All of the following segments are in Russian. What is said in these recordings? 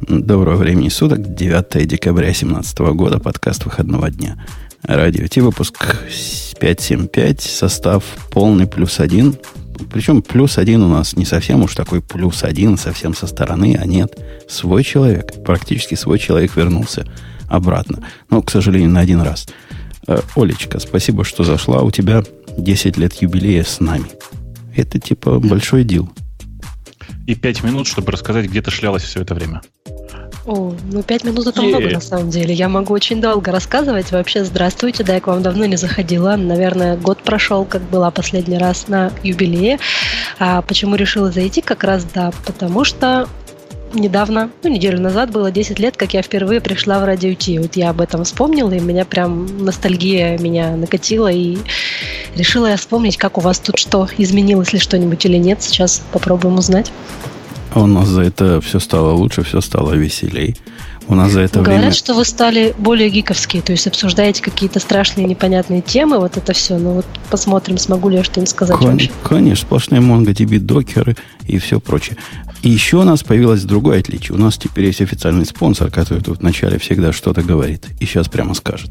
Доброго времени суток, 9 декабря 2017 года, подкаст выходного дня. Радио Ти, выпуск 575, состав полный плюс один. Причем плюс один у нас не совсем уж такой плюс один, совсем со стороны, а нет. Свой человек, практически свой человек вернулся обратно. Но, к сожалению, на один раз. Э, Олечка, спасибо, что зашла. У тебя 10 лет юбилея с нами. Это типа большой дел. И 5 минут, чтобы рассказать, где ты шлялась все это время. О, ну пять минут это много на самом деле. Я могу очень долго рассказывать. Вообще, здравствуйте, да, я к вам давно не заходила. Наверное, год прошел, как была последний раз на юбилее. А почему решила зайти? Как раз, да, потому что недавно, ну, неделю назад было 10 лет, как я впервые пришла в Радио Ти. Вот я об этом вспомнила, и меня прям ностальгия меня накатила, и решила я вспомнить, как у вас тут что, изменилось ли что-нибудь или нет. Сейчас попробуем узнать. А у нас за это все стало лучше, все стало веселей. У нас за это Говорят, время... что вы стали более гиковские, то есть обсуждаете какие-то страшные непонятные темы, вот это все. Ну вот посмотрим, смогу ли я что-нибудь сказать Кон- вообще. Конечно, сплошные MongoDB, докеры и все прочее. И еще у нас появилось другое отличие. У нас теперь есть официальный спонсор, который тут вначале всегда что-то говорит. И сейчас прямо скажет.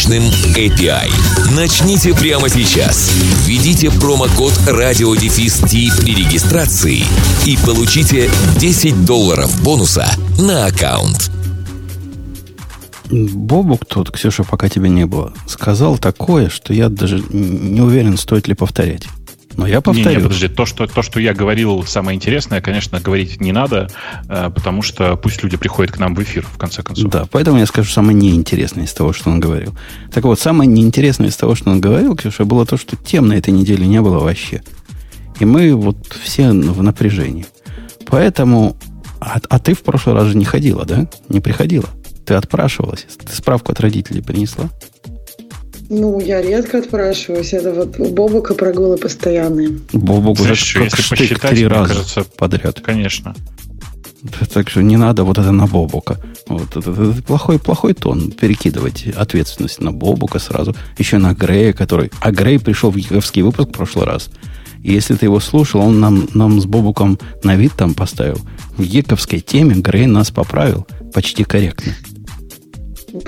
мощным API. Начните прямо сейчас. Введите промокод RadioDefist при регистрации и получите 10 долларов бонуса на аккаунт. Бобук тот, Ксюша, пока тебя не было, сказал такое, что я даже не уверен, стоит ли повторять. Но я повторю. Не, не, подожди, то что, то, что я говорил, самое интересное, конечно, говорить не надо, э, потому что пусть люди приходят к нам в эфир, в конце концов. Да, поэтому я скажу самое неинтересное из того, что он говорил. Так вот, самое неинтересное из того, что он говорил, Ксюша, было то, что тем на этой неделе не было вообще. И мы вот все в напряжении. Поэтому... А, а ты в прошлый раз же не ходила, да? Не приходила? Ты отпрашивалась? Ты справку от родителей принесла? Ну, я редко отпрашиваюсь. Это вот у Бобука прогулы постоянные. Бобук уже Знаешь, как штык посчитать, три раза кажется, подряд. Конечно. Так что не надо вот это на Бобука. Вот это, это плохой, плохой тон перекидывать ответственность на Бобука сразу. Еще на Грея, который... А Грей пришел в Яковский выпуск в прошлый раз. И если ты его слушал, он нам, нам с Бобуком на вид там поставил. В Ековской теме Грей нас поправил почти корректно.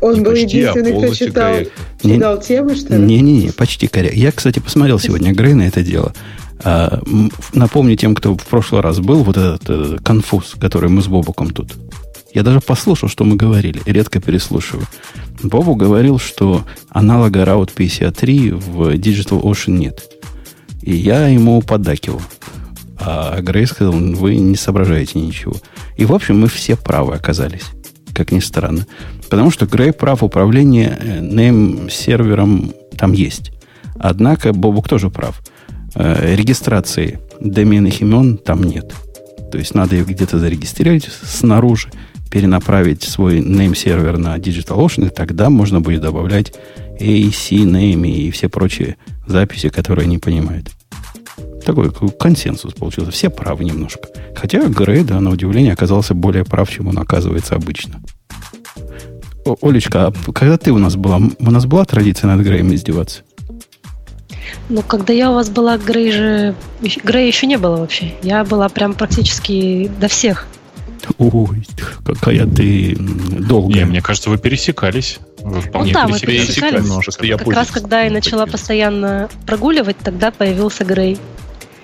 Он Не был почти, а единственный, кто полностью читал, корректно. читал темы, что ли? Не-не-не, почти корректно. Я, кстати, посмотрел сегодня Грей на это дело. А, напомню тем, кто в прошлый раз был, вот этот э, конфуз, который мы с Бобуком тут. Я даже послушал, что мы говорили, редко переслушиваю. Бобу говорил, что аналога Route 53 в Digital Ocean нет. И я ему поддакивал. А Грей сказал, вы не соображаете ничего. И, в общем, мы все правы оказались, как ни странно. Потому что Грей прав, управление э, name-сервером там есть. Однако Бобук тоже прав. Э, Регистрации доменных имен там нет. То есть надо их где-то зарегистрировать снаружи, перенаправить свой name-сервер на DigitalOcean, и тогда можно будет добавлять AC, name и все прочие записи, которые не понимают. Такой консенсус получился. Все правы немножко. Хотя Грей, да, на удивление, оказался более прав, чем он оказывается обычно. О, Олечка, а когда ты у нас была, у нас была традиция над Греем издеваться? Ну, когда я у вас была, Грей же... Грей еще не было вообще. Я была прям практически до всех. Ой, какая ты долгая. Не, мне кажется, вы пересекались. Вы вполне Ну да, мы пересекались. пересекались. немножко. Я как раз когда я начала постоянно прогуливать, тогда появился Грей.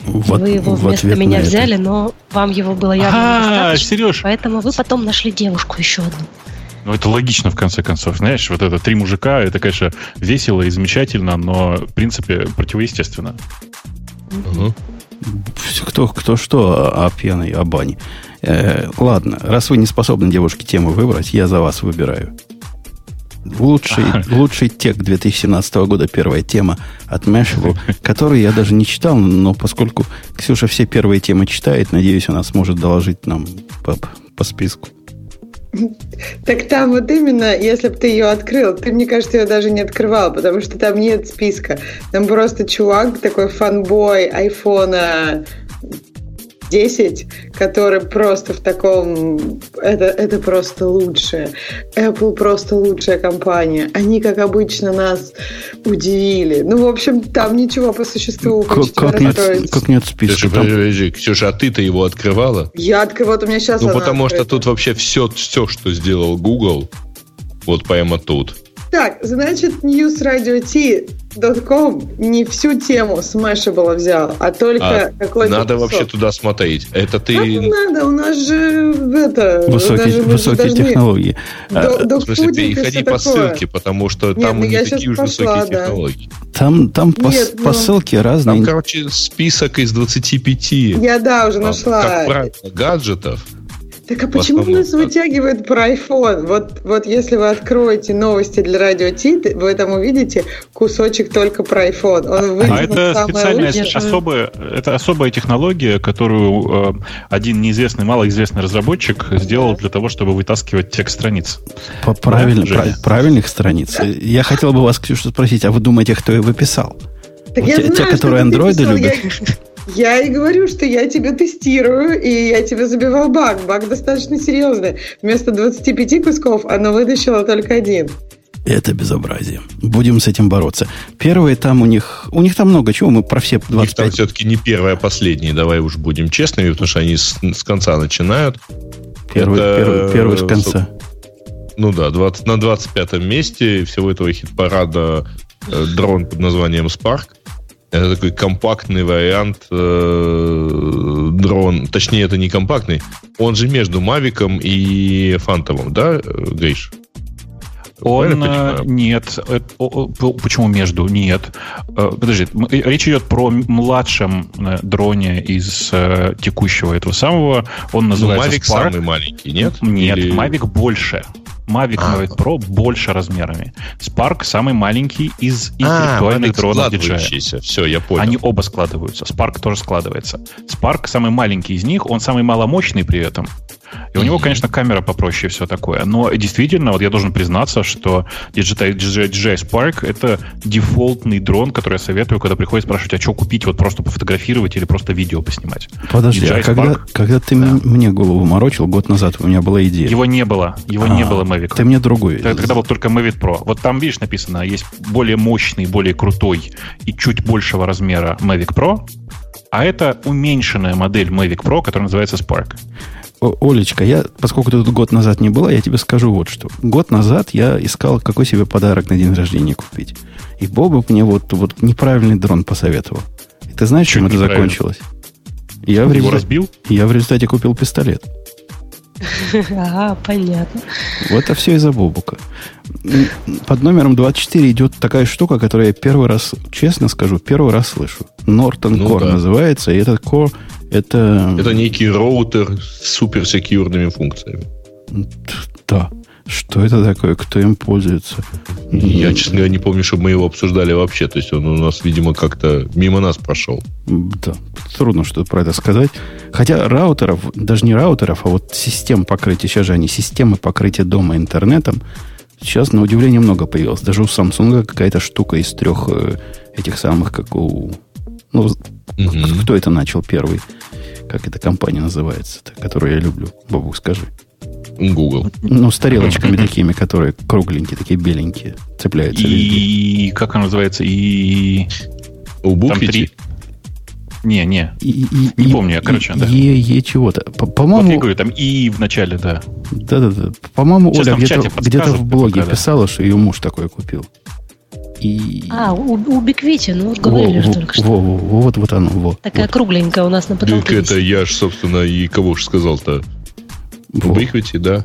В от- вы его вместо на меня это. взяли, но вам его было явно А, недостаточно. Сереж, Поэтому вы потом нашли девушку еще одну. ну это логично в конце концов. Знаешь, вот это три мужика, это, конечно, весело и замечательно, но, в принципе, противоестественно. Всё, Кто, кто что о, о пьяной, о бане. Э, ладно, раз вы не способны, девушки, тему выбрать, я за вас выбираю. Лучший, лучший тек 2017 года, первая тема от Mashable, которую я даже не читал, но поскольку Ксюша все первые темы читает, надеюсь, она сможет доложить нам по, по списку. Так там вот именно, если бы ты ее открыл, ты, мне кажется, ее даже не открывал, потому что там нет списка. Там просто чувак, такой фанбой айфона 10, который просто в таком... Это, это просто лучшее. Apple просто лучшая компания. Они, как обычно, нас удивили. Ну, в общем, там ничего по существу. Как, как, нет, как нет списка? Ксюша, Там- подожди, Ксюша, а ты-то его открывала? Я открываю, вот у меня сейчас Ну, она потому что открыта. тут вообще все, все, что сделал Google, вот прямо тут. Так, значит, newsradio.t.com не всю тему Smashable взял, а только А, какой-то Надо кусок. вообще туда смотреть. Это Как не ты... надо? У нас же это... Высокие, даже высокие должны- технологии. А, До- В смысле, переходи по такое. ссылке, потому что Нет, там ну не такие уж пошла, высокие да. технологии. Там, там по, Нет, по ну- ссылке разные. Там, короче, список из 25 Я, да, уже а, нашла. как правило, гаджетов. Так а почему основном, нас да. вытягивает про iPhone? Вот, вот если вы откроете новости для радио Ти, вы там увидите кусочек только про iPhone. Он А это специальная особая, это особая технология, которую э, один неизвестный, малоизвестный разработчик сделал для того, чтобы вытаскивать текст страниц. По правиль- Женя? пра- правильных страниц. Я хотел бы вас, Ксюша, спросить, а вы думаете, кто его писал? Так Вот я те- знаю, те, которые андроиды писал. любят. Я, я и говорю, что я тебя тестирую, и я тебе забивал баг. Баг достаточно серьезный. Вместо 25 кусков оно вытащило только один. Это безобразие. Будем с этим бороться. Первые там у них... У них там много чего. Мы про все У них там 25... все-таки не первое, а последнее. Давай уж будем честными, потому что они с, с конца начинают. Первый, это, первый, первый с конца. Ну да, 20, на 25 месте всего этого хит-парада э, дрон под названием Spark. Это такой компактный вариант э, дрон. Точнее, это не компактный. Он же между Мавиком и Фантомом, да, э, Гриш? Он Правильно э, понимаю? нет. Почему между? Нет. Э, Подожди, речь идет про младшем э, дроне из текущего этого самого. Он Ну, называется Mavic Spark. самый маленький, нет? Нет, Или- Mavic больше. Mavic А. Mavic Pro больше размерами. Spark самый маленький из А, интеллектуальных Mavic дронов DJI. Все, я понял. Они оба складываются. Spark тоже складывается. Spark самый маленький из них, он самый маломощный при этом. И у него, конечно, камера попроще и все такое. Но действительно, вот я должен признаться, что DJI, DJI, Spark это дефолтный дрон, который я советую, когда приходит спрашивать, а что купить, вот просто пофотографировать или просто видео поснимать. Подожди, DJI а когда, Spark? когда ты м- мне голову морочил, год назад у меня была идея. Его не было. Его не А, было Mavic. Ты мне другую. Тогда, тогда был только Mavic Pro. Вот там, видишь, написано, есть более мощный, более крутой и чуть большего размера Mavic Pro, а это уменьшенная модель Mavic Pro, которая называется Spark. О- Олечка, я, поскольку ты тут год назад не была, я тебе скажу вот что. Год назад я искал, какой себе подарок на день рождения купить. И Бобок мне вот, вот неправильный дрон посоветовал. И ты знаешь, чем это закончилось? Я в, результате, разбил? я в результате купил пистолет. Ага, понятно. Вот это все из-за Бобука. Под номером 24 идет такая штука, которую я первый раз, честно скажу, первый раз слышу. Norton Ну Core да. называется. И этот Core это... Это некий роутер с суперсекьюрными функциями. Да. Что это такое? Кто им пользуется? Я, честно говоря, не помню, чтобы мы его обсуждали вообще. То есть он у нас, видимо, как-то мимо нас прошел. Да, трудно что-то про это сказать. Хотя раутеров, даже не раутеров, а вот систем покрытия, сейчас же они системы покрытия дома интернетом, сейчас на удивление много появилось. Даже у Samsung какая-то штука из трех э, этих самых, как у... Ну, Мгм. кто это начал первый? Как эта компания называется, которую я люблю? Бабук, скажи. Google. Ну, с тарелочками такими, которые кругленькие, такие беленькие, цепляются везде. И как она называется? И У Буквити? три. Не, не. И- и- Не и- помню я, короче, и- да. Е, Е чего-то. По- Вот По-моему, я говорю, там и в начале, да. Да-да-да. По-моему, Сейчас Оля где-то, где-то в блоге пока, да. писала, что ее муж такой купил. И... А, у, у Биквити, ну, говорили же во, только что. во, во, во, вот, вот оно, вот. Такая вот, кругленькая у нас на Так потолке. это висит. я ж, собственно, и кого же сказал-то? во. Буквити, да.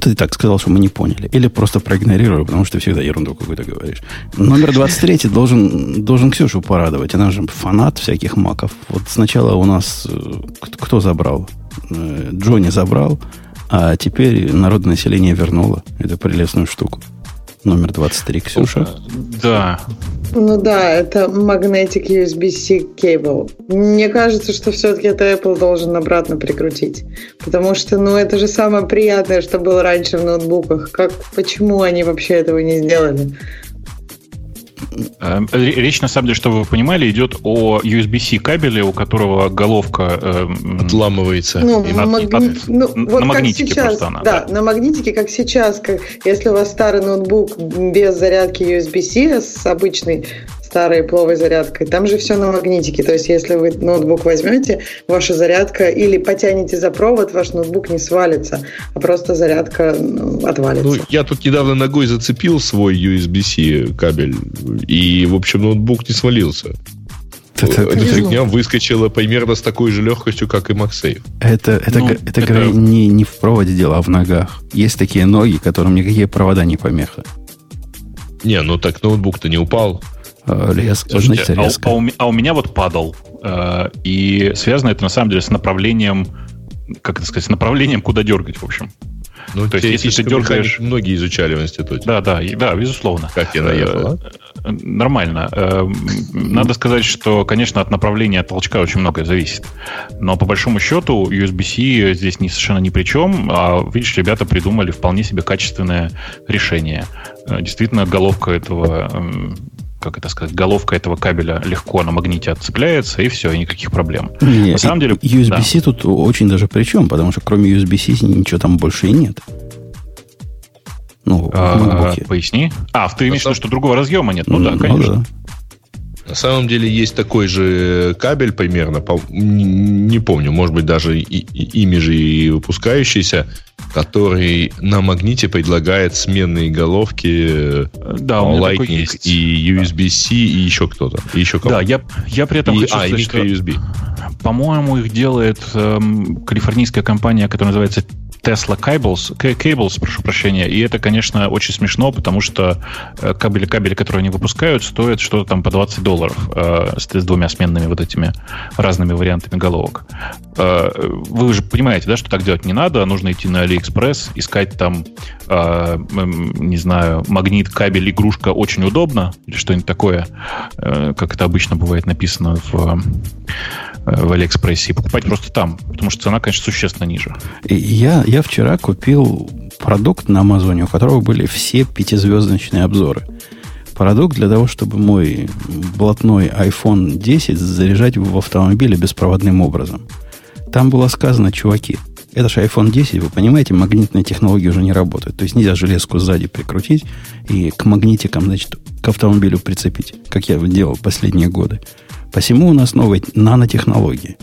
Ты так сказал, что мы не поняли. Или просто проигнорировали, потому что всегда ерунду какую-то говоришь. Номер 23 должен, должен Ксюшу порадовать. Она же фанат всяких маков. Вот сначала у нас... э, Кто, кто забрал? Э, Джонни забрал, а теперь народное население вернуло эту прелестную штуку. Номер 23, Ксюша. Да. Ну да, это Magnetic USB-C cable. Мне кажется, что все-таки это Apple должен обратно прикрутить. Потому что, ну, это же самое приятное, что было раньше в ноутбуках. Как, почему они вообще этого не сделали? Э, речь, на самом деле, чтобы вы понимали, идет о USB-C кабеле, у которого головка э, отламывается. Ну, и на, маг... от, ну, на вот магнитике сейчас, просто она. Да, да, на магнитике, как сейчас. Как, если у вас старый ноутбук без зарядки USB-C с обычной старой пловой зарядкой. Там же все на магнитике. То есть, если вы ноутбук возьмете, ваша зарядка или потянете за провод, ваш ноутбук не свалится, а просто зарядка ну, отвалится. Ну, я тут недавно ногой зацепил свой USB-C кабель, и, в общем, ноутбук не свалился. Это, Эта фигня выскочила примерно с такой же легкостью, как и MagSafe. Это, это, ну, это, это... Не, не в проводе дело, а в ногах. Есть такие ноги, которым никакие провода не помеха. Не, ну так ноутбук-то не упал. Э, резко, Слушайте, знаете, резко. А, а, у, а у меня вот падал. Э, и связано это на самом деле с направлением, как это сказать, с направлением, куда дергать, в общем. Ну, то есть, если ты дергаешь... Многие изучали в институте. Да, да, да, безусловно. Как я наехал, а? Э, нормально. Надо сказать, что, конечно, от направления от толчка очень многое зависит. Но по большому счету USB-C здесь не, совершенно ни при чем. А, видишь, ребята придумали вполне себе качественное решение. Действительно, головка этого как это сказать, головка этого кабеля легко на магните отцепляется, и все, и никаких проблем. Не, на самом деле... USB-C да. тут очень даже при чем, потому что кроме USB-C ничего там больше и нет. Ну, а, поясни. А, ты имеешь в виду, что другого разъема нет? Ну, ну да, конечно. Ну, да. На самом деле есть такой же кабель примерно, не помню, может быть даже и, и, ими же и выпускающийся, который на магните предлагает сменные головки да, Lightning и USB-C и еще кто-то. И еще кого-то. Да, я, я при этом и, хочу а, сказать, и micro-USB. По-моему, их делает эм, калифорнийская компания, которая называется Tesla Cables, Cables, прошу прощения, и это, конечно, очень смешно, потому что э, кабели, кабели, которые они выпускают, стоят что-то там по 20 долларов э, с, с двумя сменными вот этими разными вариантами головок. Э, вы же понимаете, да, что так делать не надо, нужно идти на AliExpress, искать там, э, не знаю, магнит, кабель, игрушка очень удобно, или что-нибудь такое, э, как это обычно бывает написано в в Алиэкспрессе и покупать просто там, потому что цена, конечно, существенно ниже. Я, я вчера купил продукт на Амазоне, у которого были все пятизвездочные обзоры. Продукт для того, чтобы мой блатной iPhone 10 заряжать в автомобиле беспроводным образом. Там было сказано, чуваки, это же iPhone 10, вы понимаете, магнитные технологии уже не работают. То есть нельзя железку сзади прикрутить и к магнитикам, значит, к автомобилю прицепить, как я делал последние годы. Посему у нас новые нанотехнологии.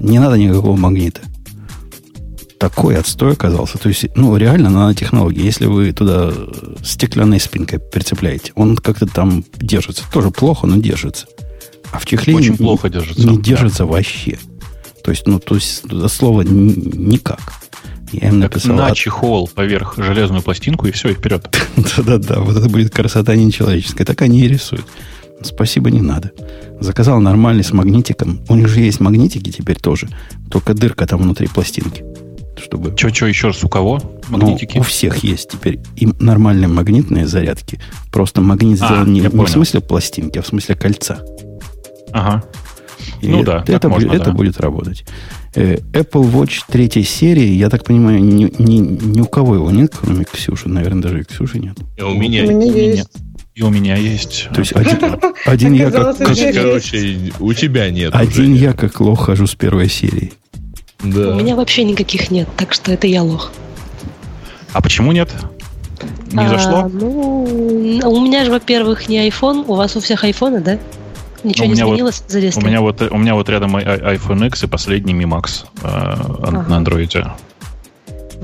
Не надо никакого магнита. Такой отстой оказался. То есть, ну, реально нанотехнологии. Если вы туда стеклянной спинкой прицепляете, он как-то там держится. Тоже плохо, но держится. А в чехле Очень не, плохо держится. Не держится да. вообще. То есть, ну, то есть, до слова никак. Я им написал. На чехол поверх железную пластинку и все, и вперед. Да-да-да, вот это будет красота нечеловеческая. Так они и рисуют. Спасибо, не надо. Заказал нормальный с магнитиком. У них же есть магнитики теперь тоже. Только дырка там внутри пластинки. Чтобы... Че, че, еще раз, у кого магнитики? Ну, у всех есть теперь и нормальные магнитные зарядки. Просто магнит а, сделан не, не в смысле пластинки, а в смысле кольца. Ага. И ну да, это, можно, это да. будет работать. Э, Apple Watch третьей серии, я так понимаю, ни, ни, ни у кого его нет, кроме Ксюши. Наверное, даже и Ксюши нет. И у меня, у меня есть. И у меня есть. То есть один, один я как... Короче, у тебя нет. Один я как лох хожу с первой серии. Да. У меня вообще никаких нет, так что это я лох. А почему нет? Не а, зашло? Ну, у меня же, во-первых, не iPhone, у вас у всех айфоны, да? Ничего не изменилось вот, за 10 У меня, вот, у меня вот рядом iPhone X и последний Mi Max э, ага. на андроиде.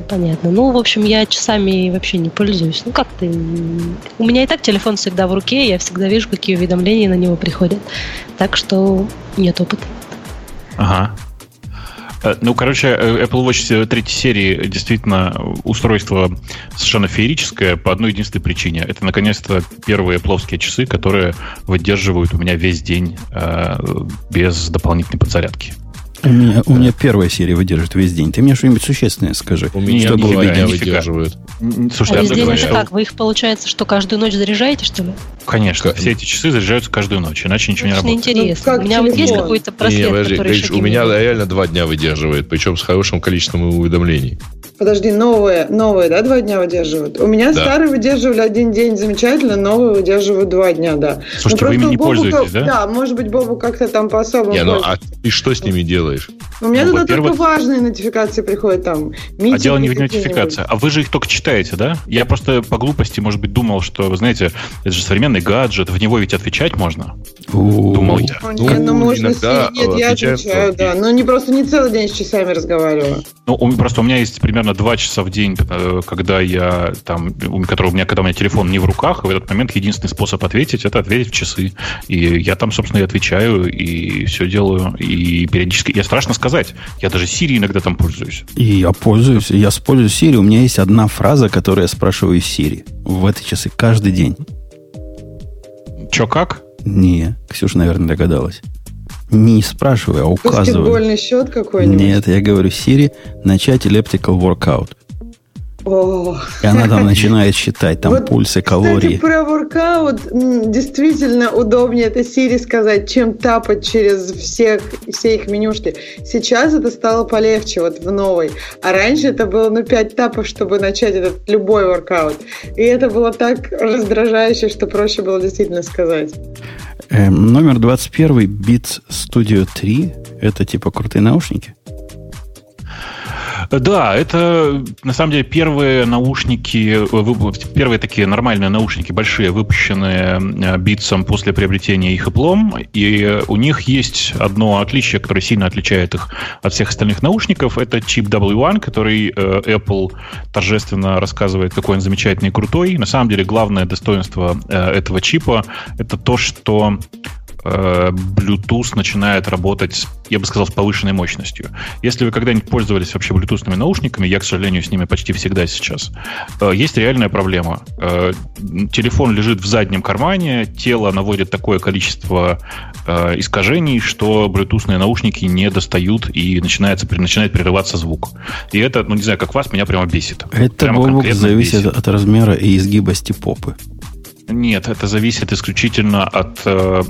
Ну, понятно. Ну, в общем, я часами вообще не пользуюсь. Ну, как ты? У меня и так телефон всегда в руке, я всегда вижу, какие уведомления на него приходят. Так что нет опыта. Ага. Э, ну, короче, э, Apple Watch третьей серии действительно устройство совершенно феерическое по одной единственной причине. Это, наконец-то, первые плоские часы, которые выдерживают у меня весь день э, без дополнительной подзарядки. У меня, у меня первая серия выдержит весь день. Ты мне что-нибудь существенное скажи. У меня Что было? дня выдерживают. Слушай, А я весь день это как? Вы их, получается, что каждую ночь заряжаете, что ли? Конечно, Как? все эти часы заряжаются каждую ночь, иначе ничего не работает. интересно. Ну, как у меня вот есть какой-то просвет, подожди, который Гриш, у меня реально два дня выдерживает, причем с хорошим количеством уведомлений. Подожди, новые, новые, да, два дня выдерживают? У меня Да. старые выдерживали один день замечательно, новые выдерживают два дня, да. Слушайте, Ну, вы ими не у Бобука- пользуетесь, да? Да, может быть, Бобу как-то там по-особому Не, ну а ты что с ними делаешь? У меня ну, туда во-первых- только важные нотификации приходят там. А дело не в нотификации. А вы же их только читаете, да? Я просто по глупости, может быть, думал, что, вы знаете, это же современный гаджет, в него ведь отвечать можно. Думал я. какие-нибудь. Не, ну, Ну, можно иногда, сидеть. Нет, я отвечаю, да. Но не просто не целый день с часами разговариваю. Ну, у- просто у меня есть примерно два часа в день, э, когда я там, у- который у меня, когда у меня телефон не в руках, и в этот момент единственный способ ответить это ответить в часы. И я там, собственно, и отвечаю, и все делаю. И периодически. Я страшно сказать. Я даже Siri иногда там пользуюсь. И я пользуюсь, я использую Siri. У меня есть одна фраза, которую я спрашиваю из Siri в эти часы каждый день. Че как? Не, Ксюша, наверное, догадалась. Не спрашиваю, а указываю. Баскетбольный счет какой-нибудь. Нет, я говорю Siri, начать elliptical workout. О. И она там начинает считать там Вот, пульсы, Кстати, калории. про воркаут действительно удобнее это Siri сказать, чем тапать через всех, все их менюшки. Сейчас это стало полегче вот в новой. А раньше это было ну 5 тапов, чтобы начать этот любой воркаут. И это было так раздражающе, что проще было действительно сказать. Эм, номер 21 Beats Studio 3. Это типа крутые наушники. Да, это на самом деле первые наушники, э, вы- первые такие нормальные наушники, большие, выпущенные э, Beats после приобретения их Apple. И у них есть одно отличие, которое сильно отличает их от всех остальных наушников. Это чип W1, который э, Apple торжественно рассказывает, какой он замечательный и крутой. На самом деле главное достоинство э, этого чипа это то, что э, Bluetooth начинает работать, я бы сказал, с повышенной мощностью. Если вы когда-нибудь пользовались вообще Bluetooth наушниками, я, к сожалению, с ними почти всегда сейчас, э, есть реальная проблема. Э, Телефон лежит в заднем кармане, тело наводит такое количество э, искажений, что Bluetooth наушники не достают и начинается, начинает прерываться звук. И это, ну не знаю, как вас, меня прямо бесит. Это, Прямо зависит бесит. от размера и изгибости попы. Нет, это зависит исключительно от э,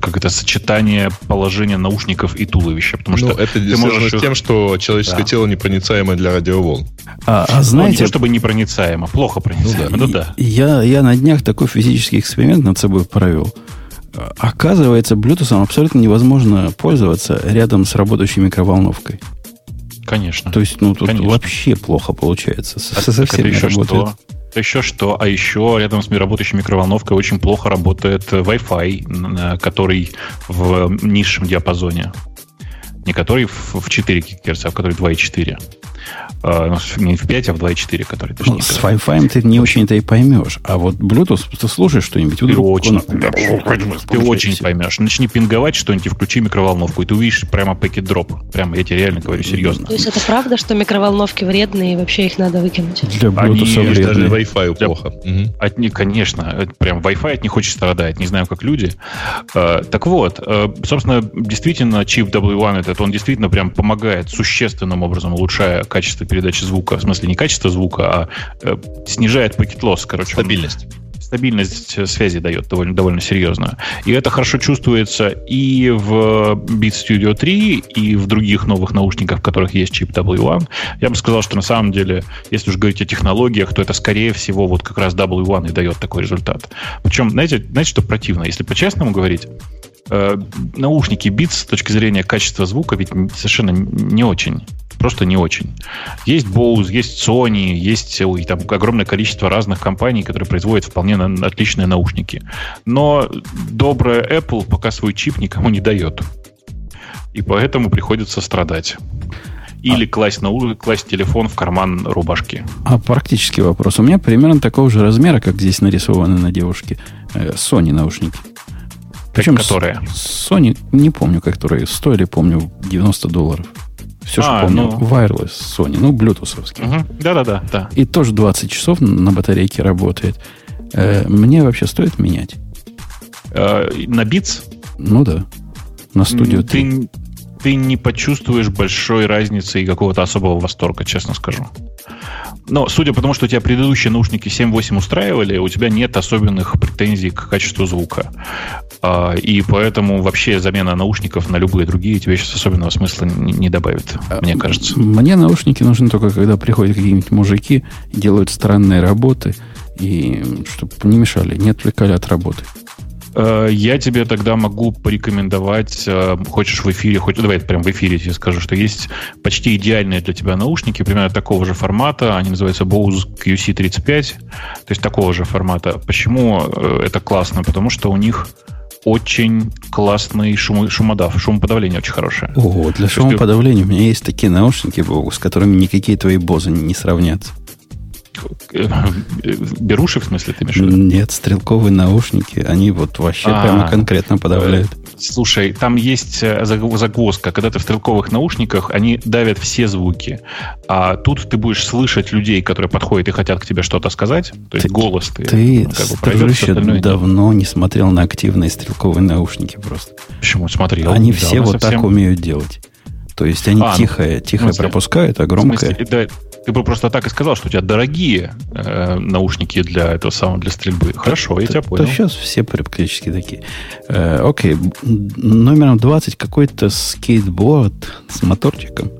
как это сочетания положения наушников и туловища, потому Ну, что это ты можешь с их- тем, что человеческое Да. тело непроницаемое для радиоволн. А, а ну, не знаете, то чтобы непроницаемо, плохо проницаемо. Ну да. И- Я, я на днях такой физический эксперимент над собой провел. А, Оказывается, Bluetooth абсолютно невозможно пользоваться рядом с работающей микроволновкой. Конечно. То есть, ну, тут Конечно. вообще плохо получается. Со- А со так всеми это еще работает. что? Еще что? А еще рядом с работающей микроволновкой очень плохо работает Wi-Fi, э, который в низшем диапазоне. Не который в в 4 ГГц, а который 2,4. Э, ну, Не в 5, а в 2,4, который точнее. Ну, с Wi-Fi ты не очень-то и поймешь. А вот Bluetooth, ты слушаешь что-нибудь, Ты очень, он- ты очень поймешь. Начни пинговать что-нибудь и включи микроволновку, и ты увидишь прямо пакет дроп. Прямо, я тебе реально говорю, серьезно. То есть это правда, что микроволновки вредные и вообще их надо выкинуть? Для Они Bluetooth даже Даже вредные. Wi-Fi Для- плохо. Мгм. От них, конечно, это прям Wi-Fi от них очень страдает. Не знаю, как люди. Э, Так вот, э, собственно, действительно, чип W1 этот, он действительно прям помогает существенным образом, улучшая качество передачи звука. В смысле, не качество звука, а э, снижает пакет лосс, короче. он- Стабильность. стабильность э, связи дает довольно, довольно серьезную. И это хорошо чувствуется и в Beat Studio 3, и в других новых наушниках, в которых есть чип W1. Я бы сказал, что на самом деле, если уж говорить о технологиях, то это скорее всего вот как раз W1 и дает такой результат. Причем, знаете, знаете, что противно? Если по-честному говорить, э, наушники Beats с точки зрения качества звука ведь совершенно не очень. Просто не очень. Есть Bose, есть Sony, есть ой, там огромное количество разных компаний, которые производят вполне на- отличные наушники. Но добрая Apple пока свой чип никому не дает. И поэтому приходится страдать. Или класть, нау- класть телефон в карман рубашки. А практический вопрос. У меня примерно такого же размера, как здесь нарисованы на девушке, э, Sony наушники. Причем которые? Sony, не помню, которые стоили, помню, 90 долларов. Все, что А, помню. ну. Wireless Sony, ну, блютусовский. Мгм. Да-да-да. да. И тоже 20 часов на батарейке работает. Э, мне вообще стоит менять? Э, На Beats Ну да. На студию ты, ты не почувствуешь большой разницы и какого-то особого восторга, честно скажу. Но судя по тому, что у тебя предыдущие наушники 7.8 устраивали, у тебя нет особенных претензий к качеству звука. А, и поэтому вообще замена наушников на любые другие тебе сейчас особенного смысла не добавит, мне кажется. Мне наушники нужны только, когда приходят какие-нибудь мужики, делают странные работы, и чтобы не мешали, не отвлекали от работы. Э, я тебе тогда могу порекомендовать, э, хочешь в эфире, хоть давай прям в эфире тебе скажу, что есть почти идеальные для тебя наушники, примерно такого же формата, они называются Bose QC35, то есть такого же формата. Почему э, это классно? Потому что у них очень классный шум, шумодав, шумоподавление очень хорошее. О, для шумоподавления у меня есть такие наушники, с которыми никакие твои бозы не сравнятся. Беруши, в смысле, ты имеешь Нет, стрелковые наушники, они вот вообще а, прямо конкретно подавляют. Слушай, там есть э, загвоздка. Когда ты в стрелковых наушниках, они давят все звуки. А тут ты будешь слышать людей, которые подходят и хотят к тебе что-то сказать. То есть ты, голос ты, ты как бы пройдешь, давно не смотрел на активные стрелковые наушники просто. Почему смотрел? Они да, все вот совсем... так умеют делать. То есть они а, тихое, ну, тихое пропускают, а громкое... Смысле, да, ты бы просто так и сказал, что у тебя дорогие э, наушники для этого самого, для стрельбы. Хорошо, я тебя понял. То сейчас все практически такие. Э, окей, номером 20 какой-то скейтборд с моторчиком,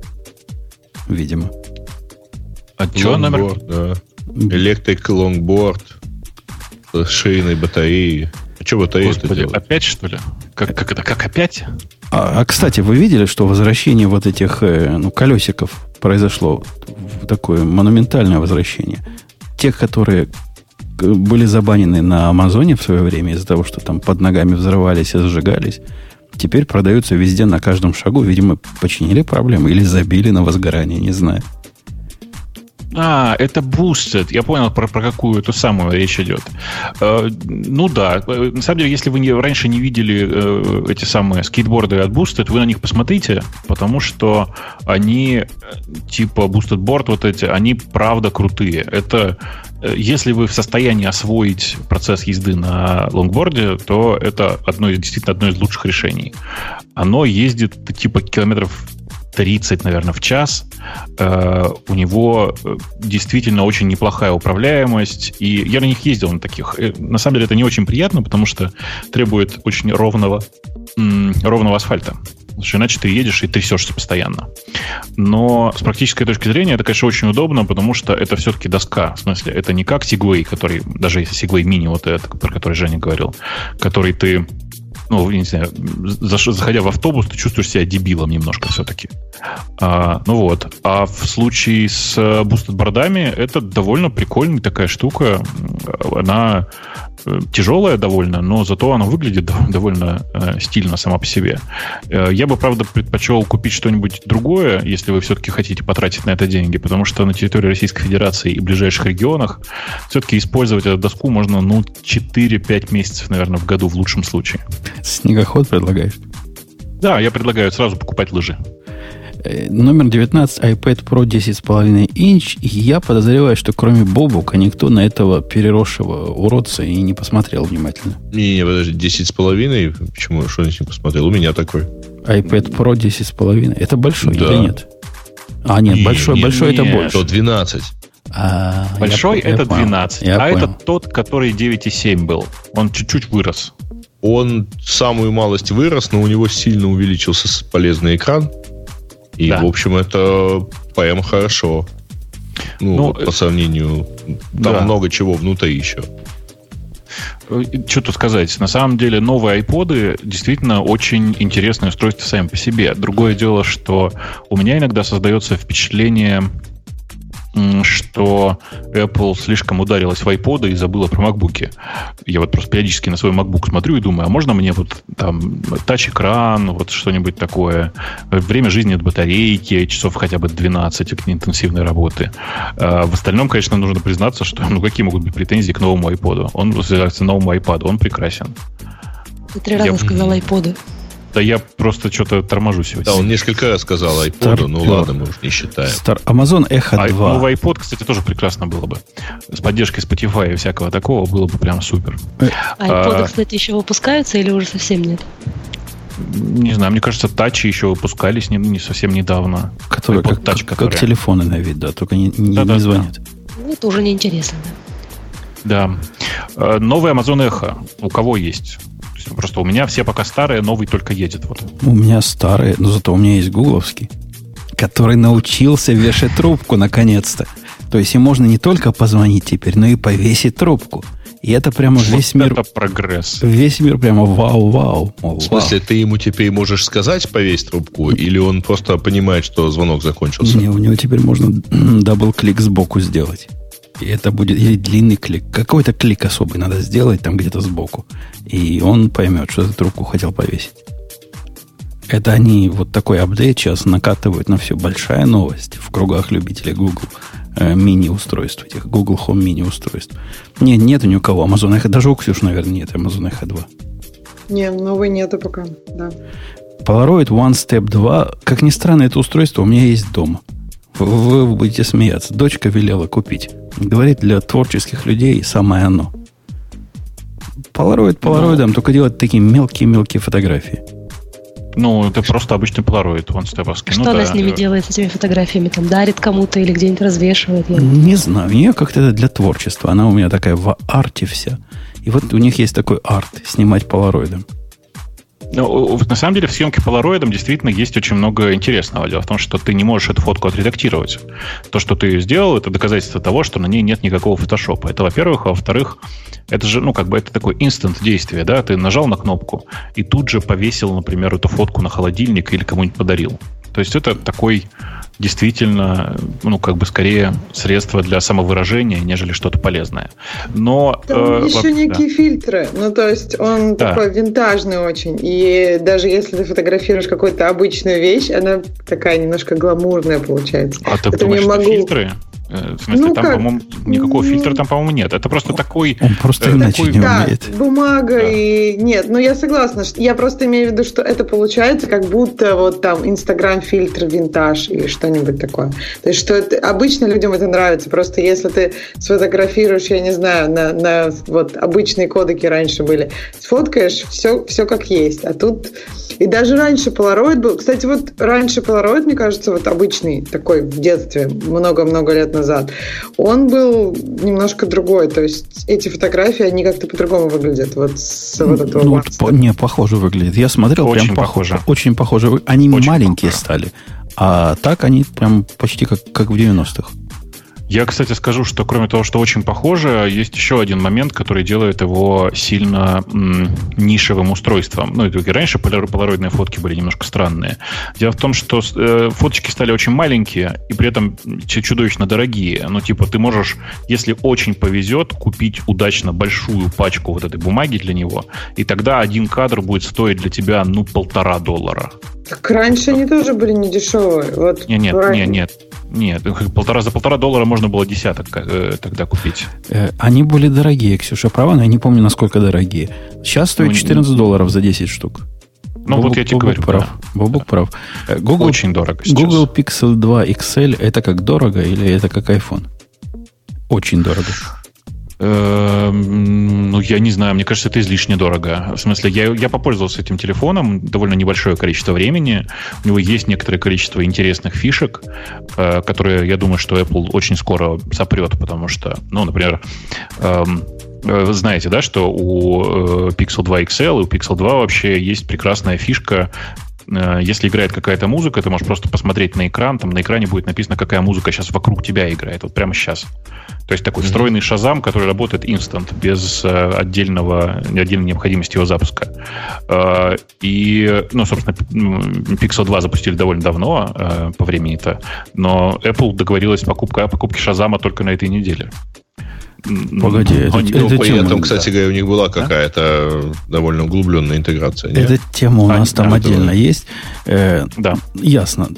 видимо. А что номер? Да. Electric longboard с шейной батареей. А что батарея делает? Опять, что ли? Как, как это? Как опять? А, а, кстати, вы видели, что возвращение вот этих э, ну, колесиков произошло такое монументальное возвращение. Тех, которые были забанены на Амазоне в свое время из-за того, что там под ногами взрывались и сжигались, теперь продаются везде на каждом шагу. Видимо, починили проблемы или забили на возгорание, не знаю. А, это Boosted. Я понял, про, про какую эту самую речь идет. Э, ну да, на самом деле, если вы не, раньше не видели э, эти самые скейтборды от Boosted, вы на них посмотрите, потому что они э, типа Boosted Board вот эти, они правда крутые. Это э, если вы в состоянии освоить процесс езды на лонгборде, то это одно из, действительно одно из лучших решений. Оно ездит типа километров 30, наверное, в час. Э, у него э, действительно очень неплохая управляемость. И я на них ездил на таких. Э, на самом деле это не очень приятно, потому что требует очень ровного, ровного асфальта. Потому что иначе ты едешь и трясешься постоянно. Но с практической точки зрения это, конечно, очень удобно, потому что это все-таки доска. В смысле, это не как Segway, который, даже если Segway Mini, вот этот, про который Женя говорил, который ты ну, не знаю, заходя в автобус, ты чувствуешь себя дебилом немножко все-таки. А, ну вот. А в случае с Boosted бордами это довольно прикольная такая штука. Она Э, тяжелая довольно, но зато она выглядит довольно э, стильно сама по себе. Э, я бы, правда, предпочел купить что-нибудь другое, если вы все-таки хотите потратить на это деньги, потому что на территории Российской Федерации и ближайших регионах все-таки использовать эту доску можно, ну, 4-5 месяцев, наверное, в году в лучшем случае. Снегоход предлагаешь? Да, я предлагаю сразу покупать лыжи. Э, номер 19 iPad Pro 10,5 инч. И я подозреваю, что кроме Бобука никто на этого переросшего уродца и не посмотрел внимательно. Не, не, подожди, 10,5? Почему? Что не посмотрел? У меня такой. iPad Pro 10,5. Это большой да. или нет? А, нет, не, большой, не, большой не, это больше. То 12. А, Большой я, это я 12, я а понял. это тот, который 9,7 был. Он чуть-чуть вырос. Он самую малость вырос, но у него сильно увеличился полезный экран. И, да. в общем, это прям хорошо. Ну, ну по сравнению... Там да. много чего внутри еще. Э, что тут сказать? На самом деле новые iPod действительно очень интересное устройство сами по себе. Другое дело, что у меня иногда создается впечатление что Apple слишком ударилась в iPod и забыла про MacBook. Я вот просто периодически на свой MacBook смотрю и думаю, а можно мне вот там тач-экран, вот что-нибудь такое, время жизни от батарейки, часов хотя бы 12 от интенсивной работы. А в остальном, конечно, нужно признаться, что ну какие могут быть претензии к новому iPod? Он, к новому iPad, он прекрасен. Ты три раза Я... сказал iPod. Да я просто что-то торможу сегодня. Да, он несколько раз сказал iPod, ну ладно, мы уж не считаем. Star... Amazon Echo 2. А, новый iPod, кстати, тоже прекрасно было бы. С поддержкой Spotify и всякого такого было бы прям супер. А iPod, а, кстати, еще выпускаются или уже совсем нет? Не знаю, мне кажется, тачи еще выпускались не, не совсем недавно. Которые как, touch, как, как телефоны на вид, да, только не, не, да, не да, звонят. Да. Это уже неинтересно, да. Да. Э, новый Amazon Echo. У кого есть? Просто у меня все пока старые, новый только едет. Вот. У меня старые, но зато у меня есть гугловский, который научился вешать трубку наконец-то. То есть им можно не только позвонить теперь, но и повесить трубку. И это прямо вот весь мир... Это прогресс. Весь мир прямо вау-вау. В смысле, ты ему теперь можешь сказать повесь трубку, или он просто понимает, что звонок закончился? Не, у него теперь можно double-click сбоку сделать. И это будет или длинный клик. Какой-то клик особый надо сделать там где-то сбоку. И он поймет, что эту трубку хотел повесить. Это они вот такой апдейт сейчас накатывают на все. Большая новость в кругах любителей Google э, мини-устройств, этих Google Home мини-устройств. Нет, нет ни у кого Amazon Echo. Даже у Ксюши, наверное, нет Amazon Echo 2. Не, новой нету пока, да. Polaroid One Step 2, как ни странно, это устройство у меня есть дома. Вы, будете смеяться. Дочка велела купить. Говорит, для творческих людей самое оно. Polaroid Polaroid, ну, только делать такие мелкие-мелкие фотографии. Ну, это просто обычный полароид, он степовский. Что ну, она да. с ними делает, с этими фотографиями? Там дарит кому-то или где-нибудь развешивает? Я... Не знаю, у нее как-то это для творчества. Она у меня такая в арте вся. И вот у них есть такой арт, снимать полароидом. Ну, на самом деле в съемке полароидом действительно есть очень много интересного. Дело в том, что ты не можешь эту фотку отредактировать. То, что ты сделал, это доказательство того, что на ней нет никакого фотошопа. Это, во-первых. А во-вторых, это же, ну, как бы это такой инстант действия, да? Ты нажал на кнопку и тут же повесил, например, эту фотку на холодильник или кому-нибудь подарил. То есть это такой действительно, ну, как бы скорее средство для самовыражения, нежели что-то полезное. Но... Там э, еще во... некие да. фильтры. Ну, то есть он да. такой винтажный очень. И даже если ты фотографируешь какую-то обычную вещь, она такая немножко гламурная получается. А ты думаешь, могу... фильтры? Э, в смысле, ну, там, по-моему, никакого фильтра там, по-моему, нет. Это просто такой... Он просто э, иначе такой... не да, умеет. бумага да. и... Нет, ну я согласна. Что... Я просто имею в виду, что это получается как будто вот там Инстаграм-фильтр винтаж и что-нибудь такое. То есть, что это... обычно людям это нравится. Просто если ты сфотографируешь, я не знаю, на, на вот обычные кодеки раньше были, сфоткаешь, все, все как есть. А тут... И даже раньше Polaroid был... Кстати, вот раньше Polaroid, мне кажется, вот обычный такой в детстве, много-много лет назад, он был немножко другой. То есть эти фотографии, они как-то по-другому выглядят. Вот с вот этого ну, по, не, похоже выглядит. Я смотрел, очень прям похоже. Очень похоже. Они очень маленькие похоже. стали. А так они прям почти как, как в 90-х. Я, кстати, скажу, что кроме того, что очень похоже, есть еще один момент, который делает его сильно м, нишевым устройством. Ну, и раньше полароидные фотки были немножко странные. Дело в том, что э, фоточки стали очень маленькие и при этом чудовищно дорогие. Ну, типа, ты можешь, если очень повезет, купить удачно большую пачку вот этой бумаги для него, и тогда один кадр будет стоить для тебя, ну, полтора доллара. Так раньше они тоже были не дешевые. Вот нет, нет, нет, нет. Нет, полтора, за полтора доллара можно было десяток э, тогда купить. Э, они были дорогие, Ксюша права, но я не помню, насколько дорогие. Сейчас стоит 14 ну, долларов за 10 штук. Ну, Бобук, вот я тебе Бобук говорю. Прав. Да. Бобук да. прав. Э, Google, Очень дорого сейчас. Google Pixel 2 XL это как дорого или это как iPhone? Очень дорого. Эм, ну, я не знаю, мне кажется, это излишне дорого. В смысле, я, я попользовался этим телефоном довольно небольшое количество времени. У него есть некоторое количество интересных фишек, э, которые, я думаю, что Apple очень скоро сопрет, потому что, ну, например, эм, вы знаете, да, что у э, Pixel 2 XL и у Pixel 2 вообще есть прекрасная фишка Э, если играет какая-то музыка, ты можешь просто посмотреть на экран, там на экране будет написано, какая музыка сейчас вокруг тебя играет, вот прямо сейчас. То есть такой mm-hmm. встроенный шазам, который работает инстант, без э, отдельного, отдельной необходимости его запуска. Э, и, ну, собственно, Pixel 2 запустили довольно давно по времени-то, но Apple договорилась покупка, о покупке шазама только на этой неделе. Погоди, это, Они, это при тема, этом, кстати говоря, у них была какая-то довольно углубленная интеграция. Нет? Эта тема у нас а, там да, отдельно это... есть. Э, да. Ясно.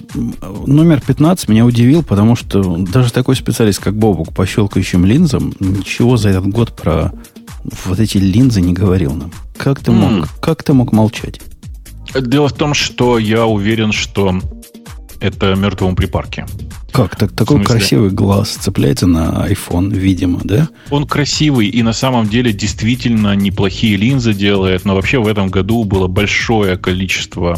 Номер 15 меня удивил, потому что даже такой специалист, как Бобук, по щелкающим линзам, ничего за этот год про вот эти линзы не говорил нам. Как ты мог, mm. как ты мог молчать? Дело в том, что я уверен, что это мертвому припарке. Как? Так, такой красивый глаз цепляется на iPhone, видимо, да? Он красивый и на самом деле действительно неплохие линзы делает, но вообще в этом году было большое количество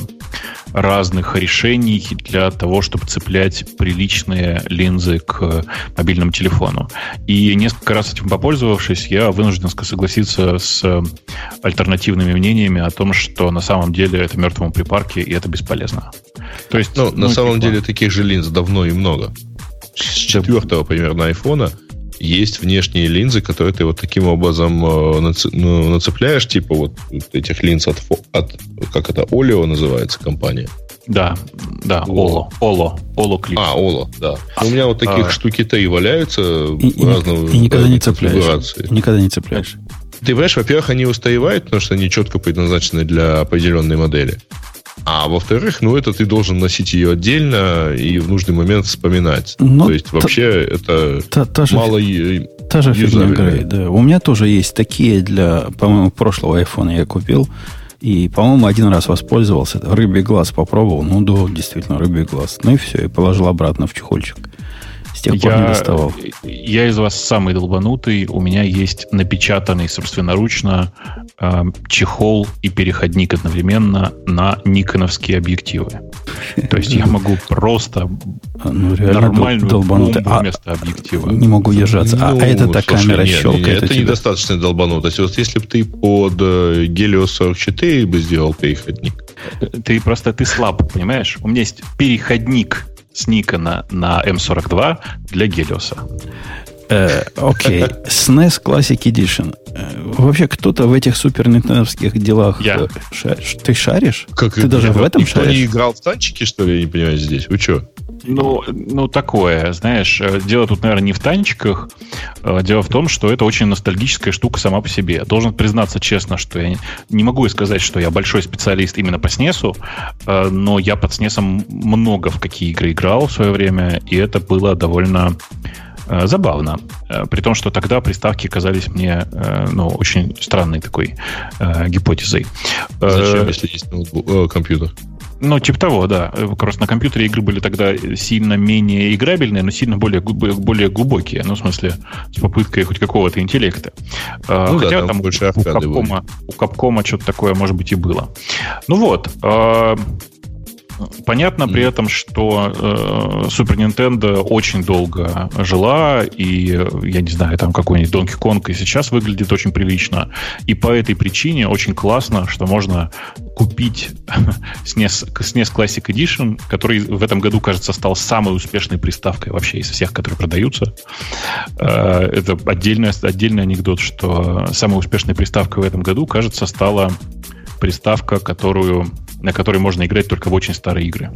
разных решений для того, чтобы цеплять приличные линзы к мобильному телефону. И несколько раз этим попользовавшись, я вынужден согласиться с альтернативными мнениями о том, что на самом деле это мертвому припарке, и это бесполезно. То есть, ну, ну на самом типа... деле таких же линз давно и много. С четвертого примерно айфона есть внешние линзы, которые ты вот таким образом э, ну, нацепляешь, типа вот этих линз от, от как это, Олио называется компания. Да, да, Оло. Оло. Оло клип. А, Оло, да. А, У меня вот таких а, штуки-то и валяются и, разного и никогда не цепляешь. Никогда не цепляешь. Ты понимаешь, во-первых, они устаивают, потому что они четко предназначены для определенной модели. А во-вторых, ну, это ты должен носить ее отдельно и в нужный момент вспоминать. Но ну, То есть, вообще, это та, та мало... Же, та же фигня, Грей, да. У меня тоже есть такие для, по-моему, прошлого айфона я купил. И, по-моему, один раз воспользовался. Рыбий глаз попробовал. Ну, да, действительно, рыбий глаз. Ну и все, и положил обратно в чехольчик. С тех пор я, не доставал. Я из вас самый долбанутый. У меня есть напечатанный собственноручно э, чехол и переходник одновременно на никоновские объективы. То есть я могу просто а, ну, нормальную долбанутый. А, вместо объектива. Не могу держаться. Ну, а это-то камера нет, щелкает. это недостаточно долбанутость. Вот если бы ты под э, Helios 44 бы сделал переходник. Ты просто ты слаб, понимаешь? У меня есть переходник с Никона на M42 для Гелиоса. Э, окей. SNES Classic Edition. Э, вообще кто-то в этих супер делах Я. Э, шаришь? Ты шаришь? Как Ты даже в этом никто шаришь? не играл в танчики, что ли? Я не понимаю здесь. Вы что? Ну, ну, такое, знаешь, дело тут, наверное, не в танчиках. Дело в том, что это очень ностальгическая штука сама по себе. Должен признаться честно, что я не могу сказать, что я большой специалист именно по снесу, но я под снесом много в какие игры играл в свое время, и это было довольно Э, забавно. Э, при том, что тогда приставки казались мне э, ну, очень странной такой гипотезой. Зачем, если есть ноутбук, компьютер? Ну, типа того, да. Как раз на компьютере игры были тогда сильно менее играбельные, но сильно более, более глубокие. Ну, в смысле, с попыткой хоть какого-то интеллекта. Ну, Хотя да, там, там больше у Капкома, у Капкома что-то такое, может быть, и было. Ну вот. Понятно при этом, что э, Super Nintendo очень долго жила, и, я не знаю, там какой-нибудь Donkey Kong и сейчас выглядит очень прилично. И по этой причине очень классно, что можно купить SNES, SNES Classic Edition, который в этом году, кажется, стал самой успешной приставкой вообще из всех, которые продаются. Э, это отдельный, отдельный анекдот, что самой успешной приставкой в этом году, кажется, стала приставка, которую на которой можно играть только в очень старые игры.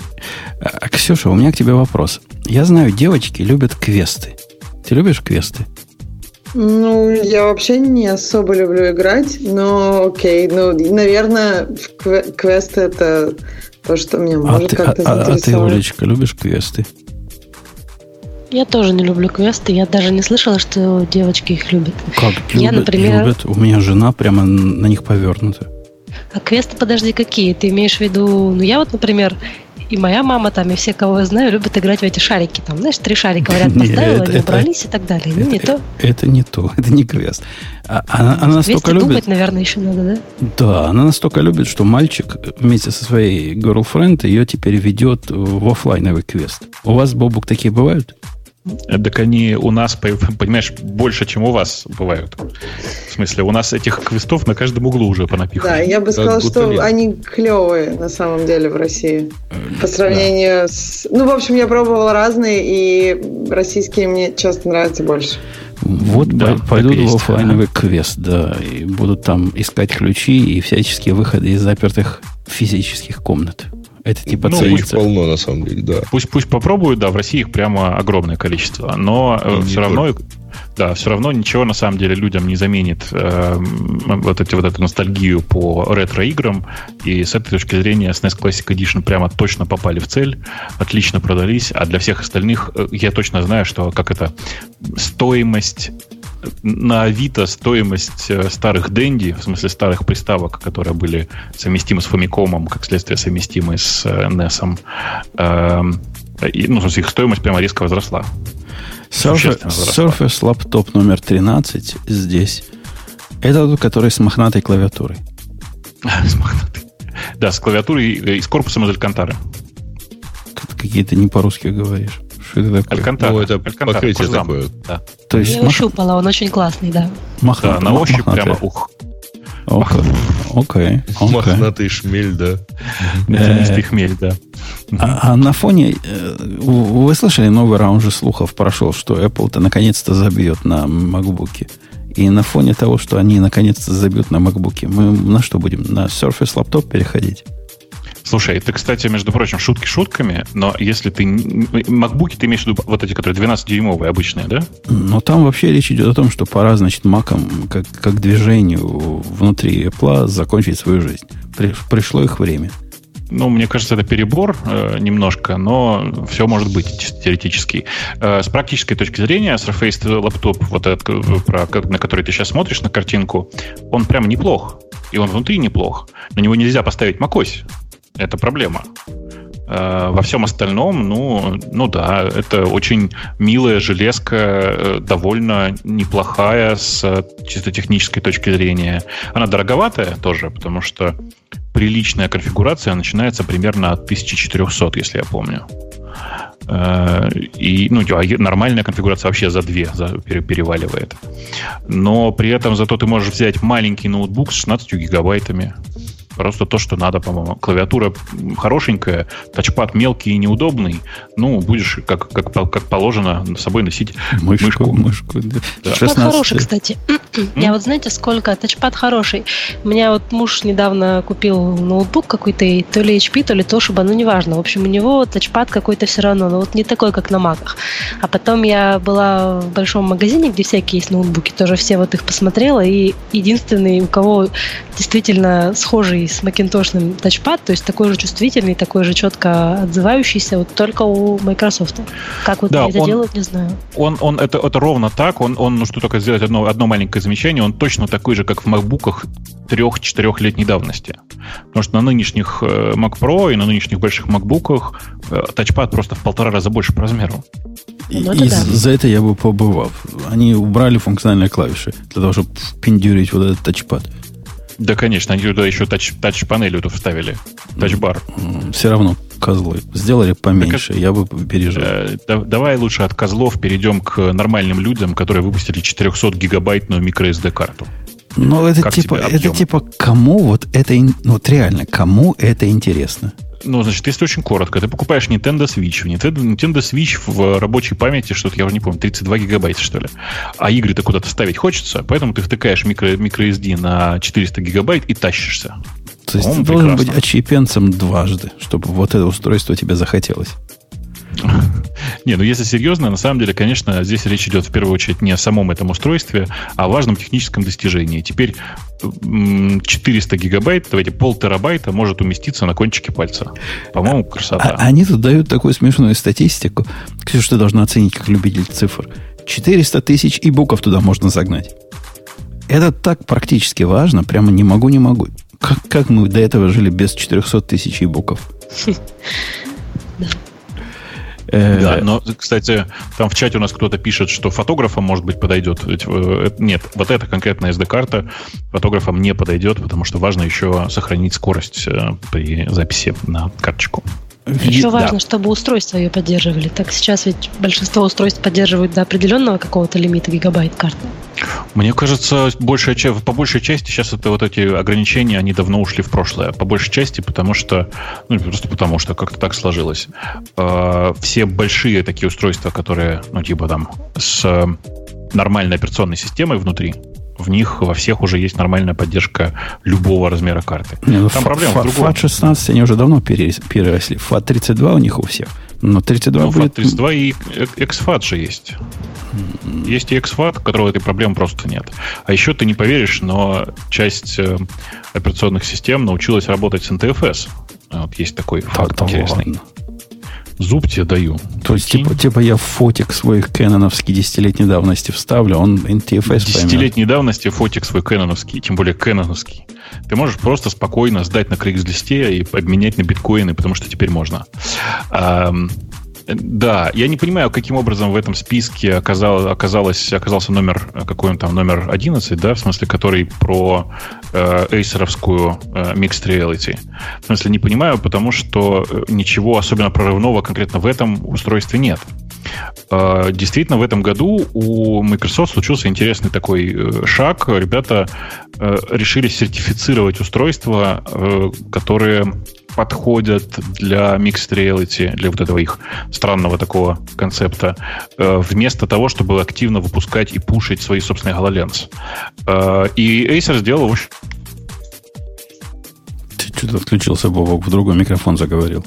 А, Ксюша, у меня к тебе вопрос. Я знаю, девочки любят квесты. Ты любишь квесты? Ну, я вообще не особо люблю играть, но окей. Ну, наверное, квест это то, что меня а может ты, как-то а, а, а ты, Олечка, любишь квесты? Я тоже не люблю квесты. Я даже не слышала, что девочки их любят. Как? Я, например... любят? У меня жена прямо на них повернута. А квесты, подожди, какие? Ты имеешь в виду... Ну, я вот, например, и моя мама там, и все, кого я знаю, любят играть в эти шарики. Там, знаешь, три шарика, говорят, поставила, они убрались и так далее. Ну, не то. Это не то, это не квест. А, она, она настолько любит... думать, наверное, еще надо, да? Да, она настолько любит, что мальчик вместе со своей girlfriend ее теперь ведет в офлайновый квест. У вас, Бобук, такие бывают? Так они у нас, понимаешь, больше, чем у вас бывают. В смысле, у нас этих квестов на каждом углу уже понапихано. Да, я бы сказала, что они клевые на самом деле в России. По сравнению да. с... Ну, в общем, я пробовала разные, и российские мне часто нравятся больше. Вот да, пойдут в офлайновый да. квест, да, и будут там искать ключи и всяческие выходы из запертых физических комнат. Это типа ну, их полно, на самом деле, да. Пусть, пусть попробуют, да, в России их прямо огромное количество. Но ну, все равно, да, все равно ничего на самом деле людям не заменит э, вот, эти, вот эту ностальгию по ретро-играм. И с этой точки зрения SNES Classic Edition прямо точно попали в цель, отлично продались. А для всех остальных э, я точно знаю, что как это стоимость на Авито стоимость э, старых Дэнди, в смысле старых приставок, которые были совместимы с Фомикомом, как следствие совместимы с NES, э, И, ну, их стоимость прямо резко возросла. Surface, Surface лаптоп номер 13 здесь. Это тот, который с мохнатой клавиатурой. с мохнатой. Да, с клавиатурой и с корпусом из Алькантары. Какие-то не по-русски говоришь. Что это такое? Алькантара. Ну, это Алькантара, покрытие кожзам. такое. Да. То есть Я его щупала, он очень классный, да. мохна- Да, на ощупь мохнатая. прямо ух. Окей. Мохнатый шмель, да. Маслянистый хмель, да. А, а на фоне, э, вы вы слышали, новый раунд же слухов прошел, что Apple-то наконец-то забьет на MacBook. И на фоне того, что они наконец-то забьют на MacBook, мы на что будем? На Surface лаптоп переходить? Слушай, это, кстати, между прочим, шутки шутками, но если ты... MacBook ты имеешь в виду вот эти, которые 12-дюймовые обычные, да? Но там вообще речь идет о том, что пора, значит, маком, как, как движению внутри Apple закончить свою жизнь. При- пришло их время. Ну, мне кажется, это перебор э, немножко, но все может быть теоретически. Э, с практической точки зрения, Surface лаптоп, вот этот, э, про, на который ты сейчас смотришь, на картинку, он прям неплох. И он внутри неплох. На него нельзя поставить macOS. Это проблема. Э, Во всем остальном, ну, ну да, это очень милая железка, э, довольно неплохая с э, чисто технической точки зрения. Она дороговатая тоже, потому что приличная конфигурация начинается примерно от 1400, если я помню. И, ну, а нормальная конфигурация вообще за две за- пере- переваливает. Но при этом зато ты можешь взять маленький ноутбук с 16 гигабайтами. Просто то, что надо, по-моему. Клавиатура хорошенькая, тачпад мелкий и неудобный. Ну, будешь, как, как, как положено, с собой носить Мышку, мышку. мышку. да. Тачпад 16. хороший, кстати. Я вот знаете, сколько? Тачпад хороший. У меня вот муж недавно купил ноутбук какой-то, и то ли HP, то ли Toshiba, ну неважно. В общем, у него тачпад какой-то все равно, но вот не такой, как на маках. А потом я была в большом магазине, где всякие есть ноутбуки, тоже все вот их посмотрела, и единственный, у кого действительно схожий с макинтошным тачпад, то есть такой же чувствительный, такой же четко отзывающийся, вот только у Microsoft. Как вот Да, они это он- делают, не знаю. Он, он это, это ровно так. Он, он, ну что только сделать одно, одно маленькое замечание, он точно такой же, как в макбуках трех-четырехлетней давности. Потому что на нынешних э, Mac Pro и на нынешних больших макбуках э, тачпад просто в полтора раза больше по размеру. И, Ну, это и да. за- это я бы побывал. Они убрали функциональные клавиши для того, чтобы впендюрить вот этот тачпад. Да, конечно, они туда еще тач, тач-панель эту вставили. Тачбар. Все равно козлы. Сделали поменьше, я бы пережил. Э, да- давай лучше от козлов перейдем к нормальным людям, которые выпустили 400-гигабайтную microSD-карту. Но это как типа, это типа кому вот это, ну, вот реально, кому это интересно? Ну, значит, если очень коротко, ты покупаешь Nintendo Switch. В Nintendo, Nintendo Switch в рабочей памяти, что-то я уже не помню, 32 гигабайта, что ли. А игры-то куда-то ставить хочется, поэтому ты втыкаешь микро, microSD на 400 гигабайт и тащишься. То есть ты должен быть прекрасно. отщепенцем дважды, чтобы вот это устройство тебе захотелось. Не, ну если серьезно, на самом деле, конечно, здесь речь идет в первую очередь не о самом этом устройстве, а о важном техническом достижении. Теперь м, 400 гигабайт, давайте пол терабайта может уместиться на кончике пальца. По-моему, красота. А, они тут дают такую смешную статистику. Ксюша, ты должна оценить как любитель цифр. 400 тысяч и букв туда можно загнать. Это так практически важно, прямо не могу, не могу. Как, как мы до этого жили без 400 тысяч и букв? Э, Да, но, кстати, там в чате у нас кто-то пишет, что фотографам, может быть, подойдет. Э, Нет, вот эта конкретная SD-карта фотографам не подойдет, потому что важно еще сохранить скорость э, при записи на карточку. Еще Да. важно, чтобы устройства ее поддерживали. Так сейчас ведь большинство устройств поддерживают до определенного какого-то лимита гигабайт карты. Мне кажется, большая, по большей части сейчас это вот эти ограничения, они давно ушли в прошлое. По большей части, потому что, ну, просто потому что как-то так сложилось. Э, Все большие такие устройства, которые, ну, типа там, с э, нормальной операционной системой внутри, в них во всех уже есть нормальная поддержка любого размера карты. Не, ну, Там фа- проблема фа- в другом. FAT16 они уже давно пере- переросли. FAT32 у них у всех. Но 32 Ну, будет... FAT32 и XFAT же есть. Есть и XFAT, у которого этой проблемы просто нет. А еще ты не поверишь, но часть э, операционных систем научилась работать с NTFS. Вот есть такой факт Да интересный. ладно. Зуб тебе даю. То есть, типа, типа я фотик свой кэноновский десятилетней давности вставлю, он NTFS. Десятилетней давности фотик свой кэноновский, тем более кэноновский. Ты можешь просто спокойно сдать на Craigslist и обменять на биткоины, потому что теперь можно. Да, я не понимаю, каким образом в этом списке оказал, оказалось, оказался номер, какой он там, номер 11, да, в смысле, который про э, эйсеровскую э, Mixed Reality. В смысле, не понимаю, потому что э, ничего особенно прорывного конкретно в этом устройстве нет. Э, действительно, в этом году у Microsoft случился интересный такой э, шаг. Ребята э, решили сертифицировать устройства, которые подходят для Mixed Reality, для вот этого их странного такого концепта, вместо того, чтобы активно выпускать и пушить свои собственные HoloLens. И Acer сделал... Ты что-то отключился, Бобок, в другой микрофон заговорил.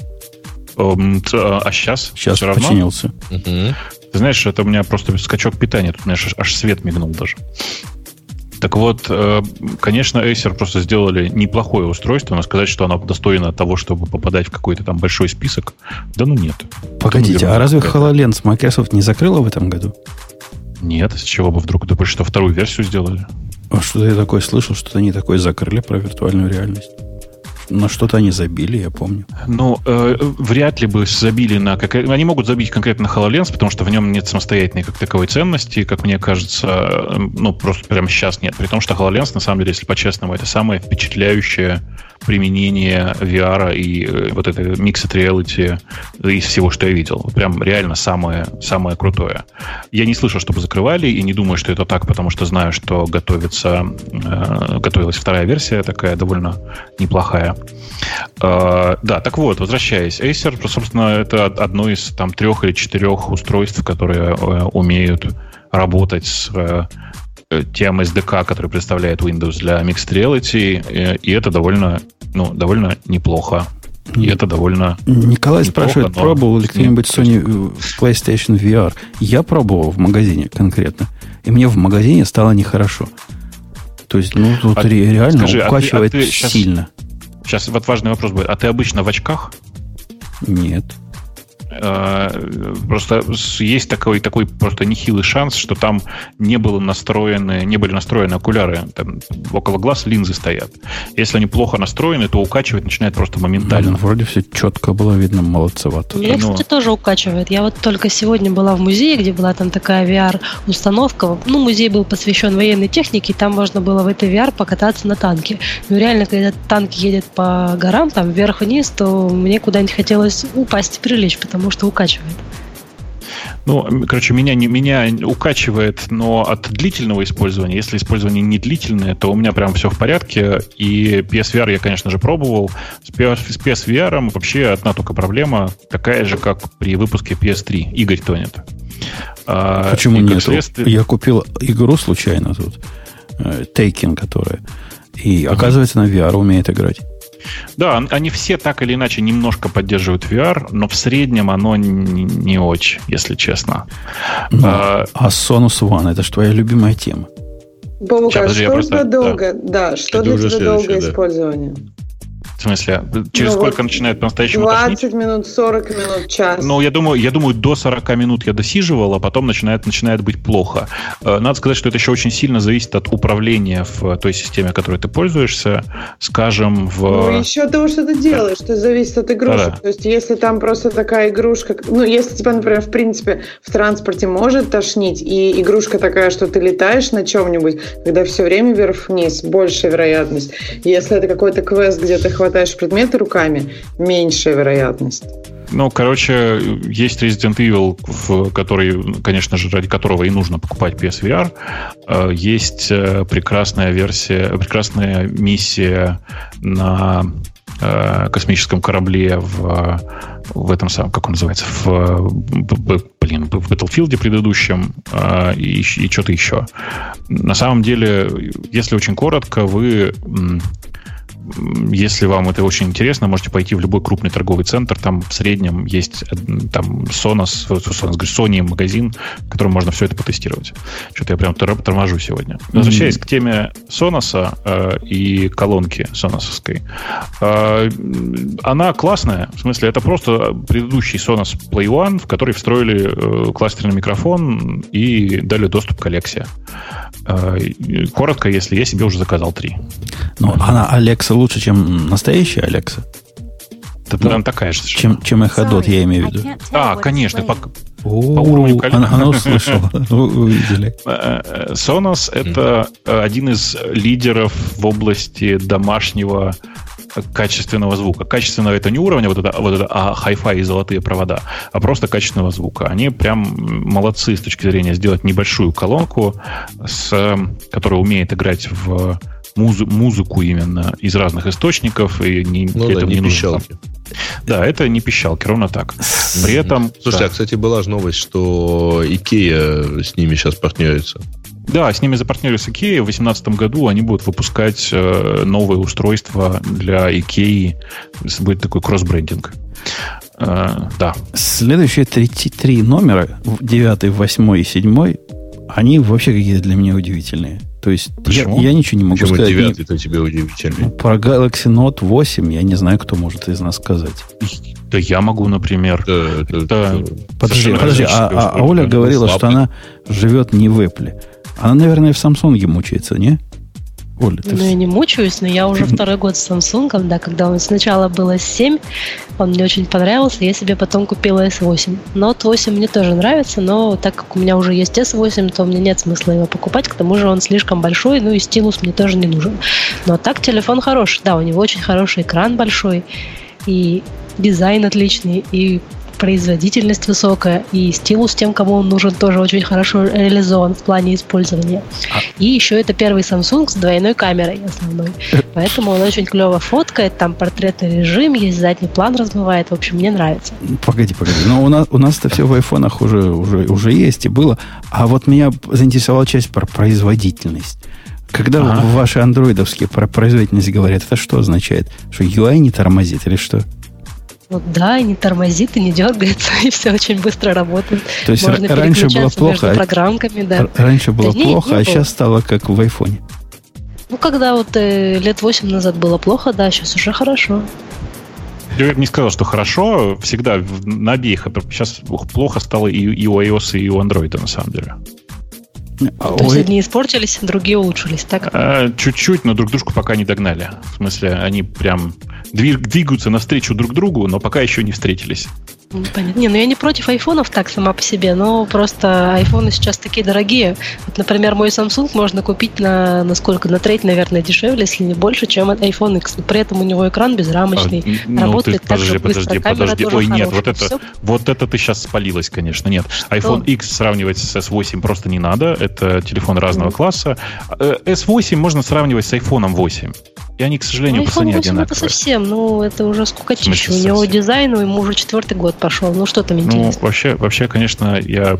Эм, а сейчас? Сейчас все починился. Угу. Ты знаешь, это у меня просто скачок питания. Тут у меня аж свет мигнул даже. Так вот, э, конечно, Acer просто сделали неплохое устройство, но сказать, что оно достойно того, чтобы попадать в какой-то там большой список, да ну нет. Погодите, а разве HoloLens Microsoft не закрыла в этом году? Нет, с чего бы вдруг? Ты что, вторую версию сделали? А что-то я такое слышал, что-то они такое закрыли про виртуальную реальность. На что-то они забили, я помню. Ну, э, вряд ли бы забили на... Как... Они могут забить конкретно на HoloLens, потому что в нем нет самостоятельной как таковой ценности, как мне кажется, э, ну, просто прямо сейчас нет. При том, что HoloLens, на самом деле, если по-честному, это самое впечатляющее применение VR и э, вот это mixed reality из всего, что я видел. Прям реально самое, самое крутое. Я не слышал, чтобы закрывали, и не думаю, что это так, потому что знаю, что готовится, э, готовилась вторая версия, такая довольно неплохая. Э, да, так вот, возвращаясь. Acer, собственно, это одно из там трех или четырех устройств, которые э, умеют работать с э, тем SDK, который представляет Windows для Mixed Reality, э, и это довольно, ну, довольно неплохо. И это довольно... Николай спрашивает, пробовал ли кто-нибудь Sony PlayStation VR? Я пробовал в магазине конкретно. И мне в магазине стало нехорошо. То есть, ну, тут а, реально скажи, укачивает а ты, а ты сильно. Сейчас, вот важный вопрос будет. А ты обычно в очках? Нет. Э, просто есть такой, такой просто нехилый шанс, что там не, было настроены, не были настроены окуляры. Там около глаз линзы стоят. Если они плохо настроены, то укачивать начинает просто моментально. Ну, вроде все четко было видно, молодцевато. Меня, кстати, Но... тоже укачивает. Я вот только сегодня была в музее, где была там такая VR-установка. Ну, музей был посвящен военной технике, и там можно было в этой VR покататься на танке. Ну, реально, когда танк едет по горам, там вверх-вниз, то мне куда-нибудь хотелось упасть и прилечь, потому потому что укачивает. Ну, короче, меня, не, меня укачивает, но от длительного использования. Если использование не длительное, то у меня прям все в порядке. И PSVR я, конечно же, пробовал. С PSVR вообще одна только проблема, такая же, как при выпуске PS3. Игорь тонет. А, Почему нет? Следствие... Я купил игру случайно тут, э, Taking, которая. И, оказывается, на VR умеет играть. Да, они все так или иначе немножко поддерживают VR, но в среднем оно не, не очень, если честно. Ну, а, а Sonus One это же твоя любимая тема. Бобука, что просто, долго? Да, да что для тебя долгое да. использование? В смысле, через ну, сколько вот начинает по-настоящему 20 тошнить? минут, 40 минут, час. Ну, я думаю, я думаю, до 40 минут я досиживал, а потом начинает, начинает быть плохо. Э, надо сказать, что это еще очень сильно зависит от управления в той системе, которой ты пользуешься. Скажем, в... Ну, еще от того, что ты делаешь, что зависит от игрушек. Да-да. То есть, если там просто такая игрушка... Ну, если тебя, например, в принципе, в транспорте может тошнить, и игрушка такая, что ты летаешь на чем-нибудь, когда все время вверх-вниз, большая вероятность. Если это какой-то квест, где ты хватаешь хватаешь предметы руками, меньшая вероятность. Ну, короче, есть Resident Evil, в который, конечно же, ради которого и нужно покупать PSVR. Э, есть э, прекрасная версия, прекрасная миссия на э, космическом корабле в, в этом самом, как он называется, в, блин, в Battlefield предыдущем и, и что-то еще. На самом деле, если очень коротко, вы если вам это очень интересно, можете пойти в любой крупный торговый центр. Там в среднем есть там Sonos, Sonos Sony магазин, в котором можно все это потестировать. Что-то я прям торможу сегодня. Возвращаясь mm-hmm. к теме Sonos э, и колонки соносовской. Э, она классная. В смысле, это просто предыдущий Sonos Play One, в который встроили э, кластерный микрофон и дали доступ к Alexa. Э, коротко, если я себе уже заказал три. Ну, она Alexa лучше, чем настоящая Alexa? Это, наверное, такая же. Чем, чем Эходот, я имею в виду. А, конечно. По, по уровню колен- она, она услышала. Вы увидели. Э, э, Sonos это один из лидеров в области домашнего качественного звука. Качественного это не уровня вот это, вот это а хай-фай и золотые провода, а просто качественного звука. Они прям молодцы с точки зрения сделать небольшую колонку, с, которая умеет играть в музы- музыку именно из разных источников и не, Ну при да, не нужно пищалки. там- Да, это не пищалки, ровно так. При этом Слушай, да. а, кстати, была же новость, что Икея с ними сейчас партнерится. Да, с ними запартнерились IKEA. В 2018 году они будут выпускать э, новые устройства для IKEA. Будет такой кросс-брендинг. Э, да. Следующие три, три номера, в- девятый, восьмой и седьмой, они вообще какие-то для меня удивительные. То есть я, Почему? я ничего не могу Почему сказать. девятый-то тебе удивительный? Ну, Про Galaxy Note 8 я не знаю, кто может из нас сказать. Да я могу, например. Это- это- Это- Подожди, подожди, а, а-. Оля говорила, что Слабый. она живет не в Apple. Она, наверное, в Samsung мучается, не? Оля, ты Ну, я не мучаюсь, но я уже второй год с Samsung, да, когда он сначала был S7, он мне очень понравился, я себе потом купила S8. Note 8 мне тоже нравится, но так как у меня уже есть S8, то мне нет смысла его покупать, к тому же он слишком большой, ну и стилус мне тоже не нужен. Но так телефон хороший, да, у него очень хороший экран большой, и дизайн отличный, и производительность высокая, и стилус тем, кому он нужен, тоже очень хорошо реализован в плане использования. И еще это первый Samsung с двойной камерой основной. Поэтому он очень клево фоткает, там портретный режим, есть задний план размывает. В общем, мне нравится. Погоди, погоди. Но у нас у нас-то все в айфонах уже, уже, уже есть и было. А вот меня заинтересовала часть про производительность. Когда в ваши андроидовские про производительность говорят, это что означает? Что UI не тормозит или что? Вот да, и не тормозит, и не дергается, и все очень быстро работает. То есть Можно р- раньше было плохо, между а- программками, да. Р- Раньше было Да не, плохо, не а было. сейчас стало как в айфоне. Ну, когда вот э, лет 8 назад было плохо, да, сейчас уже хорошо. Я бы не сказал, что хорошо. Всегда на обеих. Сейчас плохо стало и, и у iOS, и у Android, на самом деле. А То есть одни испортились, другие улучшились, так? Э, Чуть-чуть, но друг дружку пока не догнали. В смысле, они прям двиг- двигаются навстречу друг другу, но пока еще не встретились. Ну, понятно. Не, ну я не против айфонов так сама по себе, но просто айфоны сейчас такие дорогие. Вот, например, мой Samsung можно купить на, на сколько? На треть, наверное, дешевле, если не больше, чем iPhone X. При этом у него экран безрамочный. А, ну, работает ты так же подожди, быстро, подожди, камера подожди. тоже Ой, нет, вот это, вот это ты сейчас спалилась, конечно. Нет, iPhone X сравнивать с S8 просто не надо. Это телефон разного Мгм. класса. Э, S8 можно сравнивать с iPhone 8. И они, к сожалению, Ну, по цене 8 это одинаковые. совсем, ну это уже скукотища. У него дизайн, ему уже четвертый год пошел. Ну что там Ну, интересно? вообще, вообще, конечно, я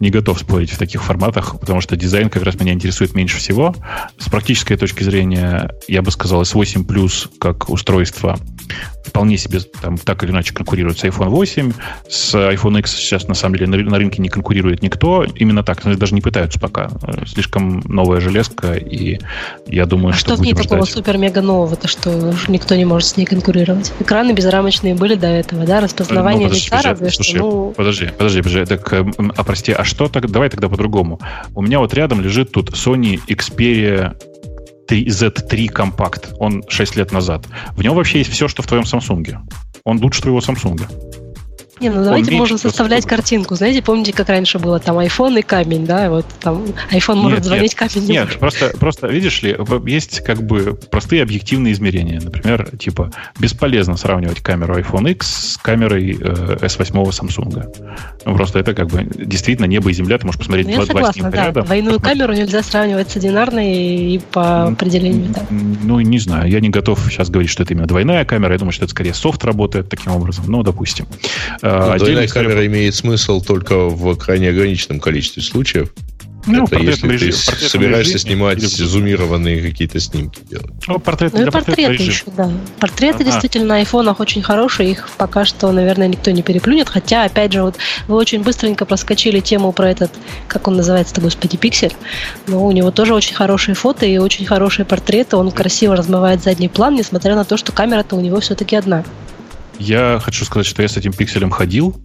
не готов спорить в таких форматах, потому что дизайн как раз меня интересует меньше всего. С практической точки зрения, я бы сказал, S8 Plus как устройство вполне себе там так или иначе конкурирует с iPhone 8. С iPhone X сейчас, на самом деле, на, ры- на рынке не конкурирует никто. Именно так, даже не пытаются пока. Э, Слишком новая железка, и я думаю, А что, что в ней будем такого ждать. супер-мега нового-то, что уж никто не может с ней конкурировать? Экраны безрамочные были до этого, да? Распознавание Ну, подожди, лица разве слушай, что. Ну, Подожди, подожди, подожди. Так, эм, а прости, а что так? Давай тогда по-другому. У меня вот рядом лежит тут Sony Xperia 3, Z3 компакт. Он 6 лет назад. В нем вообще есть все, что в твоем Samsung. Он лучше твоего Samsung. Не, ну давайте меньше можно просто составлять такой. картинку. Знаете, помните, как раньше было там iPhone и камень, да? Вот там iPhone может Нет, звонить, нет, камень не Нет, может. просто, просто, видишь ли, есть как бы простые объективные измерения. Например, типа, бесполезно сравнивать камеру iPhone X с камерой э, S8 Samsung. Ну, Просто это как бы действительно небо и земля. Ты можешь посмотреть Ну, я два, два согласна, снимка да. рядом. Двойную камеру нельзя сравнивать с одинарной и по определению, да. Ну, не знаю. Я не готов сейчас говорить, что это именно двойная камера. Я думаю, что это скорее софт работает таким образом. Ну, допустим. Э, Ну, история- камера имеет смысл только в крайне ограниченном количестве случаев. Ну, это если портретном ты собираешься режиме снимать или зумированные какие-то снимки делать. Ну, портрет, Ну и портреты режима. еще, да. Портреты Ага. действительно на айфонах очень хорошие, их пока что, наверное, никто не переплюнет, хотя, опять же, вот вы очень быстренько проскочили тему про этот, как он называется-то, господи, пиксель, но у него тоже очень хорошие фото и очень хорошие портреты, он красиво размывает задний план, несмотря на то, что камера-то у него все-таки одна. Я хочу сказать, что я с этим пикселем ходил.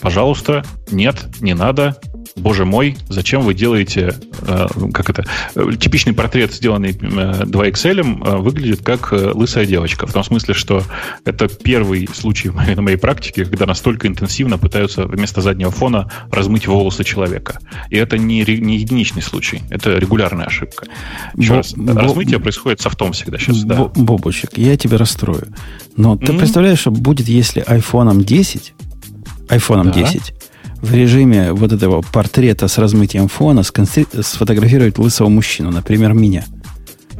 Пожалуйста, нет, не надо. Боже мой, зачем вы делаете, э, как это, э, типичный портрет, сделанный э, 2XL, э, выглядит как лысая девочка. В том смысле, что это первый случай в моей, на моей практике, когда настолько интенсивно пытаются вместо заднего фона размыть волосы человека. И это не, не единичный случай, это регулярная ошибка. Еще Бо- раз, бо- размытие происходит софтом всегда сейчас, да. Бо- Бобочек, я тебя расстрою. Но ты Мгм. представляешь, что будет, если iPhone 10, iPhone Да. 10 в режиме вот этого портрета с размытием фона сконстри- сфотографировать лысого мужчину, например, меня.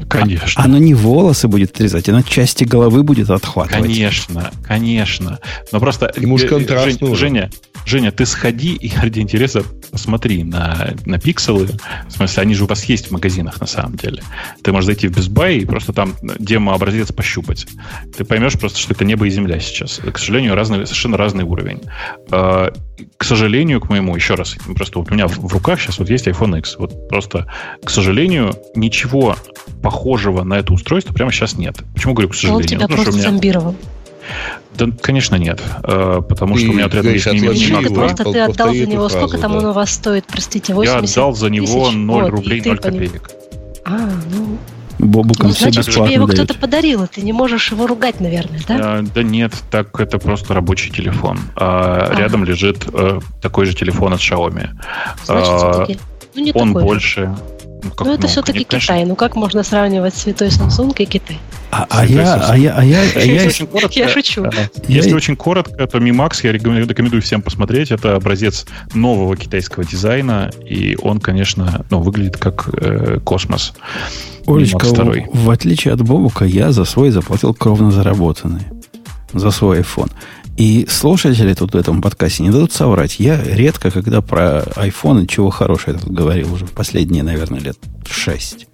Конечно. Оно не волосы будет отрезать, оно части головы будет отхватывать. Конечно, конечно. Но просто... Ему ж э, контраст Жень- нужен. Женя, Женя, ты сходи и ради интереса посмотри на, на пикселы. В смысле, они же у вас есть в магазинах на самом деле. Ты можешь зайти в Best Buy и просто там демо-образец пощупать. Ты поймешь просто, что это небо и земля сейчас. К сожалению, разный, совершенно разный уровень. Э, К сожалению, к моему, еще раз, просто вот у меня в в руках сейчас вот есть iPhone X. Вот просто, к сожалению, ничего похожего на это устройство прямо сейчас нет. Почему говорю к Он сожалению? тебя что просто меня- зомбировал. да, конечно, нет. Э, Потому что Ты, у меня отряд есть не его, два. просто ты отдал за него, фразу, сколько там да. он у вас стоит, простите, Я 80 отдал за него тысяч? 0 Вот, рублей, ты 0 по нему- копеек. А, ну, Бобукам ну, значит, тебе его кто-то подарил, и ты не можешь его ругать, наверное, да? Э, Да нет, так это просто рабочий телефон. А Ага. Рядом лежит э, такой же телефон от Xiaomi. Значит, а, все-таки, ну, не Он такой же. больше. Ну, как, Ну, это ну, все-таки конечно, Китай. Ну, как можно сравнивать святой Samsung и Китай? А, а я, а я, а я, а я, очень коротко, Я шучу. Если очень коротко, то Mi Max я рекомен- рекомендую всем посмотреть. Это образец нового китайского дизайна, и он, конечно, ну, выглядит как э, космос. Олечка, в, отличие от Бобука, я за свой заплатил кровно заработанные. За свой iPhone. И слушатели тут в этом подкасте не дадут соврать. Я редко, когда про iPhone чего хорошего я тут говорил уже в последние, наверное, лет шесть.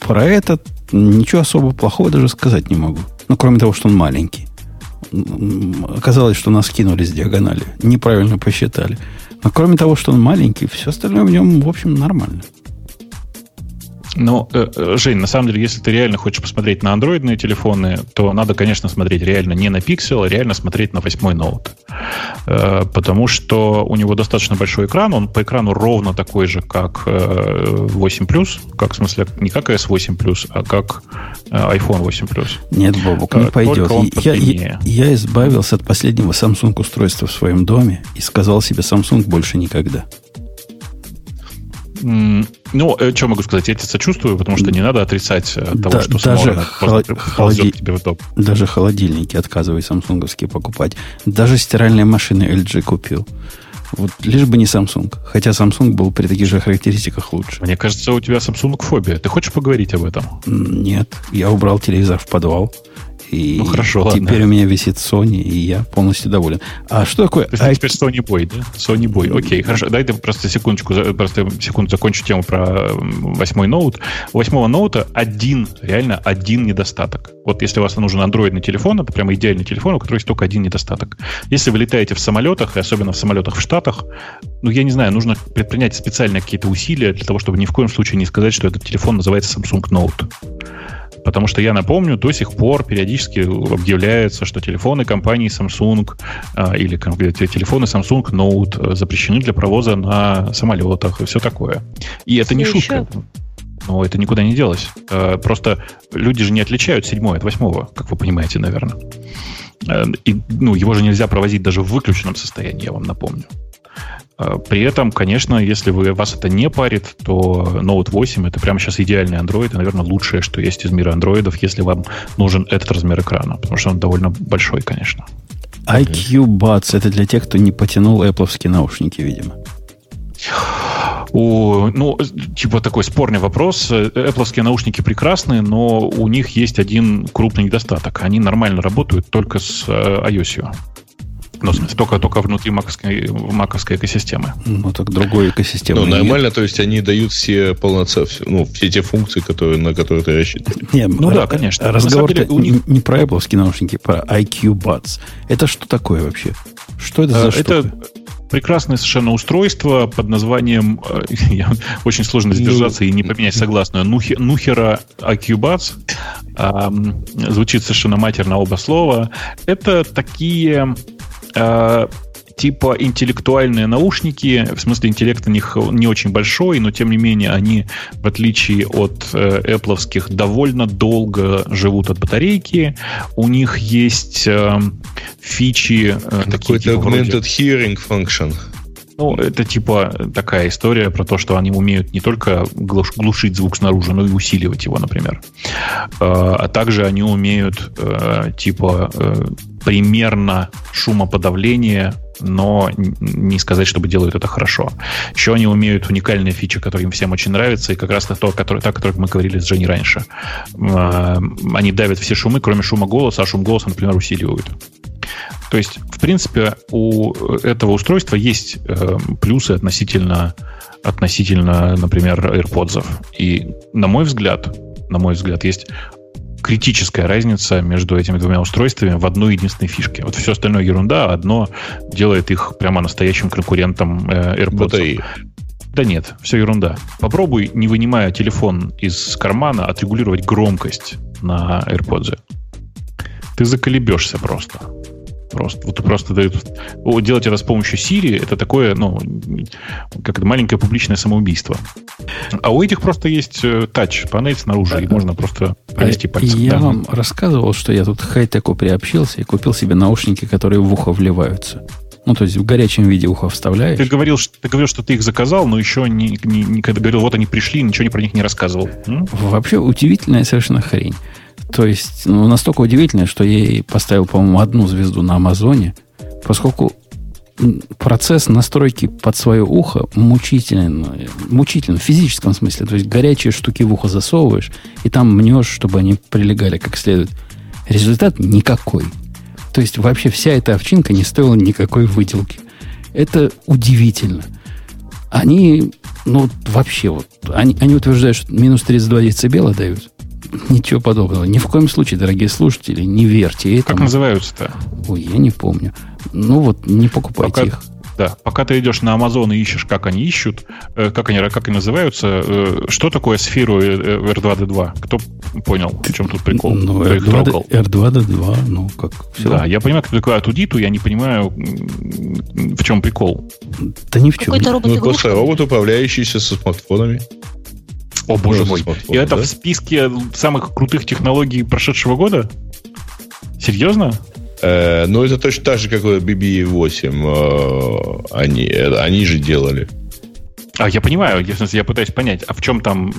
Про этот ничего особо плохого даже сказать не могу. Ну, кроме того, что он маленький. Оказалось, что нас кинули с диагонали. Неправильно посчитали. Но кроме того, что он маленький, все остальное в нем, в общем, нормально. Ну, э, э, Жень, на самом деле, если ты реально хочешь посмотреть на андроидные телефоны, то надо, конечно, смотреть реально не на Pixel, а реально смотреть на восьмой ноут. Э, Потому что у него достаточно большой экран, он по экрану ровно такой же, как э, 8 как, в смысле, не как S8 а как iPhone 8 Нет, Бобук, не пойдет. Я, я, я избавился от последнего Samsung устройства в своем доме и сказал себе Samsung больше никогда. Ну, что могу сказать? Я тебе сочувствую, потому что не надо отрицать э, того, Да- что даже просто холоди- тебе в дом. Даже холодильники отказываюсь самсунговские покупать. Даже стиральные машины LG купил. Вот лишь бы не Samsung. Хотя Samsung был при таких же характеристиках лучше. Мне кажется, у тебя Samsung фобия. Ты хочешь поговорить об этом? Нет, я убрал телевизор в подвал. И Ну, хорошо, ладно. теперь у меня висит Sony, и я полностью доволен. А что такое? То есть I- теперь Sony Boy, да? Sony Boy. Окей, хорошо. Дай ты просто секундочку, просто секунду закончу тему про восьмой ноут. У восьмого ноута один, реально один недостаток. Вот если у вас нужен андроидный телефон, это прямо идеальный телефон, у которого есть только один недостаток. Если вы летаете в самолетах, и особенно в самолетах в Штатах, ну, я не знаю, нужно предпринять специально какие-то усилия для того, чтобы ни в коем случае не сказать, что этот телефон называется Samsung Note. Потому что я напомню, до сих пор периодически объявляется, что телефоны компании Samsung а, или телефоны Samsung Note э, запрещены для провоза на самолетах и все такое. И это не Всё шутка. еще? Но это никуда не делось. Э, Просто люди же не отличают седьмое от восьмого, как вы понимаете, наверное. Э, И, ну, его же нельзя провозить даже в выключенном состоянии, я вам напомню. Э, При этом, конечно, если вы, вас это не парит, то Note 8 это прямо сейчас идеальный Android, и, наверное, лучшее, что есть из мира андроидов, если вам нужен этот размер экрана, потому что он довольно большой, конечно. IQ Buds это для тех, кто не потянул Apple наушники, видимо. О, ну, типа такой спорный вопрос. Apple наушники прекрасные, но у них есть один крупный недостаток. Они нормально работают только с э, iOS. Ну, только, только внутри маковской, маковской экосистемы. Ну, так другой экосистемы. Ну, нет. нормально, то есть они дают все полноценные, ну, все те функции, которые, на которые ты рассчитываешь. Не, Ну да, конечно. Разговор деле, у не, не про Apple наушники, про IQ Buds. Это что такое вообще? Что это за Э, штука? Это прекрасное совершенно устройство под названием, э, я- очень сложно сдержаться и не поменять согласную, Нухера Акьюбац. Звучит совершенно матерно оба слова. Это такие э, типа интеллектуальные наушники, в смысле интеллект у них не очень большой, но тем не менее они, в отличие от э, Apple, довольно долго живут от батарейки. У них есть э, фичи э, такие типа augmented вроде... hearing function. Ну, это типа такая история про то, что они умеют не только глушить звук снаружи, но и усиливать его, например. Э, а также они умеют э, типа примерно шумоподавление, но не сказать, чтобы делают это хорошо. Еще они умеют уникальные фичи, которые им всем очень нравятся, и как раз то, который, та, о которых мы говорили с Женей раньше. Они давят все шумы, кроме шума голоса, а шум голоса, например, усиливают. То есть, в принципе, у этого устройства есть э, плюсы относительно, относительно, например, AirPods. И, на мой взгляд, на мой взгляд, есть критическая разница между этими двумя устройствами в одной единственной фишке. Вот все остальное ерунда, одно делает их прямо настоящим конкурентом э, AirPods. Батареи. Да нет, все ерунда. Попробуй, не вынимая телефон из кармана, отрегулировать громкость на AirPods. Ты заколебешься просто. Просто, вот просто дают, делать это с помощью Siri, это такое, ну, как это маленькое публичное самоубийство. А у этих просто есть тач, э, панель снаружи, и можно просто провести пальцем. Я да. вам рассказывал, что я тут хай-теку приобщился и купил себе наушники, которые в ухо вливаются. Ну, то есть в горячем виде ухо вставляешь. Ты говорил, что, ты говорил, что ты их заказал, но еще не, не, не когда говорил, вот они пришли, ничего не про них не рассказывал. М? Вообще удивительная совершенно хрень. То есть, ну, настолько удивительно, что я ей поставил, по-моему, одну звезду на Амазоне, поскольку процесс настройки под свое ухо мучительный, мучительный в физическом смысле. То есть горячие штуки в ухо засовываешь, и там мнешь, чтобы они прилегали как следует. Результат никакой. То есть вообще вся эта овчинка не стоила никакой выделки. Это удивительно. Они, ну, вообще вот, они, они утверждают, что минус 32 децибела дают. Ничего подобного. Ни в коем случае, дорогие слушатели, не верьте этому. Как называются-то? Ой, я не помню. Ну вот, не покупайте Пока... их. Да, пока ты идешь на Amazon и ищешь, как они ищут, э, как они, как они называются, э, что такое сферу R2D2? Кто понял, в чем тут прикол? Ну, R2, R2D2, ну, как все. Да, я понимаю, кто такой Атудиту, я не понимаю, в чем прикол. Да ни в чем. Какой-то робот, ну, просто робот, управляющийся со смартфонами. О, боже мой. И это в списке самых крутых технологий прошедшего года? Серьезно? Э, ну, это точно так же, как BB-8. Э, они, они же делали. А, я понимаю, я, я пытаюсь понять, а в чем там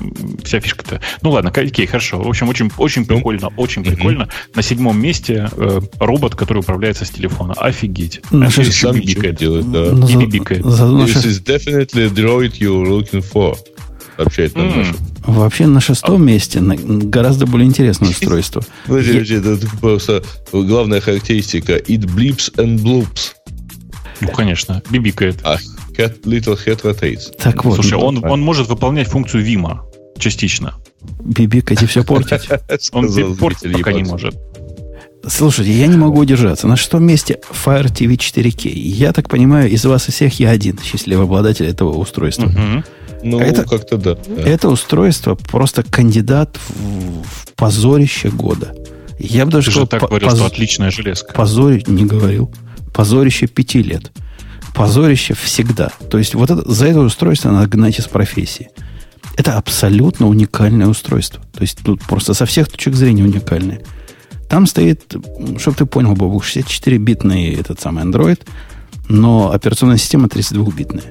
вся фишка-то? Ну ладно, окей, хорошо. В общем, очень, очень ну, прикольно, очень mm-hmm. прикольно. На седьмом месте э, робот, который управляется с телефона. Офигеть. Шест... Сам бибикает. Делает, да. И бибикает. This is definitely the droid you're looking for сообщает нам mm. Вообще на шестом месте на, гораздо более интересное устройство. Подожди, это просто главная характеристика. It blips and bloops. Ну, конечно, бибикает. А cat, little head rotates. Так вот. Слушай, он, он может выполнять функцию Вима частично. Бибикать и все портить. Он портить пока не может. Слушайте, я не могу удержаться. На шестом месте Fire TV 4K. Я так понимаю, из вас и всех я один счастливый обладатель этого устройства. Угу. Ну, это, как-то да. Это устройство просто кандидат в, в позорище года. Я бы даже Ты сказал, же так по- говорил, поз... что отличная железка. Позорище, не говорил. Позорище пяти лет. Позорище всегда. То есть вот это, за это устройство надо гнать из профессии. Это абсолютно уникальное устройство. То есть тут просто со всех точек зрения уникальное. Там стоит, чтобы ты понял, Бобу, 64-битный этот самый Android, но операционная система 32-битная.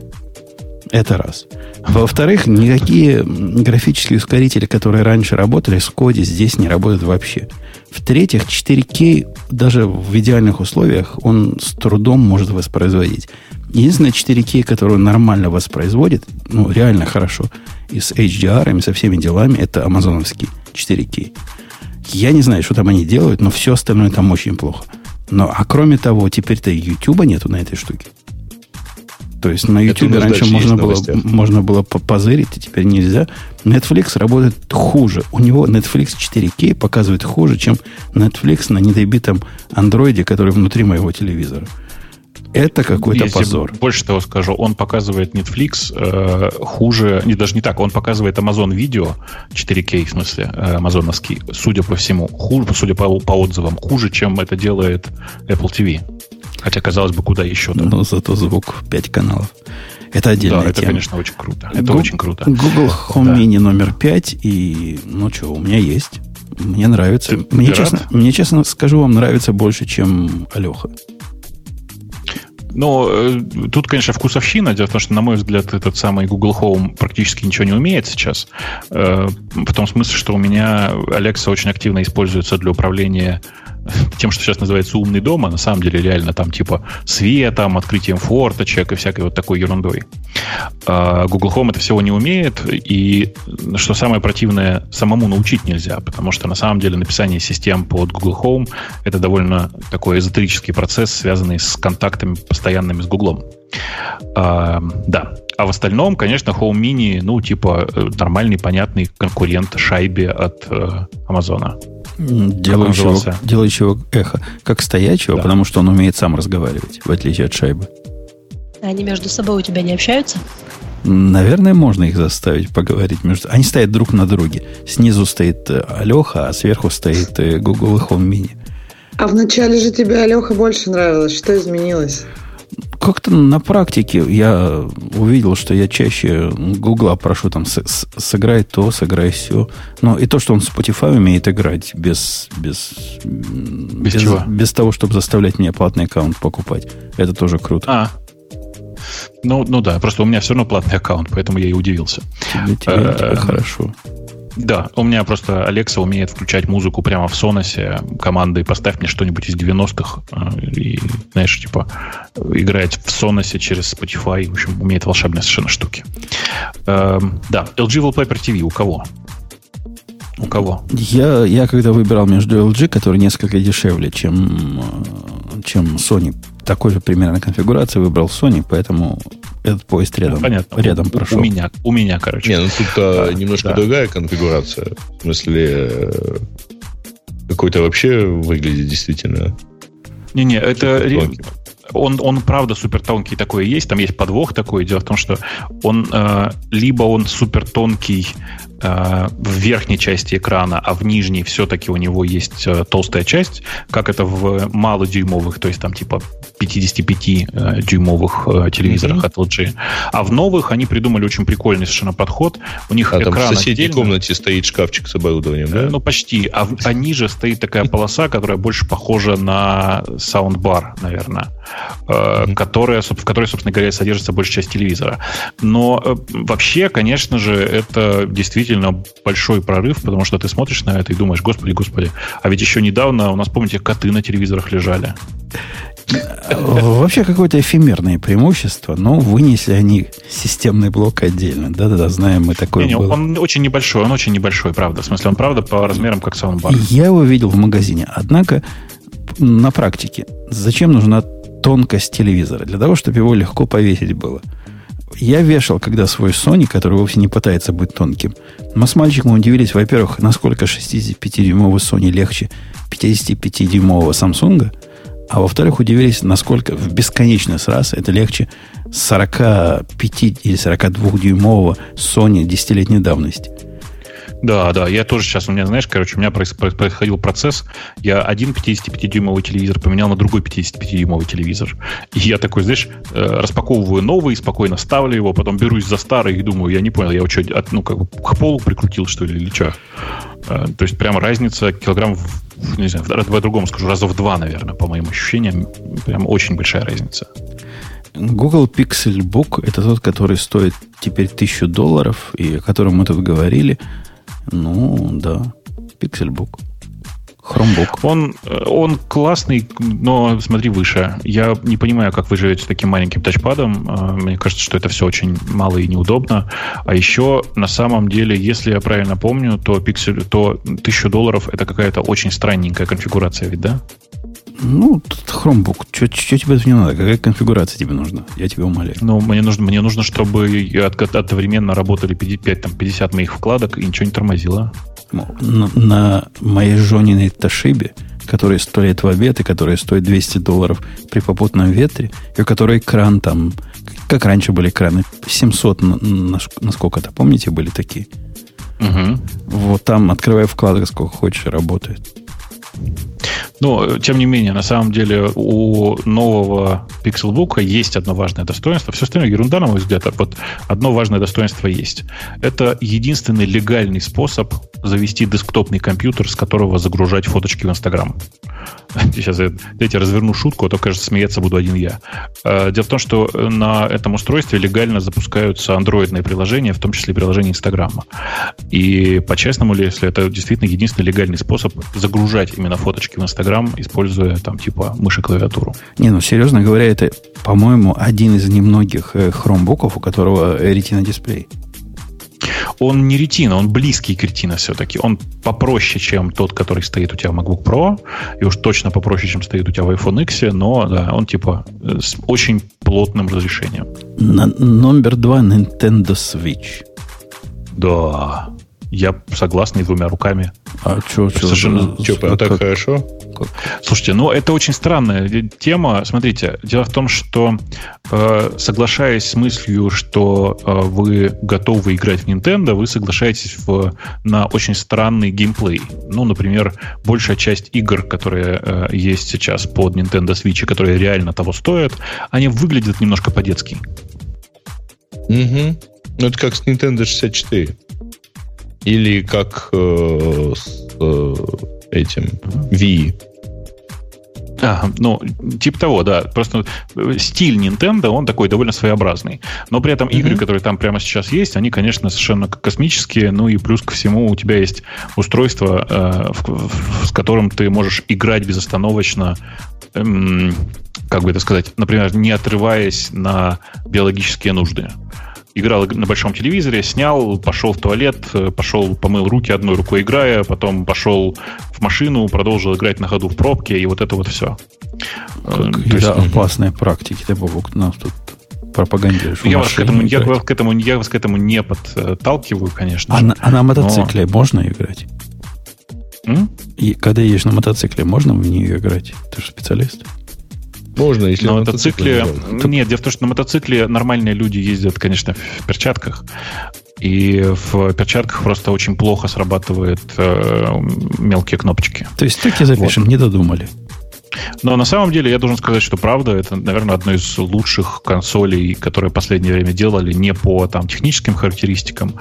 Это раз. Во-вторых, никакие графические ускорители, которые раньше работали с коде, здесь не работают вообще. В-третьих, 4К даже в идеальных условиях он с трудом может воспроизводить. Единственное 4К, которое нормально воспроизводит, ну, реально хорошо, и с HDR, и со всеми делами, это амазоновский 4К. Я не знаю, что там они делают, но все остальное там очень плохо. Но, а кроме того, теперь-то YouTube нету на этой штуке. То есть на YouTube раньше можно было, можно было позырить, а теперь нельзя. Netflix работает хуже. У него Netflix 4K показывает хуже, чем Netflix на недобитом андроиде, который внутри моего телевизора. Это какой-то Если позор. Больше того скажу, он показывает Netflix э, хуже, не даже не так, он показывает Amazon Video 4K, в смысле, э, амазоновский, судя по всему, хуже, судя по, по отзывам, хуже, чем это делает Apple TV. Хотя, казалось бы, куда еще? Да? Но зато звук 5 каналов. Это отдельная да, это, тема. конечно, очень круто. Это Гу- очень круто. Google Home Да. Mini номер 5. И, ну что, у меня есть. Мне нравится. Ты- мне, ты честно, рад? мне, честно скажу, вам нравится больше, чем Алеха. Но э, тут, конечно, вкусовщина. Дело в том, что, на мой взгляд, этот самый Google Home практически ничего не умеет сейчас. Э, в том смысле, что у меня Alexa очень активно используется для управления тем, что сейчас называется умный дом, а на самом деле реально там типа светом, открытием форточек и всякой вот такой ерундой. А Google Home это всего не умеет, и что самое противное, самому научить нельзя, потому что на самом деле написание систем под Google Home это довольно такой эзотерический процесс, связанный с контактами постоянными с Google. А, да. А в остальном, конечно, Home Mini, ну, типа, э, нормальный, понятный конкурент шайбе от э, Амазона. Делающего, делающего эхо. Как стоячего, Да. потому что он умеет сам разговаривать, в отличие от шайбы. Они между собой у тебя не общаются? Наверное, можно их заставить поговорить между... Они стоят друг на друге. Снизу стоит э, Алеха, а сверху стоит э, Google Home Mini. А вначале же тебе Алеха больше нравилось. Что изменилось? Как-то на практике я увидел, что я чаще Гугла прошу там сыграй то, сыграй все. Но и то, что он Spotify умеет играть без, без, м, Без чего? без того, чтобы заставлять меня платный аккаунт покупать. Это тоже круто. А. Ну, ну да, просто у меня все равно платный аккаунт, поэтому я и удивился. Тебе, тебе, э, тебе хорошо. Да, у меня просто Alexa умеет включать музыку прямо в Соносе командой «Поставь мне что-нибудь из 90-х». э, И, знаешь, типа, играть в Соносе через Spotify. В общем, умеет волшебные совершенно штуки. Эм, да, LG Wallpaper TV у кого? У кого? Я, я когда выбирал между LG, который несколько дешевле, чем, э, чем Sony, такой же примерно конфигурации, выбрал Sony, поэтому этот поезд рядом, Понятно. рядом у, прошел. У меня, у меня, короче. Не, ну тут а, немножко да. другая конфигурация. В смысле, э, какой-то вообще выглядит действительно Не-не, это... Он, он правда супер тонкий такой есть. Там есть подвох такой. Дело в том, что он э, либо он супер тонкий в верхней части экрана, а в нижней все-таки у него есть э, толстая часть, как это в малодюймовых, то есть там типа 55-дюймовых э, телевизорах Мгм. от LG. А в новых они придумали очень прикольный совершенно подход. У них А там в экран соседней отдельно. комнате стоит шкафчик с оборудованием, да? Ну, почти. А, а ниже стоит такая полоса, которая больше похожа на саундбар, наверное, э, Мгм. которая, в которой, собственно говоря, содержится большая часть телевизора. Но э, вообще, конечно же, это действительно большой прорыв, потому что ты смотришь на это и думаешь, господи, господи, а ведь еще недавно у нас, помните, коты на телевизорах лежали. Вообще какое-то эфемерное преимущество, но вынесли они системный блок отдельно. Да-да-да, знаем мы такое Не-не, было. он очень небольшой, он очень небольшой, правда. В смысле, он правда по размерам как саундбар. Я его видел в магазине. Однако на практике зачем нужна тонкость телевизора? Для того, чтобы его легко повесить было. Я вешал, когда свой Sony, который вовсе не пытается быть тонким. Мы с мальчиком удивились, во-первых, насколько 65-дюймовый Sony легче 55-дюймового Samsung, а во-вторых, удивились, насколько в бесконечность раз это легче 45 или 42-дюймового Sony десятилетней давности. Да, да, я тоже сейчас, у меня, знаешь, короче, у меня проис- проис- происходил процесс, я один 55-дюймовый телевизор поменял на другой 55-дюймовый телевизор. И я такой, знаешь, э, распаковываю новый, спокойно ставлю его, потом берусь за старый и думаю, я не понял, я его что, ну, как бы к полу прикрутил, что ли, или что? Э, То есть прям разница килограмм, в, не знаю, по-другому скажу, раза в два, наверное, по моим ощущениям. Прям очень большая разница. Google Pixel Book это тот, который стоит теперь тысячу долларов, и о котором мы тут говорили. Ну, да, Book. Chromebook. Он, э, он классный, но смотри выше. Я не понимаю, как вы живете с таким маленьким тачпадом. Э, Мне кажется, что это все очень мало и неудобно. А еще, на самом деле, если я правильно помню, то пиксель, то 1000 долларов это какая-то очень странненькая конфигурация, ведь, да? Ну, Chromebook. Что тебе тут не надо? Какая конфигурация тебе нужна? Я тебя умоляю. Ну, мне нужно, мне нужно, чтобы от- одновременно работали 55, там, 50 моих вкладок и ничего не тормозило. На, на моей Жониной Тошибе, которая сто лет в обед, и которая стоит 200 долларов при попутном ветре, и у которой экран там, как раньше были экраны, 700 на, на, на сколько-то, помните, были такие? Угу. Вот там, открывая вкладок, сколько хочешь, работает. Но, тем не менее, на самом деле у нового Pixelbook есть одно важное достоинство. Все остальное ерунда, на мой взгляд. А вот одно важное достоинство есть. Это единственный легальный способ завести десктопный компьютер, с которого загружать фоточки в Инстаграм. Сейчас я дайте разверну шутку, а то, кажется, смеяться буду один я. Э, дело в том, что на этом устройстве легально запускаются андроидные приложения, в том числе приложения Инстаграма. И по-честному, если это действительно единственный легальный способ загружать именно фоточки в Инстаграм, используя там типа мышь и клавиатуру. Не, ну серьезно говоря, это, по-моему, один из немногих э, хромбуков, у которого ретина дисплей. Он не ретина, он близкий к ретина все-таки. Он попроще, чем тот, который стоит у тебя в MacBook Pro, и уж точно попроще, чем стоит у тебя в iPhone X, но да, он типа э, с очень плотным разрешением. На, номер два Nintendo Switch. Да. Я согласен и двумя руками. А что, что? Совершенно... Что, прям так хорошо? Слушайте, ну это очень странная тема. Смотрите, дело в том, что э, соглашаясь с мыслью, что э, вы готовы играть в Nintendo, вы соглашаетесь в, на очень странный геймплей. Ну, например, большая часть игр, которые э, есть сейчас под Nintendo Switch, которые реально того стоят, они выглядят немножко по-детски. Угу. Ну, это как с Nintendo 64. Или как э, с э, этим Wii. А, ну, типа того, да. Просто стиль Nintendo, он такой довольно своеобразный. Но при этом mm-hmm. игры, которые там прямо сейчас есть, они, конечно, совершенно космические. Ну и плюс ко всему у тебя есть устройство, э, в, в, с которым ты можешь играть безостановочно эм, как бы это сказать, например, не отрываясь на биологические нужды играл на большом телевизоре, снял, пошел в туалет, э, пошел, помыл руки одной рукой играя, потом пошел в машину, продолжил играть на ходу в пробке, и вот это вот все. Да, есть, опасные практики, ты, Бобок, нас тут пропагандируешь. Я вас, к этому, я, вас к этому, я вас к этому не подталкиваю, конечно. А, же, на, а на мотоцикле но... можно играть? М? И когда едешь на мотоцикле, можно в нее играть? Ты же специалист. Можно, если на мотоцикле... мотоцикле нет, дело в том, что на мотоцикле нормальные люди ездят, конечно, в перчатках. И в перчатках просто очень плохо срабатывают э, мелкие кнопочки. То есть так и запишем, вот. не додумали. Но на самом деле я должен сказать, что правда, это, наверное, одно из лучших консолей, которые в последнее время делали не по там, техническим характеристикам,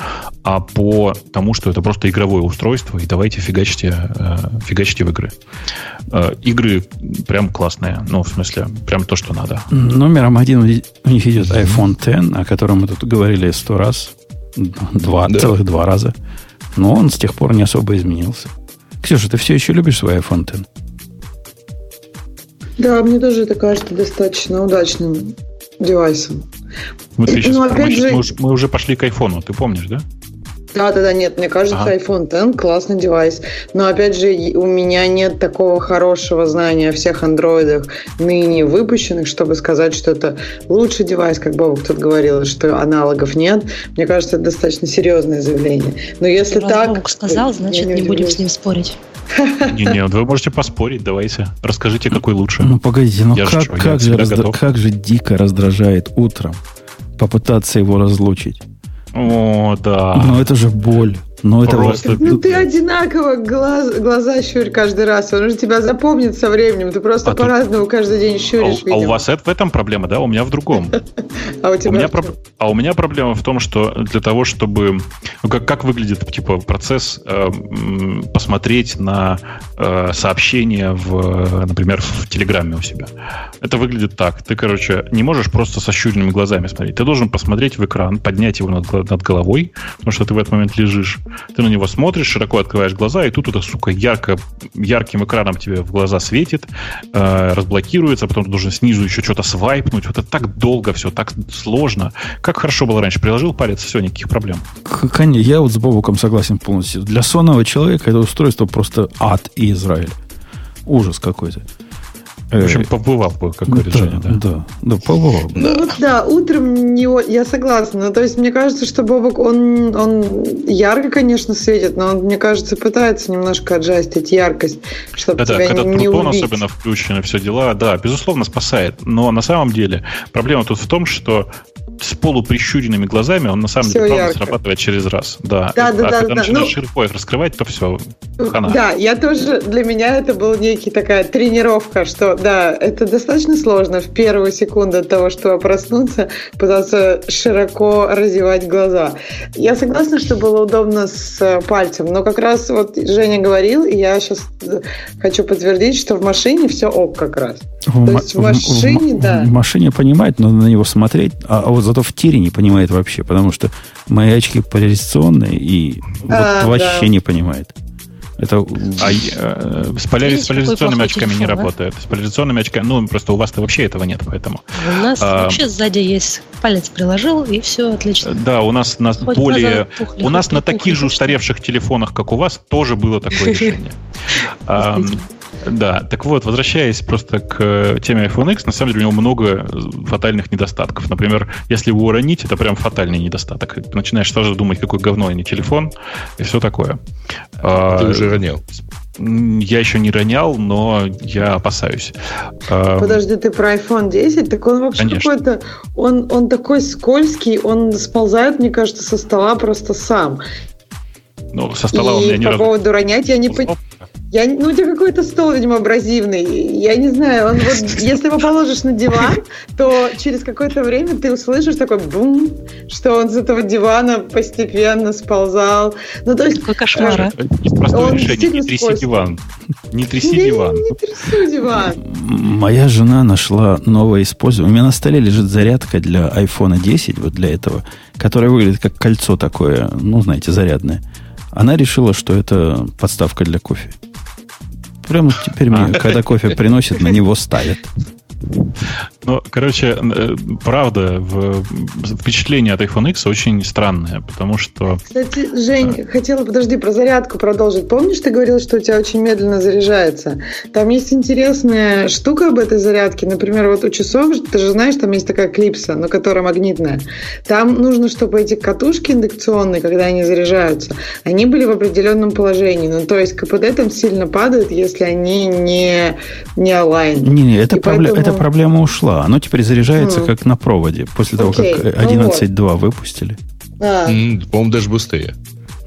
а по тому, что это просто игровое устройство, и давайте фигачьте, э, фигачьте в игры. Э, игры прям классные, ну, в смысле, прям то, что надо. Номером один у них идет iPhone X, о котором мы тут говорили сто раз, два, да. целых два раза. Но он с тех пор не особо изменился. Ксюша, ты все еще любишь свой iPhone X? Да, мне тоже это кажется достаточно удачным девайсом. Смотри, сейчас, Но, опять мы, же... мы, мы уже пошли к айфону, ты помнишь, да? Да, да, да, нет, мне кажется, ага. iPhone X классный девайс. Но опять же, у меня нет такого хорошего знания о всех андроидах ныне выпущенных, чтобы сказать, что это лучший девайс, как Бобок тут говорил, что аналогов нет. Мне кажется, это достаточно серьезное заявление. Но если Раз так... Бобок сказал, значит, не, не будем с ним спорить. Не-не, вы можете поспорить, давайте. Расскажите, какой лучше. Ну, погодите, ну как, же, как, же раздра... как же дико раздражает утром попытаться его разлучить. О, да. Но это же боль. Но это просто... Ну, ты одинаково глаз, глаза щурь каждый раз. Он же тебя запомнит со временем. Ты просто а по-разному тут... каждый день щуришь. А, а у вас это, в этом проблема, да? У меня в другом. А у тебя у меня, про... а у меня проблема в том, что для того, чтобы... Ну, как, как выглядит типа процесс э, посмотреть на э, сообщение, в, например, в Телеграме у себя. Это выглядит так. Ты, короче, не можешь просто со щуренными глазами смотреть. Ты должен посмотреть в экран, поднять его над, над головой, потому что ты в этот момент лежишь ты на него смотришь, широко открываешь глаза, и тут это, сука, ярко, ярким экраном тебе в глаза светит, э, разблокируется, потом ты должен снизу еще что-то свайпнуть. Вот это так долго все, так сложно. Как хорошо было раньше. Приложил палец, все, никаких проблем. Конечно, я вот с Бобуком согласен полностью. Для сонного человека это устройство просто ад и Израиль. Ужас какой-то. В общем, э, побывал бы, как да, решение, да? Да, да, побывал. Ну, да. да, утром не, я согласна. То есть, мне кажется, что Бобок, он, он ярко, конечно, светит, но он, мне кажется, пытается немножко отжастить яркость, чтобы да, тебя да, когда не, не убить. особенно включен и все дела, да, безусловно, спасает. Но на самом деле проблема тут в том, что с полуприщуренными глазами он на самом все деле правда срабатывает через раз. Да, да, да. А да, когда да, начинаешь ну... широко их раскрывать, то все, хана. Да, я тоже, для меня это была некий такая тренировка, что да, это достаточно сложно в первую секунду от того, что проснуться, пытаться широко разевать глаза. Я согласна, что было удобно с э, пальцем, но как раз вот Женя говорил, и я сейчас хочу подтвердить, что в машине все ок как раз. В, То есть в машине, в, да. В машине понимает, но на него смотреть, а, а вот зато в тире не понимает вообще, потому что мои очки поляризационные и А, вот вообще да. не понимает. Это А э, с, поляри- с поляризационными очками не а? работает. С поляризационными очками, ну, просто у вас-то вообще этого нет, поэтому. У нас А. вообще сзади есть палец приложил, и все отлично. Да, у нас на Хоть более... пухли, У нас на таких же устаревших телефонах, как у вас, тоже было такое решение. Да, так вот, возвращаясь просто к э, теме iPhone X, на самом деле у него много э, фатальных недостатков. Например, если его уронить, это прям фатальный недостаток. Ты начинаешь сразу думать, какой говно, а не телефон, и все такое. А, Ты уже ронял. Я еще не ронял, но я опасаюсь. А, Подожди, ты про iPhone 10? Так он вообще какой-то... Он, он такой скользкий, он сползает, мне кажется, со стола просто сам. Ну, со стола у и меня ни по разу... поводу ронять я не понимаю. Я, ну, у тебя какой-то стол, видимо, абразивный. Я не знаю, он вот, если его положишь на диван, то через какое-то время ты услышишь такой бум, что он с этого дивана постепенно сползал. Ну, то есть... Какой кошмар, а? Это Простое Он решение. Не тряси скользкий. диван. Не тряси Я диван. не трясу диван. Моя жена нашла новое использование. У меня на столе лежит зарядка для iPhone 10, вот для этого, которая выглядит как кольцо такое, ну, знаете, зарядное. Она решила, что это подставка для кофе. Прямо теперь мне, когда кофе приносит, на него ставят. Ну, короче, э, правда, впечатление от iPhone X очень странное, потому что Кстати, Жень, хотела, подожди, про зарядку продолжить. Помнишь, ты говорил, что у тебя очень медленно заряжается? Там есть интересная штука об этой зарядке. Например, вот у часов, ты же знаешь, там есть такая клипса, но которая магнитная. Там нужно, чтобы эти катушки индукционные, когда они заряжаются, они были в определенном положении. Ну, то есть КПД там сильно падает, если они не, не align. Не-не, эта, И пробле- поэтому- эта проблема ушла. Оно теперь заряжается Мгм. как на проводе. После того, Окей, как ну 11.2 выпустили. А, По-моему, даже быстрее.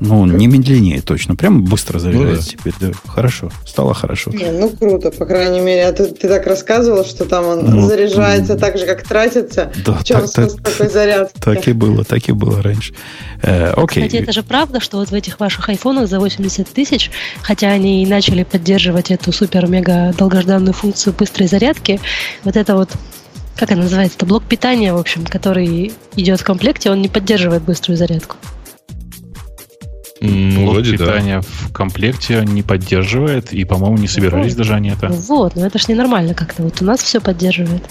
Ну, не медленнее точно. Прям быстро заряжается Ну да. теперь. Да. Хорошо. Стало хорошо. Не, ну круто, по крайней мере. А ты, ты так рассказывал, что там он Ну, заряжается м. так же, как тратится. Да, В чем так- смысл такой зарядки? Так и было, так и было раньше. Э, окей. Кстати, это же правда, что вот в этих ваших айфонах за 80 тысяч, хотя они и начали поддерживать эту супер-мега долгожданную функцию быстрой зарядки, вот это вот, как она называется, это блок питания, в общем, который идет в комплекте, он не поддерживает быструю зарядку. Ну, блок вроде да. питания в комплекте не поддерживает, и, по-моему, не собирались даже они это. Ну Вот, но это ж ненормально как-то. Вот у нас все поддерживает.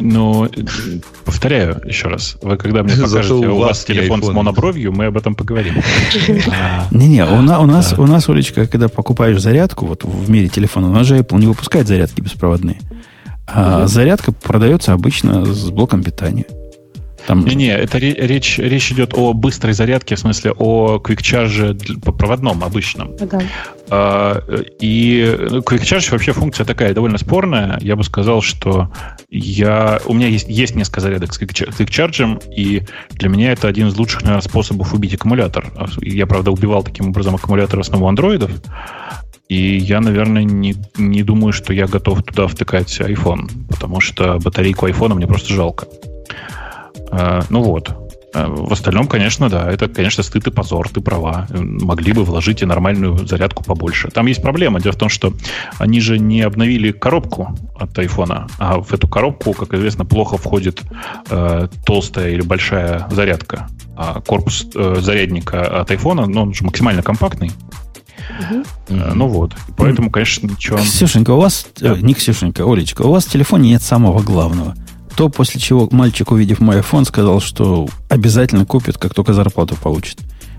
Э, повторяю еще раз, вы когда мне покажете, у у вас телефон с монобровью, мы об этом поговорим. А, Не-не, у нас, у нас, Олечка, когда покупаешь зарядку, вот в мире телефона, у нас же Apple не выпускает зарядки беспроводные. А зарядка продается обычно с блоком питания. Там, Не-не, это ре- речь, речь идет о быстрой зарядке, в смысле о квикчарже по проводном обычном. Ага. А, И ну, Quick Charge вообще функция такая довольно спорная. Я бы сказал, что я, у меня есть, есть несколько зарядок с Charge, и для меня это один из лучших наверное, способов убить аккумулятор. Я, правда, убивал таким образом аккумулятор в основном у андроидов. И я, наверное, не, не думаю, что я готов туда втыкать iPhone, потому что батарейку iPhone мне просто жалко. А, Ну вот. А В остальном, конечно, да, это, конечно, стыд и позор, ты права. Могли бы вложить и нормальную зарядку побольше. Там есть проблема. Дело в том, что они же не обновили коробку от айфона, а в эту коробку, как известно, плохо входит э, толстая или большая зарядка. А корпус э, зарядника от айфона, ну, он же максимально компактный. Э, Ну вот. Поэтому, конечно, ничего... Ксюшенька, у вас, э, Да. не Ксюшенька, Олечка, у вас в телефоне нет самого главного. То, после чего мальчик, увидев мой iPhone, сказал, что обязательно купит, как только зарплату получит.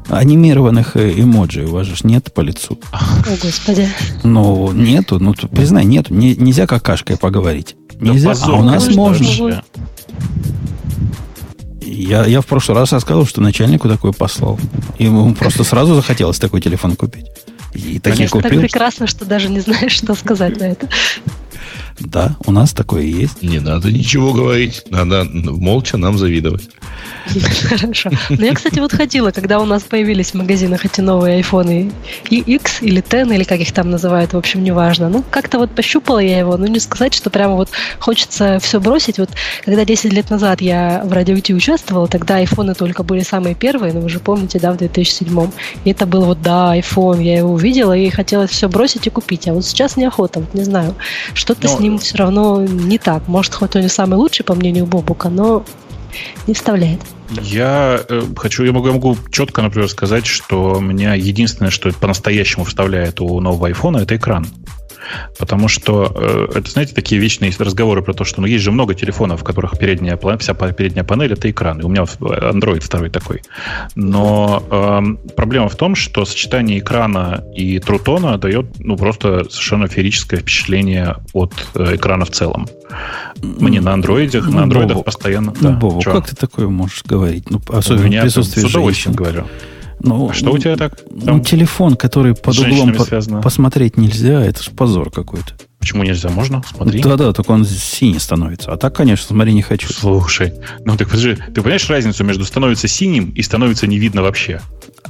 Анимированных э, эмоджи у вас же нет по лицу. О, Господи. Ну, нету. Ну, признай, нету. Не- нельзя какашкой поговорить. Да Нельзя, позор, а у нас конечно, можно. вообще. Я, я в прошлый раз рассказывал, что начальнику такой послал. Ему просто сразу захотелось такой телефон купить. И такие Конечно, Так купил. прекрасно, что даже не знаешь, что сказать на это. Да, у нас такое есть. Не надо ничего говорить. Надо молча нам завидовать. Хорошо. Но я, кстати, вот ходила, когда у нас появились в магазинах эти новые айфоны X или Ten, или как их там называют, в общем, неважно. Ну, как-то вот пощупала я его, ну, не сказать, что прямо вот хочется все бросить. Вот когда 10 лет назад я в радио участвовала, тогда айфоны только были самые первые, но вы же помните, да, в 2007 И это был вот, да, iPhone, я его увидела и хотелось все бросить и купить. А вот сейчас неохота, вот не знаю, что-то с ним все равно не так. Может, хоть он не самый лучший, по мнению Бобука, но не вставляет. Я э, хочу, я могу, я могу четко, например, сказать, что меня единственное, что по-настоящему вставляет у нового айфона, это экран. Потому что э, это, знаете, такие вечные разговоры про то, что ну, есть же много телефонов, в которых передняя, вся передняя панель это экран. И у меня Android второй такой. Но э, проблема в том, что сочетание экрана и трутона дает ну, просто совершенно феерическое впечатление от э, экрана в целом. Мне на андроидах, ну, на андроидах постоянно. Ну, да, Бобу, как ты такое можешь говорить? Ну, особенно у меня в присутствии с удовольствием женщин. говорю. Ну, а что у тебя так? Ну, телефон, который под углом по- посмотреть нельзя, это же позор какой-то. Почему нельзя? Можно? Смотри. Да-да, только он синий становится. А так, конечно, смотри, не хочу. Слушай, ну так подожди, ты понимаешь разницу между становится синим и становится не видно вообще?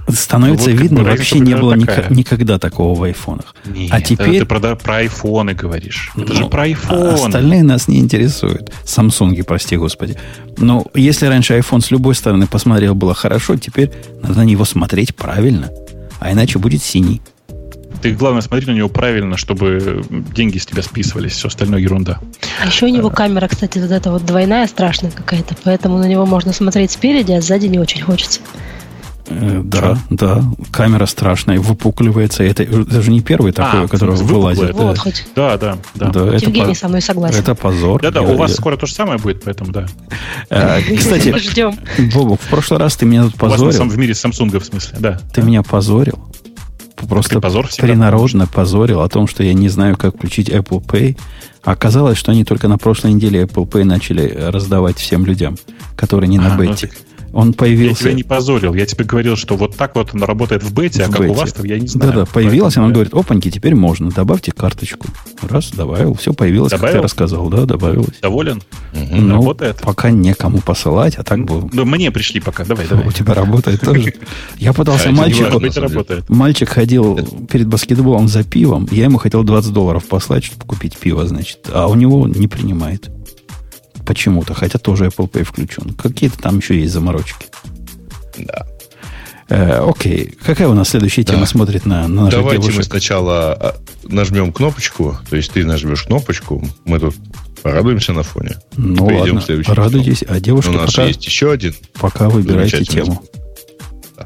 Становится вот, видно, вообще не было такая. никогда такого в айфонах. Нет, а теперь... ты про, про айфоны говоришь. Это ну, же про айфон. А остальные нас не интересуют. Самсунги, прости господи. Но если раньше iPhone с любой стороны посмотрел было хорошо, теперь надо на него смотреть правильно. А иначе будет синий. Ты, главное, смотри на него правильно, чтобы деньги с тебя списывались, все остальное ерунда. А еще у него а. камера, кстати, вот эта вот двойная страшная какая-то, поэтому на него можно смотреть спереди, а сзади не очень хочется. Э, да, да. Камера страшная, выпукливается. Это, это же не первый такой, а, который вылазит. Вот, да. хоть. Да, да, да. да это Евгений по... со мной согласен. Это позор. Да, да, у вас скоро то же самое будет, поэтому да. А, кстати, ждем. Бобок, в прошлый раз ты меня тут позорил. в мире Samsung, в смысле, да. Ты меня позорил. Просто позор принародно позорил о том, что я не знаю, как включить Apple Pay. А оказалось, что они только на прошлой неделе Apple Pay начали раздавать всем людям, которые не на бете. Он появился... Я тебя не позорил. Я тебе говорил, что вот так вот он работает в бете, а в а как бете. у вас, то я не знаю. Да-да, появилась, Поэтому, он говорит, опаньки, теперь можно, добавьте карточку. Раз, добавил, все появилось, Добавил? как ты рассказал. Да, добавилось. Доволен? Угу. Ну, работает. пока некому посылать, а так было. Ну, мне пришли пока, давай, давай. У тебя работает тоже. Я пытался мальчику... Мальчик ходил перед баскетболом за пивом, я ему хотел 20 долларов послать, чтобы купить пиво, значит, а у него не принимает. Почему-то, хотя тоже Apple Pay включен. Какие-то там еще есть заморочки. Да. Э, окей. Какая у нас следующая да. тема смотрит на, на наших Давайте девушек? мы сначала а, нажмем кнопочку, то есть ты нажмешь кнопочку, мы тут порадуемся на фоне. Ну ладно, радуйтесь, а девушка У нас пока, есть еще один. Пока выбирайте тему. Да.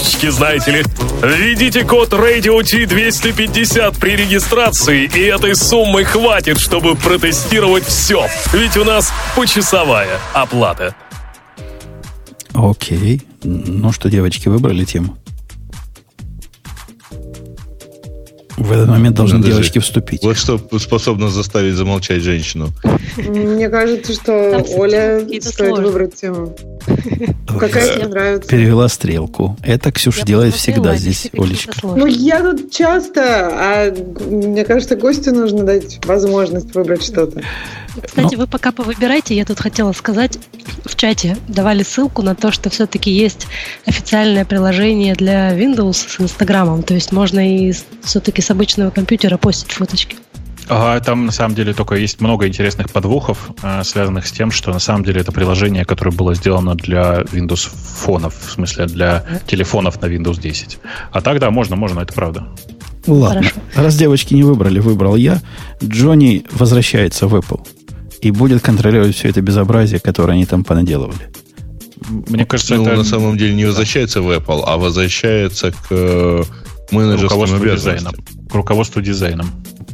фишечки, знаете ли. Введите код Radio T250 при регистрации, и этой суммы хватит, чтобы протестировать все. Ведь у нас почасовая оплата. Окей. Ну что, девочки, выбрали тему? В этот момент должны Подожди. девочки вступить. Вот что способно заставить замолчать женщину. Мне кажется, что Оля стоит выбрать тему. Какая тебе нравится? Перевела стрелку. Это Ксюша делает всегда здесь, Олечка. Ну, я тут часто, а мне кажется, гостю нужно дать возможность выбрать что-то. Кстати, вы пока повыбирайте, я тут хотела сказать, в чате давали ссылку на то, что все-таки есть официальное приложение для Windows с Инстаграмом, то есть можно и все-таки с обычного компьютера постить фоточки. Ага, там на самом деле только есть много интересных подвохов, э, связанных с тем, что на самом деле это приложение, которое было сделано для Windows фонов, в смысле для телефонов на Windows 10. А так, да, можно, можно, это правда. Ладно, Хорошо. раз девочки не выбрали, выбрал я. Джонни возвращается в Apple и будет контролировать все это безобразие, которое они там понаделывали. Мне кажется, ну, это... на самом деле не возвращается в Apple, а возвращается к э, менеджерскому дизайном. К руководству дизайном.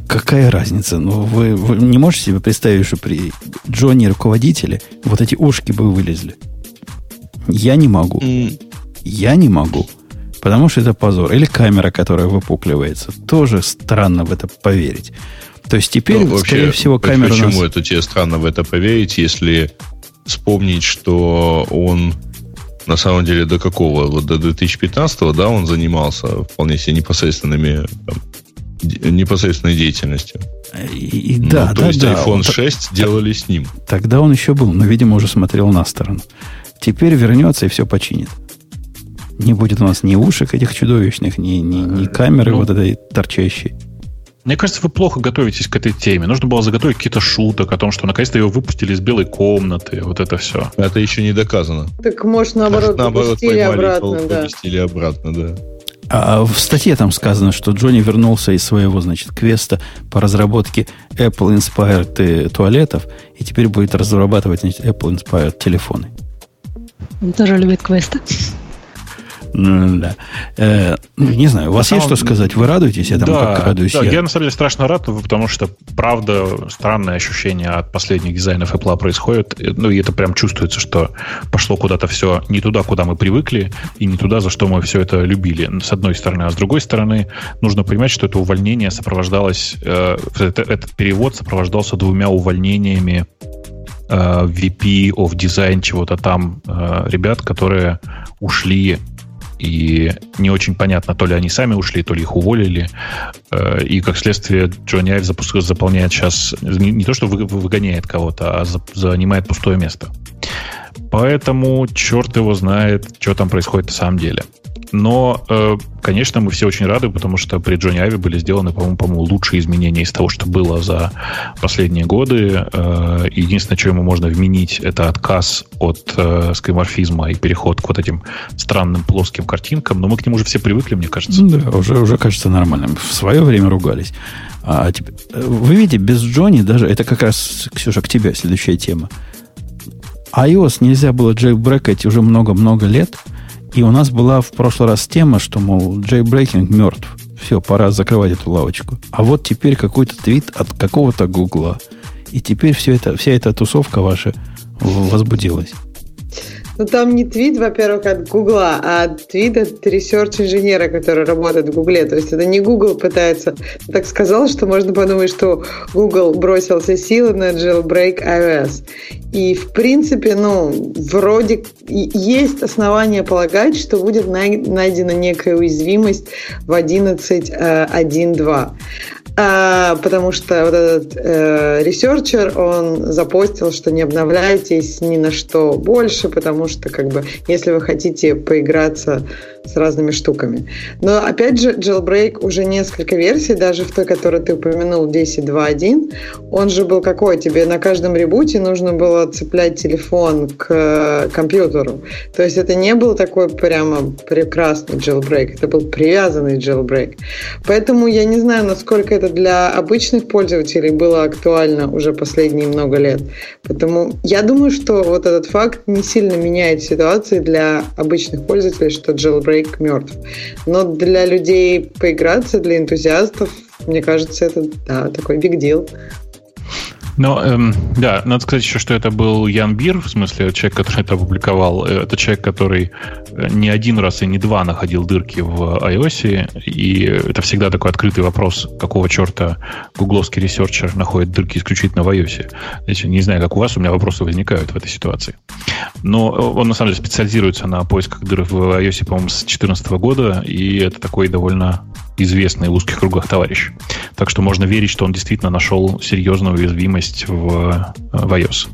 Какая разница? Ну, вы, вы не можете себе представить, что при Джонни руководителе вот эти ушки бы вылезли? Я не могу. Я не могу. Потому что это позор. Или камера, которая выпукливается. Тоже странно в это поверить. То есть теперь, ну, скорее вообще, всего, камера у нас- Почему это тебе странно в это поверить, если вспомнить, что он на самом деле до какого? Вот до 2015 да, он занимался вполне себе непосредственными там, непосредственной деятельностью. И, и Ну, да, то да, есть да. iPhone Он та- 6 делали с ним. Тогда он еще был, но, видимо, уже смотрел на сторону. Теперь вернется и все починит. Не будет у нас ни ушек этих чудовищных, ни, ни, ни камеры ну, вот этой торчащей. Мне кажется, вы плохо готовитесь к этой теме. Нужно было заготовить какие-то шуток о том, что наконец-то его выпустили из белой комнаты. Вот это все. Это еще не доказано. Так, может, наоборот, Наоборот, запустили поймали, обратно, пол- да. поместили обратно, да. А в статье там сказано, что Джонни вернулся из своего, значит, квеста по разработке Apple Inspired э, туалетов, и теперь будет разрабатывать значит, Apple Inspired телефоны. Он тоже любит квесты. Ну, да. Э, ну, не знаю, у вас есть что сказать? Вы радуетесь этому, как радуюсь да, я? я на самом деле страшно рад, потому что, правда, странное ощущение от последних дизайнов Apple происходит. Ну, и это прям чувствуется, что пошло куда-то все не туда, куда мы привыкли, и не туда, за что мы все это любили, с одной стороны. А с другой стороны, нужно понимать, что это увольнение сопровождалось, э, это- этот перевод сопровождался двумя увольнениями э, VP of Design чего-то там э, ребят, которые ушли и не очень понятно, то ли они сами ушли, то ли их уволили. Э, И, как следствие, Джонни Айв заполняет сейчас... Не, то, что вы- выгоняет кого-то, а за- занимает пустое место. Поэтому черт его знает, что там происходит на самом деле. Но, э, конечно, мы все очень рады, потому что при Джонни Айве были сделаны, по-моему, по-моему, лучшие изменения из того, что было за последние годы. Э, единственное, что ему можно вменить, это отказ от э, скриморфизма и переход к вот этим странным плоским картинкам. Но мы к нему уже все привыкли, мне кажется. Ну Да, уже, уже кажется нормальным. В свое время ругались. А теперь, э, вы видите, без Джонни даже, это как раз, Ксюша, к тебе следующая тема. iOS нельзя было джейлбрейкать уже много-много лет, и у нас была в прошлый раз тема, что, мол, jailbreaking мертв. Все, пора закрывать эту лавочку. А вот теперь какой-то твит от какого-то Гугла. И теперь все это, вся эта тусовка ваша возбудилась. Ну, там не твит, во-первых, от Гугла, а твит от research-инженера, который работает в Гугле. То есть это не Google пытается... Так сказал, что можно подумать, что Google бросил все силы на jailbreak iOS. И, в принципе, ну, вроде есть основания полагать, что будет най- найдена некая уязвимость в 11.1.2. А, потому что вот этот э, researcher, он запостил, что не обновляйтесь ни на что больше, потому что, как бы, если вы хотите поиграться с разными штуками. Но, опять же, jailbreak уже несколько версий, даже в той, которую ты упомянул, 10.2.1, он же был какой? Тебе на каждом ребуте нужно было цеплять телефон к э, компьютеру. То есть это не был такой прямо прекрасный jailbreak, это был привязанный jailbreak. Поэтому я не знаю, насколько это для обычных пользователей было актуально уже последние много лет. Поэтому я думаю, что вот этот факт не сильно меняет ситуацию для обычных пользователей, что jailbreak мертв. Но для людей поиграться, для энтузиастов, мне кажется, это да, такой big deal. Но, эм, да, надо сказать еще, что это был Ян Бир, в смысле, человек, который это опубликовал. Э, Это человек, который э, не один раз и не два находил дырки в iOS, и это всегда такой открытый вопрос, какого черта гугловский researcher находит дырки исключительно в iOS. Знаете, не знаю, как у вас, у меня вопросы возникают в этой ситуации. Но он, на самом деле, специализируется на поисках дыр в iOS, по-моему, с 2014 года, и это такой довольно известный в узких кругах товарищ. Так что можно верить, что он действительно нашел серьезную уязвимость в, в iOS.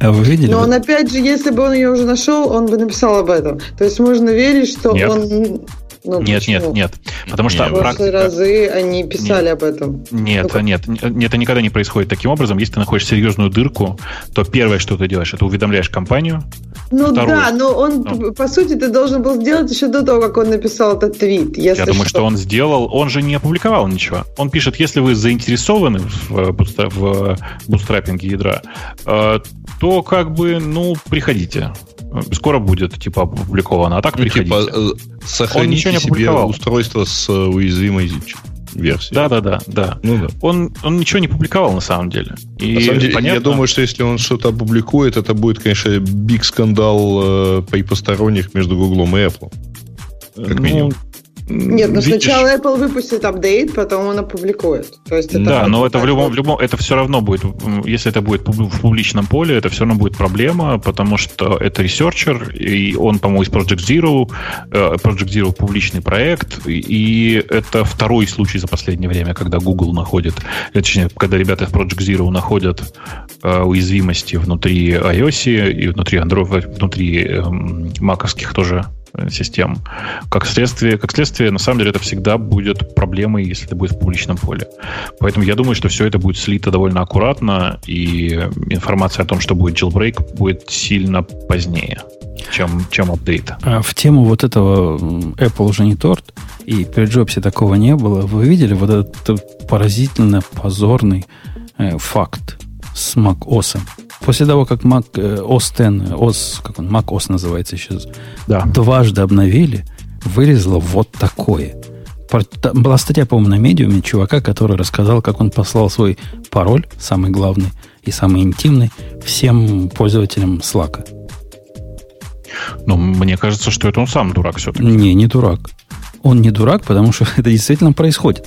А вы видели? Но он, опять же, если бы он ее уже нашел, он бы написал об этом. То есть можно верить, что Нет. он... Ну, Нет, почему? нет, нет. Потому что В прошлые практика... разы они писали об этом. Нет, нет, н- это никогда не происходит таким образом. Если ты находишь серьезную дырку, то первое, что ты делаешь, это уведомляешь компанию. Ну Второе. да, но он, Ну. по сути, ты должен был сделать еще до того, как он написал этот твит. Я думаю, что он сделал, он же не опубликовал ничего. Он пишет, если вы заинтересованы в, бустра- в бутстрапинге ядра, э, то как бы, ну, приходите. Скоро будет, типа, опубликовано. А так Ну, приходите. типа, э, Он сохраните ничего не себе устройство с уязвимой версии. Да, да, да, да. Ну да. Он, он ничего не публиковал на самом деле. И На самом деле, понятно, я думаю, что если он что-то опубликует, это будет, конечно, big скандал э, по и посторонних между Гуглом и Apple. Как ну, минимум. Нет, ну видишь, сначала Apple выпустит апдейт, потом он опубликует. То есть это Да, но это в любом, в любом, это все равно будет, если это будет в публичном поле, это все равно будет проблема, потому что это researcher, и он, по-моему, из Project Zero, э, Project Zero публичный проект, и- это второй случай за последнее время, когда Google находит, э, точнее, когда ребята из Project Zero находят э, уязвимости внутри iOS и внутри Android, внутри эм, маковских тоже э, систем. Как следствие, как следствие, на самом деле, это всегда будет проблемой, если это будет в публичном поле. Поэтому я думаю, что все это будет слито довольно аккуратно, и информация о том, что будет jailbreak, будет сильно позднее, чем, чем апдейт. А в тему вот этого Apple уже не торт, и при Джобсе такого не было. Вы видели вот этот поразительно позорный э, факт с Mac OS? После того, как Mac OS X, OS, как он, Mac OS называется сейчас, Да. дважды обновили, вылезло вот такое. Там Была статья, по-моему, на медиуме чувака, который рассказал, как он послал свой пароль, самый главный и самый интимный, всем пользователям Slack. Но мне кажется, что это он сам дурак все-таки. Не, не дурак. Он не дурак, потому что это действительно происходит.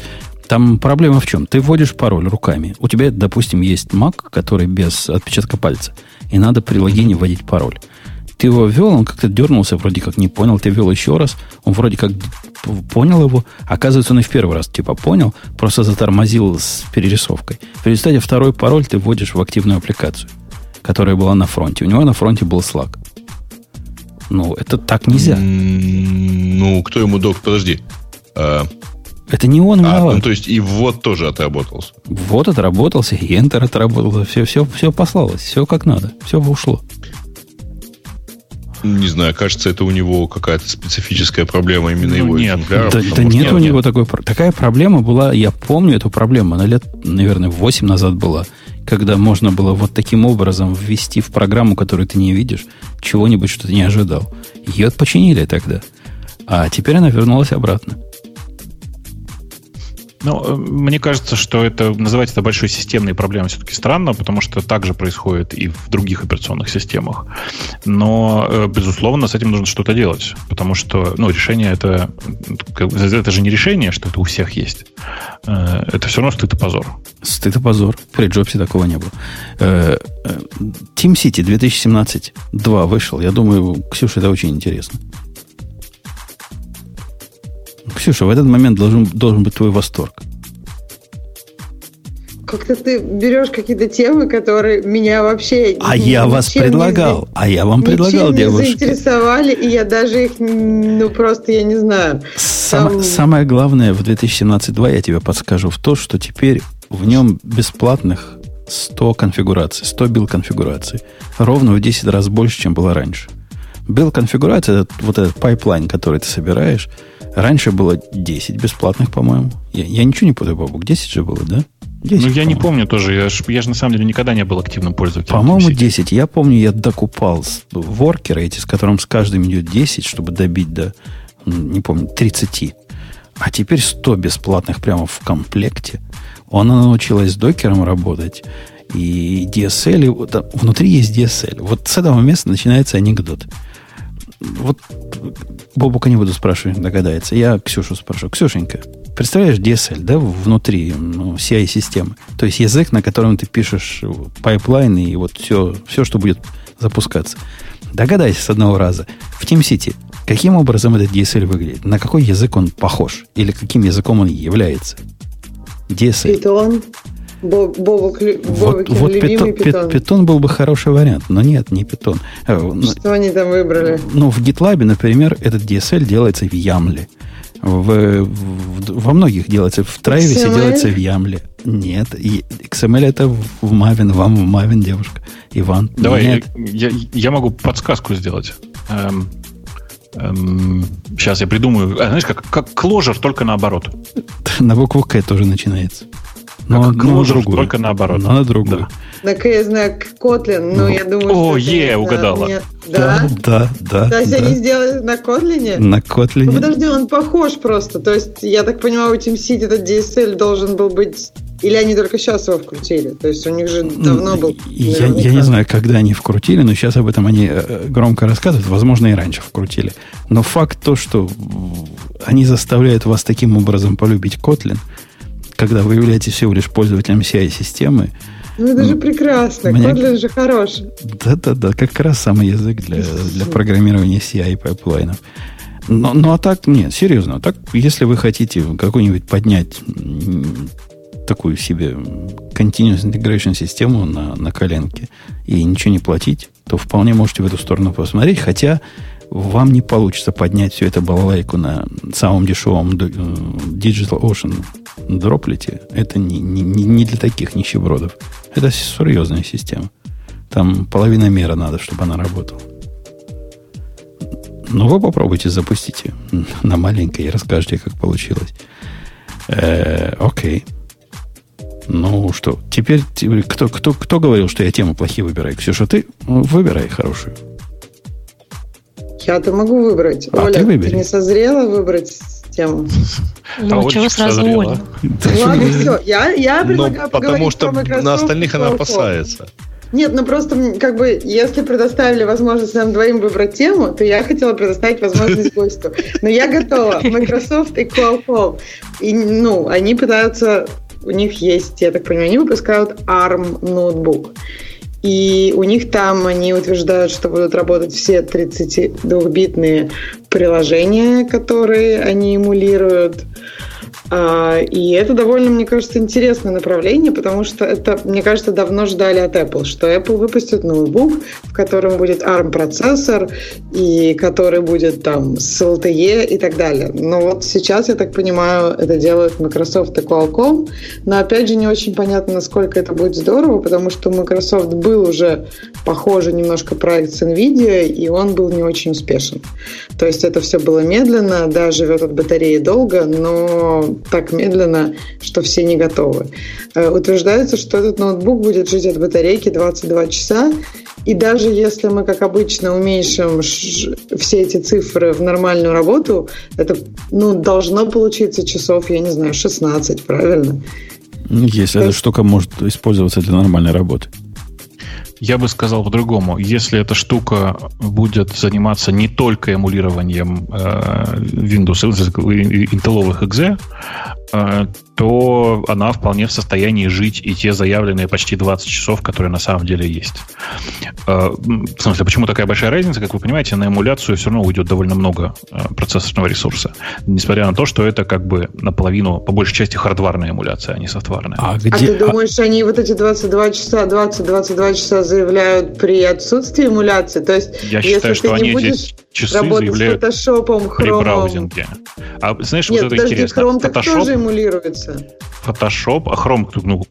Там проблема в чем? Ты вводишь пароль руками. У тебя, допустим, есть Mac, который без отпечатка пальца. И надо при логине вводить пароль. Ты его ввел, он как-то дернулся, вроде как не понял. Ты ввел еще раз, он вроде как понял его. Оказывается, он и в первый раз типа понял, просто затормозил с перерисовкой. В результате второй пароль ты вводишь в активную аппликацию, которая была на фронте. У него на фронте был Slack. Ну, это так нельзя. Ну, кто ему док? Подожди. А, Это не он а, виноват. ну, то есть и ввод тоже отработался. Вот отработался, и Enter отработался, все, все, все послалось, все как надо, все ушло. Не знаю, кажется, это у него какая-то специфическая проблема именно Ну, его нет. экземпляра, да потому да что- нет у нет, него нет. такой... Такая проблема была, я помню эту проблему, она лет, наверное, 8 назад была, когда можно было вот таким образом ввести в программу, которую ты не видишь, чего-нибудь, что ты не ожидал. Ее починили тогда. А теперь она вернулась обратно. Ну, э, мне кажется, что это называть это большой системной проблемой все-таки странно, потому что так же происходит и в других операционных системах. Но, э, безусловно, с этим нужно что-то делать, потому что, ну, решение это, это же не решение, что это у всех есть. Э, Это все равно стыд и позор. Стыд и позор. При Джобсе такого не было. Team City 2017 2 вышел. Я думаю, Ксюша, это очень интересно. Ксюша, в этот момент должен, должен быть твой восторг. Как-то ты берешь какие-то темы, которые меня вообще... А ни- я вас ничем не предлагал. А я вам предлагал, не девушки. заинтересовали, и я даже их, ну, просто, я не знаю. Сам- Там- Самое главное в 2017.2, я тебе подскажу, в то, что теперь в нем бесплатных 100 конфигураций, 100 build-конфигураций. Ровно в 10 раз больше, чем было раньше. Build-конфигурация, это вот этот pipeline, который ты собираешь, раньше было 10 бесплатных, по-моему. Я, я ничего не путаю, Бобук, 10 же было, да? 10, Ну, я не помню тоже. Я же, я ж на самом деле никогда не был активным пользователем. По-моему, TeamCity. 10. Я помню, я докупал worker ы эти, с которым с каждым идет 10, чтобы добить до, м, не помню, 30. А теперь 100 бесплатных прямо в комплекте. Она научилась с Docker ом работать. И DSL, и внутри есть DSL. Вот с этого места начинается анекдот. Вот Бобука не буду спрашивать, догадается. Я Ксюшу спрошу. Ксюшенька, представляешь DSL, да, внутри ну, CI-системы? То есть язык, на котором ты пишешь pipeline ы и вот все, все, что будет запускаться. Догадайся с одного раза. В TeamCity каким образом этот DSL выглядит? На какой язык он похож? Или каким языком он является? DSL. Питон. Боб- Бобок, Вот, вот питон, питон. питон был бы хороший вариант, но нет, не питон. Э, ну, Что они там выбрали? Ну, в GitLab, например, этот DSL делается в Ямле. В, в- во многих делается. В Трайвисе делается в Ямле. Нет. И XML это в Maven. Вам в Maven, девушка. Иван. Давай, Нет. я, я могу подсказку сделать. Эм, эм, сейчас я придумаю. А, знаешь, как, как Clojure, только наоборот. На букву К тоже начинается. Но, Как но на Clojure, другую. только наоборот. На другую. Да. На я знаю Kotlin, но Ну, я думаю, о, что... это е, не- угадала. не- Да, да, да. То есть да. они сделали на Kotlin? На Ну, Kotlin. подожди, он похож просто. То есть, я так понимаю, у TeamSeed этот DSL должен был быть... Или они только сейчас его вкрутили? То есть, у них же давно был... Я, я не знаю, когда они вкрутили, но сейчас об этом они э, громко рассказывают. Возможно, и раньше вкрутили. Но факт то, что они заставляют вас таким образом полюбить Kotlin, когда вы являетесь всего лишь пользователем CI-системы, Ну, это же прекрасно. Мне- Kotlin же хороший. да-да-да, как раз самый язык для, для программирования CI pipeline ов. Но, ну, а так, нет, серьезно. Так, если вы хотите какую-нибудь поднять такую себе continuous integration систему на, на коленке и ничего не платить, то вполне можете в эту сторону посмотреть, хотя вам не получится поднять всю эту балалайку на самом дешевом э, Digital Ocean дроплете. Это не, не, не для таких нищебродов. Это серьезная система. Там половина мера надо, чтобы она работала. Ну, вы попробуйте, запустите на маленькой и расскажете, как получилось. Э, окей. Ну что, теперь кто, кто, кто говорил, что я темы плохие выбираю? Ксюша, ты выбирай хорошую. Я-то могу выбрать. А, Оля, ты выбери. не созрела выбрать тему? Ну, Олечка чего сразу созрела. Оля? Ладно, все. Я, я Ну, предлагаю потому что на остальных она опасается. Нет, ну просто как бы, если предоставили возможность нам двоим выбрать тему, то я хотела предоставить возможность гостю. Но я готова. Microsoft и Qualcomm. И, ну, они пытаются, у них есть, я так понимаю, они выпускают ARM ноутбук. И у них там они утверждают, что будут работать все 32-битные приложения, которые они эмулируют. А, И это довольно, мне кажется, интересное направление, потому что это, мне кажется, давно ждали от Apple, что Apple выпустит ноутбук, в котором будет ARM-процессор, и который будет там с LTE и так далее. Но вот сейчас, я так понимаю, это делают Microsoft и Qualcomm, но опять же не очень понятно, насколько это будет здорово, потому что Microsoft был уже похожий немножко проект с NVIDIA, и он был не очень успешен. То есть это все было медленно, да, живет от батареи долго, но так медленно, что все не готовы. Э, Утверждается, что этот ноутбук будет жить от батарейки 22 часа, и даже если мы, как обычно, уменьшим все эти цифры в нормальную работу, это ну, должно получиться часов, я не знаю, 16, правильно? Если эта штука может использоваться для нормальной работы. Я бы сказал по-другому. Если эта штука будет заниматься не только эмулированием э, Windows и интеловых exe, э, то она вполне в состоянии жить и те заявленные почти 20 часов, которые на самом деле есть. Э, в смысле, почему такая большая разница? Как вы понимаете, на эмуляцию все равно уйдет довольно много э, процессорного ресурса. Несмотря на то, что это как бы наполовину, по большей части, хардварная эмуляция, а не софтварная. А А где... ты думаешь, они вот эти 22 часа, 20-22 часа заявляют при отсутствии эмуляции? То есть, Я если считаю, что ты не они будешь здесь часы работать с заявляют фотошопом, при хромом... браузинге. А знаешь, Нет, вот это подожди, интересно. хром так Photoshop, тоже эмулируется. Photoshop, а Chrome, ну,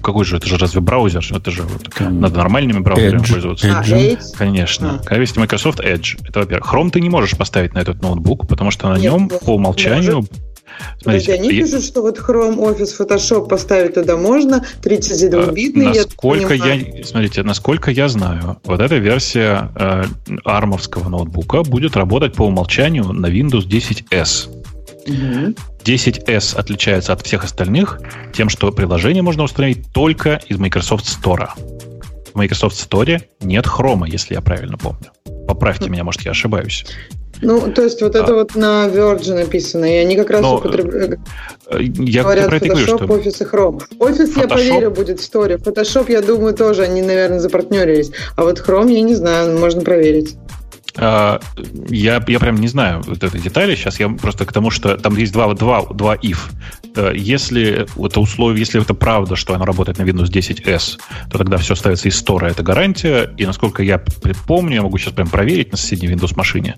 какой же, это же разве браузер? Это же вот, надо нормальными браузерами Edge. пользоваться. А, Edge. Конечно. А. Когда есть Microsoft Edge, это во-первых. Chrome ты не можешь поставить на этот ноутбук, потому что на Нет, нем по умолчанию... Подожди, Смотрите, они я- пишут, что вот Chrome, Office, Photoshop поставить туда можно, 32-битный, я так насколько понимаю. я, смотрите, насколько я знаю, вот эта версия э, армовского ноутбука будет работать по умолчанию на Windows 10s. Мгм. 10s отличается от всех остальных тем, что приложение можно установить только из Microsoft Store. В Microsoft Store нет хрома, если я правильно помню. Поправьте меня, может, я ошибаюсь. Ну, то есть вот это А. вот на Verge написано, и они как раз Но, употребляют Э, Я Говорят, про это и говорю, Photoshop, что Office и Chrome. Office, я Photoshop- поверю, будет в Store. Photoshop, я думаю, тоже они, наверное, запартнерились. А вот Chrome, я не знаю, можно проверить. А, Я, я прям не знаю вот этой детали сейчас. Я просто к тому, что там есть два, два, два if. Э, Если это условие, если это правда, что оно работает на Windows 10s, то тогда все ставится из стора, это гарантия. И насколько я помню, я могу сейчас прям проверить на соседней Windows машине.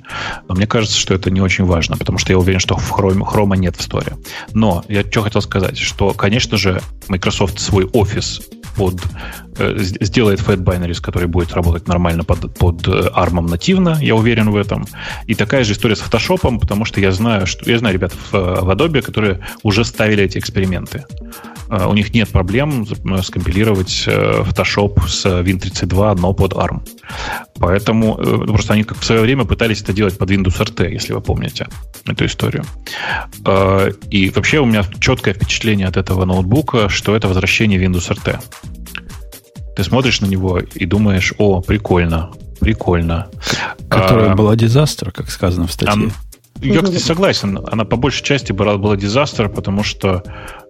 Но мне кажется, что это не очень важно, потому что я уверен, что в Chrome, Chrome нет в сторе. Но я что хотел сказать, что, конечно же, Microsoft свой офис под, сделает Fat Binaries, который будет работать нормально под, под э, ARM нативно, я уверен в этом. И такая же история с Photoshop, потому что я знаю, что я знаю ребят в, э, в Adobe, которые уже ставили эти эксперименты. э, у них нет проблем скомпилировать Photoshop с Win32, но под ARM. Поэтому просто они как в свое время пытались это делать под Windows RT, если вы помните эту историю. И вообще у меня четкое впечатление от этого ноутбука, что это возвращение Windows RT. Ты смотришь на него и думаешь, о, прикольно, прикольно. Которая а, была дизастер, как сказано в статье. А, я, кстати, согласен. Она по большей части была, была дизастер, потому что,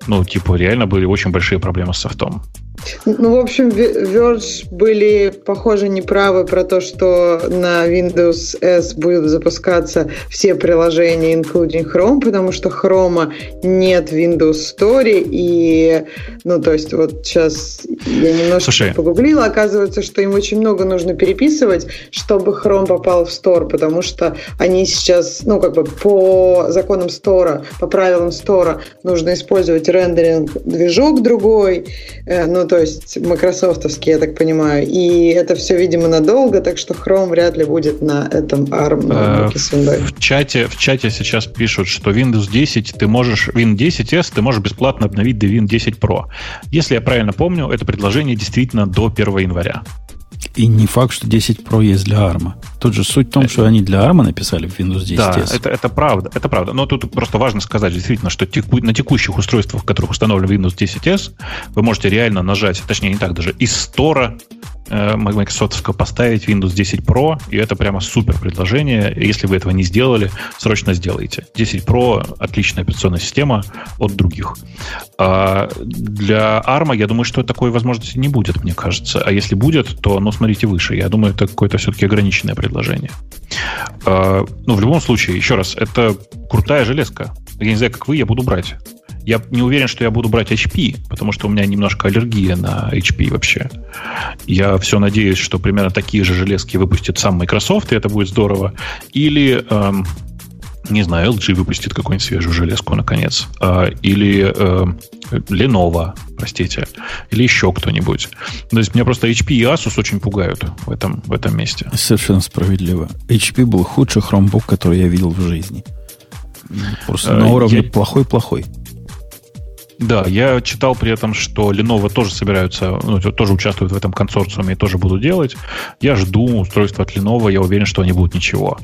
ну, типа, реально были очень большие проблемы с софтом. Ну, в общем, Verge были, похоже, неправы про то, что на Windows S будут запускаться все приложения, including Chrome, потому что Chrome нет в Windows Store, и, ну, то есть вот сейчас я немножко Слушай. погуглила, оказывается, что им очень много нужно переписывать, чтобы Chrome попал в Store, потому что они сейчас, ну, как бы по законам Store, по правилам Store нужно использовать рендеринг движок другой, ну, то есть майкрософтовский, я так понимаю. И это все, видимо, надолго, так что Chrome вряд ли будет на этом ARM ноутбуке с Windows. В чате, в чате сейчас пишут, что Windows 10 ты можешь, Win 10S ты можешь бесплатно обновить до Win 10 Pro. Если я правильно помню, это предложение действительно до 1 января. И не факт, что 10 Pro есть для ARM. Тут же суть в том, что они для ARM написали в Windows 10 Да, это, это правда, это правда. Но тут просто важно сказать действительно, что теку, на текущих устройствах, в которых установлен Windows 10S, вы можете реально нажать, точнее не так даже, из стора Э, Microsoft поставить Windows 10 Pro, и это прямо супер предложение. Если вы этого не сделали, срочно сделайте. 10 Pro отличная операционная система от других. А для ARM, я думаю, что такой возможности не будет, мне кажется. А если будет, то, ну, смотрите выше. Я думаю, это какое-то все-таки ограниченное предложение. А, ну, в любом случае, еще раз, это крутая железка. Я не знаю, как вы, я буду брать. Я не уверен, что я буду брать HP, потому что у меня немножко аллергия на HP вообще. Я все надеюсь, что примерно такие же железки выпустит сам Microsoft, и это будет здорово. Или, эм, не знаю, LG выпустит какую-нибудь свежую железку, наконец. Э, или э, Lenovo, простите. Или еще кто-нибудь. То есть меня просто HP и Asus очень пугают в этом, в этом месте. Совершенно справедливо. HP был худший хромбук, который я видел в жизни. Просто на э, уровне плохой-плохой. Да, я читал при этом, что Lenovo тоже собираются, ну, тоже участвуют в этом консорциуме и тоже будут делать. Я жду устройства от Lenovo, я уверен, что они будут ничего.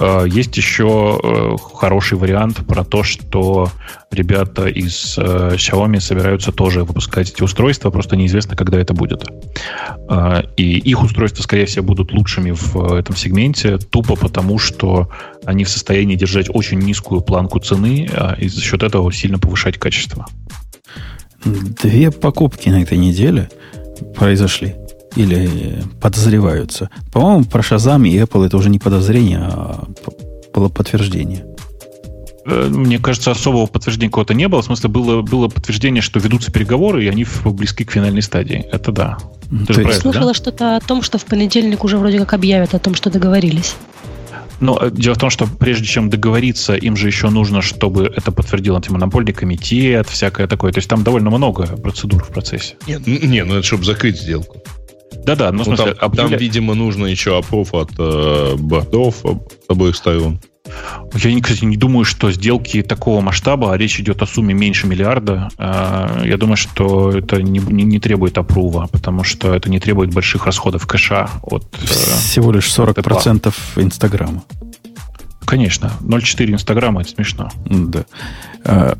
Э, есть еще э, хороший вариант про то, что ребята из э, Xiaomi собираются тоже выпускать эти устройства, просто неизвестно, когда это будет. И их устройства, скорее всего, будут лучшими в этом сегменте, тупо потому, что они в состоянии держать очень низкую планку цены и за счет этого сильно повышать качество. Две покупки на этой неделе произошли. Или подозреваются. По-моему, про Shazam и Apple это уже не подозрение, а было подтверждение. Э, мне кажется, особого подтверждения какого-то не было. В смысле, было, было подтверждение, что ведутся переговоры, и они близки к финальной стадии. Это да. Ты Ты слышала да? что-то о том, что в понедельник уже вроде как объявят о том, что договорились. Но э, дело в том, что прежде чем договориться, им же еще нужно, чтобы это подтвердил антимонопольный комитет, всякое такое. То есть там довольно много процедур в процессе. Нет, не, ну это чтобы закрыть сделку. Да-да, ну, ну смысле, там, объявля... там, видимо, нужно еще опрос от э, бордов обоих сторон. Я, кстати, не думаю, что сделки такого масштаба, а речь идет о сумме меньше миллиарда, э, я думаю, что это не, не, не требует опрува, потому что это не требует больших расходов кэша от... Э, Всего лишь 40% Инстаграма. Конечно. 0,4 Инстаграма, это смешно. Да. А,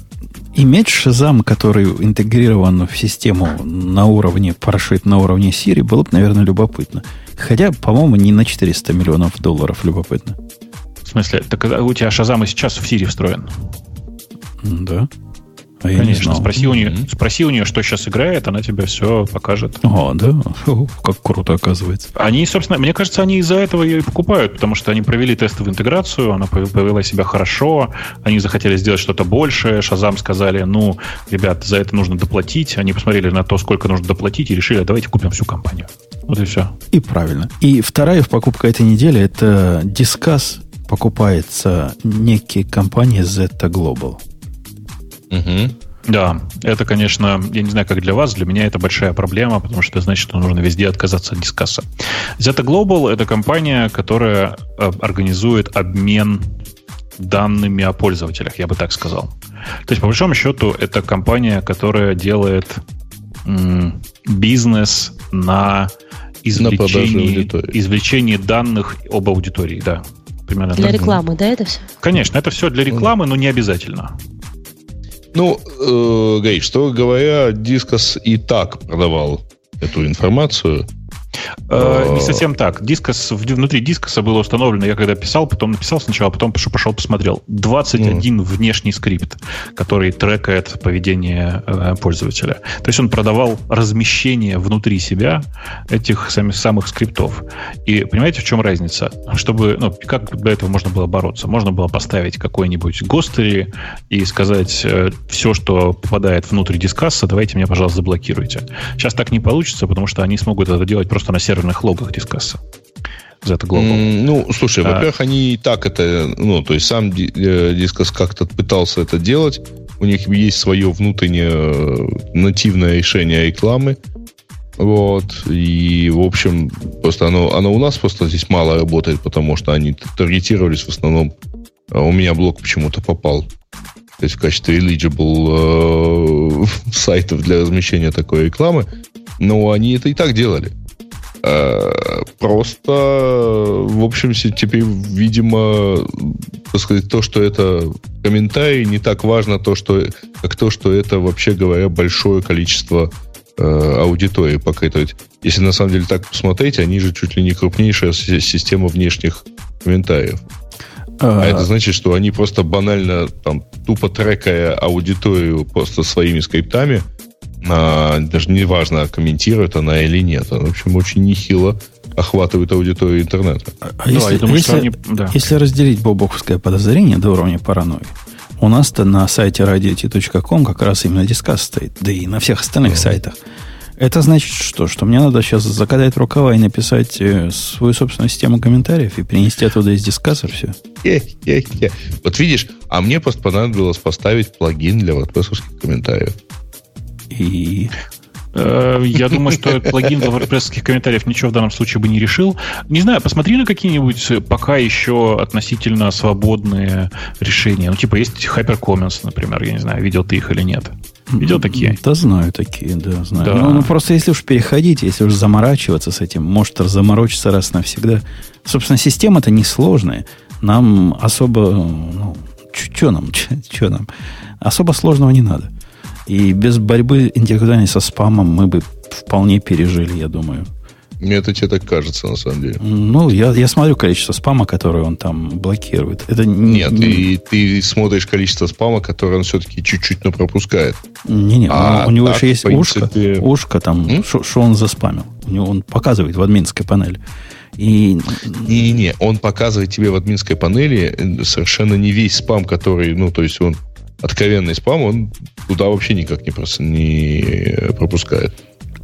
иметь шазам, который интегрирован в систему на уровне, прошит на уровне Siri, было бы, наверное, любопытно. Хотя, по-моему, не на 400 миллионов долларов любопытно. В смысле, так у тебя Шазам и сейчас в Сири встроен? Да. А Конечно, спроси у, нее, спроси у нее, что сейчас играет, она тебе все покажет. О, да? Как круто оказывается. Они, собственно, мне кажется, они из-за этого ее и покупают, потому что они провели тестовую интеграцию, она повела себя хорошо, они захотели сделать что-то большее, Шазам сказали, ну, ребят, за это нужно доплатить, они посмотрели на то, сколько нужно доплатить, и решили, давайте купим всю компанию. Вот и все. И правильно. И вторая покупка этой недели это Discuss покупается некие компания Zeta Global. Угу. Да, это, конечно, я не знаю, как для вас, для меня это большая проблема, потому что это значит, что нужно везде отказаться от дискасса. Zeta Global — это компания, которая э, организует обмен данными о пользователях, я бы так сказал. То есть, по большому счету, это компания, которая делает м, бизнес на извлечении, извлечении данных об аудитории, да. Примерно для так. рекламы, да, это все? Конечно, это все для рекламы, но не обязательно. Ну, э, Гей, что говоря, Disqus и так продавал эту информацию. Э, не совсем так. Disqus, внутри Disqus а было установлено, я когда писал, потом написал сначала, потом пошел, пошел посмотрел. 21 mm. внешний скрипт, который трекает поведение э, пользователя. То есть он продавал размещение внутри себя этих самих, самых скриптов. И понимаете, в чем разница? Чтобы, ну, как для этого можно было бороться? Можно было поставить какой-нибудь гостери и сказать, э, все, что попадает внутрь дискасса, давайте меня, пожалуйста, заблокируйте. Сейчас так не получится, потому что они смогут это делать просто на серверных логах дискасса. Z Global. Mm, ну, слушай, а, во-первых, они и так это, ну, то есть сам э, Дискос как-то пытался это делать. У них есть свое внутреннее э, нативное решение рекламы. Вот. И, в общем, просто оно, оно у нас просто здесь мало работает, потому что они таргетировались в основном. А у меня блок почему-то попал. То есть в качестве eligible э, сайтов для размещения такой рекламы. Но они это и так делали. Э, просто, в общем, теперь, видимо, так сказать, то, что это комментарий, не так важно то, что, как то, что это, вообще говоря, большое количество э, аудитории покрытывает. Если на самом деле так посмотреть, они же чуть ли не крупнейшая система внешних комментариев. А, а это значит, что они просто банально там тупо трекая аудиторию просто своими скриптами, а, даже не важно, комментирует она или нет. Она, в общем, очень нехило охватывает аудиторию интернета. А, а если, думаю, если, они, да. если разделить бобоковское подозрение до уровня паранойи, у нас-то на сайте radio.com как раз именно дискас стоит, да и на всех остальных uh сайтах. Это значит что? Что мне надо сейчас закатать рукава и написать э, свою собственную систему комментариев и принести оттуда из дискаса все? Вот видишь, а мне просто понадобилось поставить плагин для WordPress комментариев. И э, я думаю, что плагин для WordPress комментариев ничего в данном случае бы не решил. Не знаю, посмотри на какие-нибудь пока еще относительно свободные решения. Ну, типа, есть HyperComments, например, я не знаю, видел ты их или нет. Видел такие? Да, знаю такие, да, знаю. Да. Ну, ну, просто если уж переходить, если уж заморачиваться с этим, может заморочиться раз навсегда. Собственно, система-то несложная. Нам особо, ну, что нам, что нам? Особо сложного не надо. И без борьбы интеллектуальной со спамом мы бы вполне пережили, я думаю. Мне это тебе так кажется, на самом деле. Ну, я, я смотрю количество спама, которое он там блокирует. Это Нет, не... ты, ты смотришь количество спама, которое он все-таки чуть-чуть но пропускает. Не-не, а у него так, еще есть принципе... ушко, ушко там, что он заспамил. У него он показывает в админской панели. И... Не-не, он показывает тебе в админской панели э, совершенно не весь спам, который, ну, то есть он откровенный спам, он туда вообще никак не, просто не пропускает.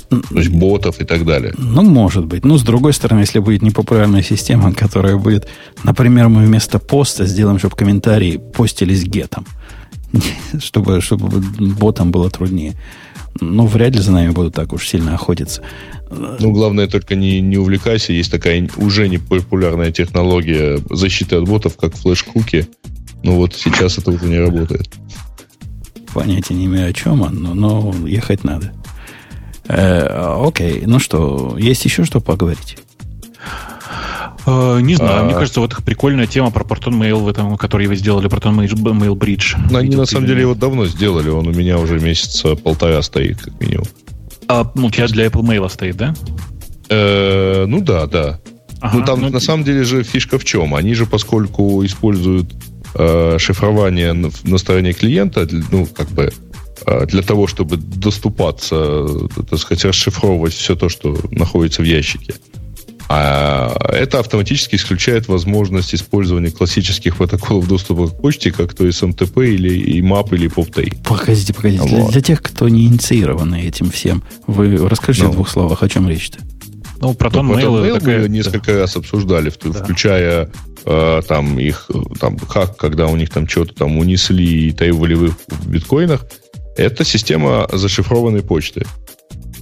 То есть ботов и так далее. Ну, может быть. Ну, с другой стороны, если будет непопулярная система, которая будет, например, мы вместо поста сделаем, чтобы комментарии постились гетом, чтобы, чтобы ботам было труднее. Ну, вряд ли за нами будут так уж сильно охотиться. Ну, главное, только не, не увлекайся. Есть такая уже не популярная технология защиты от ботов, как флеш-куки. Ну, вот сейчас это уже не работает. Понятия не имею, о чем он, но, но ехать надо. Э, окей, ну что, есть еще что поговорить? Э, не знаю, а... мне кажется, вот прикольная тема про Proton Mail, в этом, который вы сделали, Proton Mail Bridge. Но они на самом деле его давно сделали, он у меня уже месяца полтора стоит, как минимум. А, ну, у тебя для Apple Mail стоит, да? Э, ну да, да. Ага, ну там ну... на самом деле же фишка в чем? Они же, поскольку используют э, шифрование на стороне клиента, ну, как бы э, для того, чтобы доступаться, так сказать, расшифровывать все то, что находится в ящике. А это автоматически исключает возможность использования классических протоколов доступа к почте, как то SMTP или IMAP или POP3. Погодите, погодите. Вот. Для, для тех, кто не инициированы этим всем, вы расскажите ну. в двух словах, о чем речь-то. Ну, Proton ну, Mail, Mail такая... мы несколько да. раз обсуждали, да. включая э, там их там как, когда у них там что-то там унесли и требовали в биткоинах. Это система зашифрованной почты.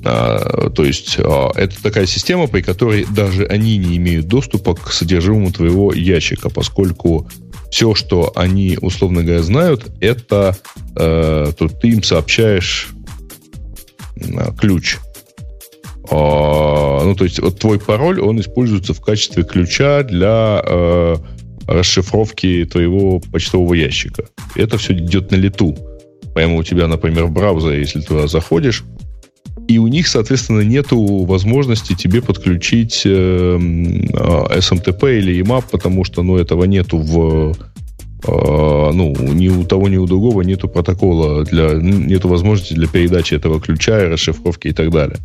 А, то есть а, это такая система, при которой даже они не имеют доступа к содержимому твоего ящика, поскольку все, что они, условно говоря, знают, это э, то ты им сообщаешь э, ключ. Э, ну, то есть вот твой пароль, он используется в качестве ключа для э, расшифровки твоего почтового ящика. Это все идет на лету. Прямо у тебя, например, в браузере, если туда заходишь, и у них, соответственно, нету возможности тебе подключить э, SMTP или EMAP, потому что ну, этого нету в э, ну, ни у того, ни у другого нету протокола, для, нету возможности для передачи этого ключа и расшифровки и так далее.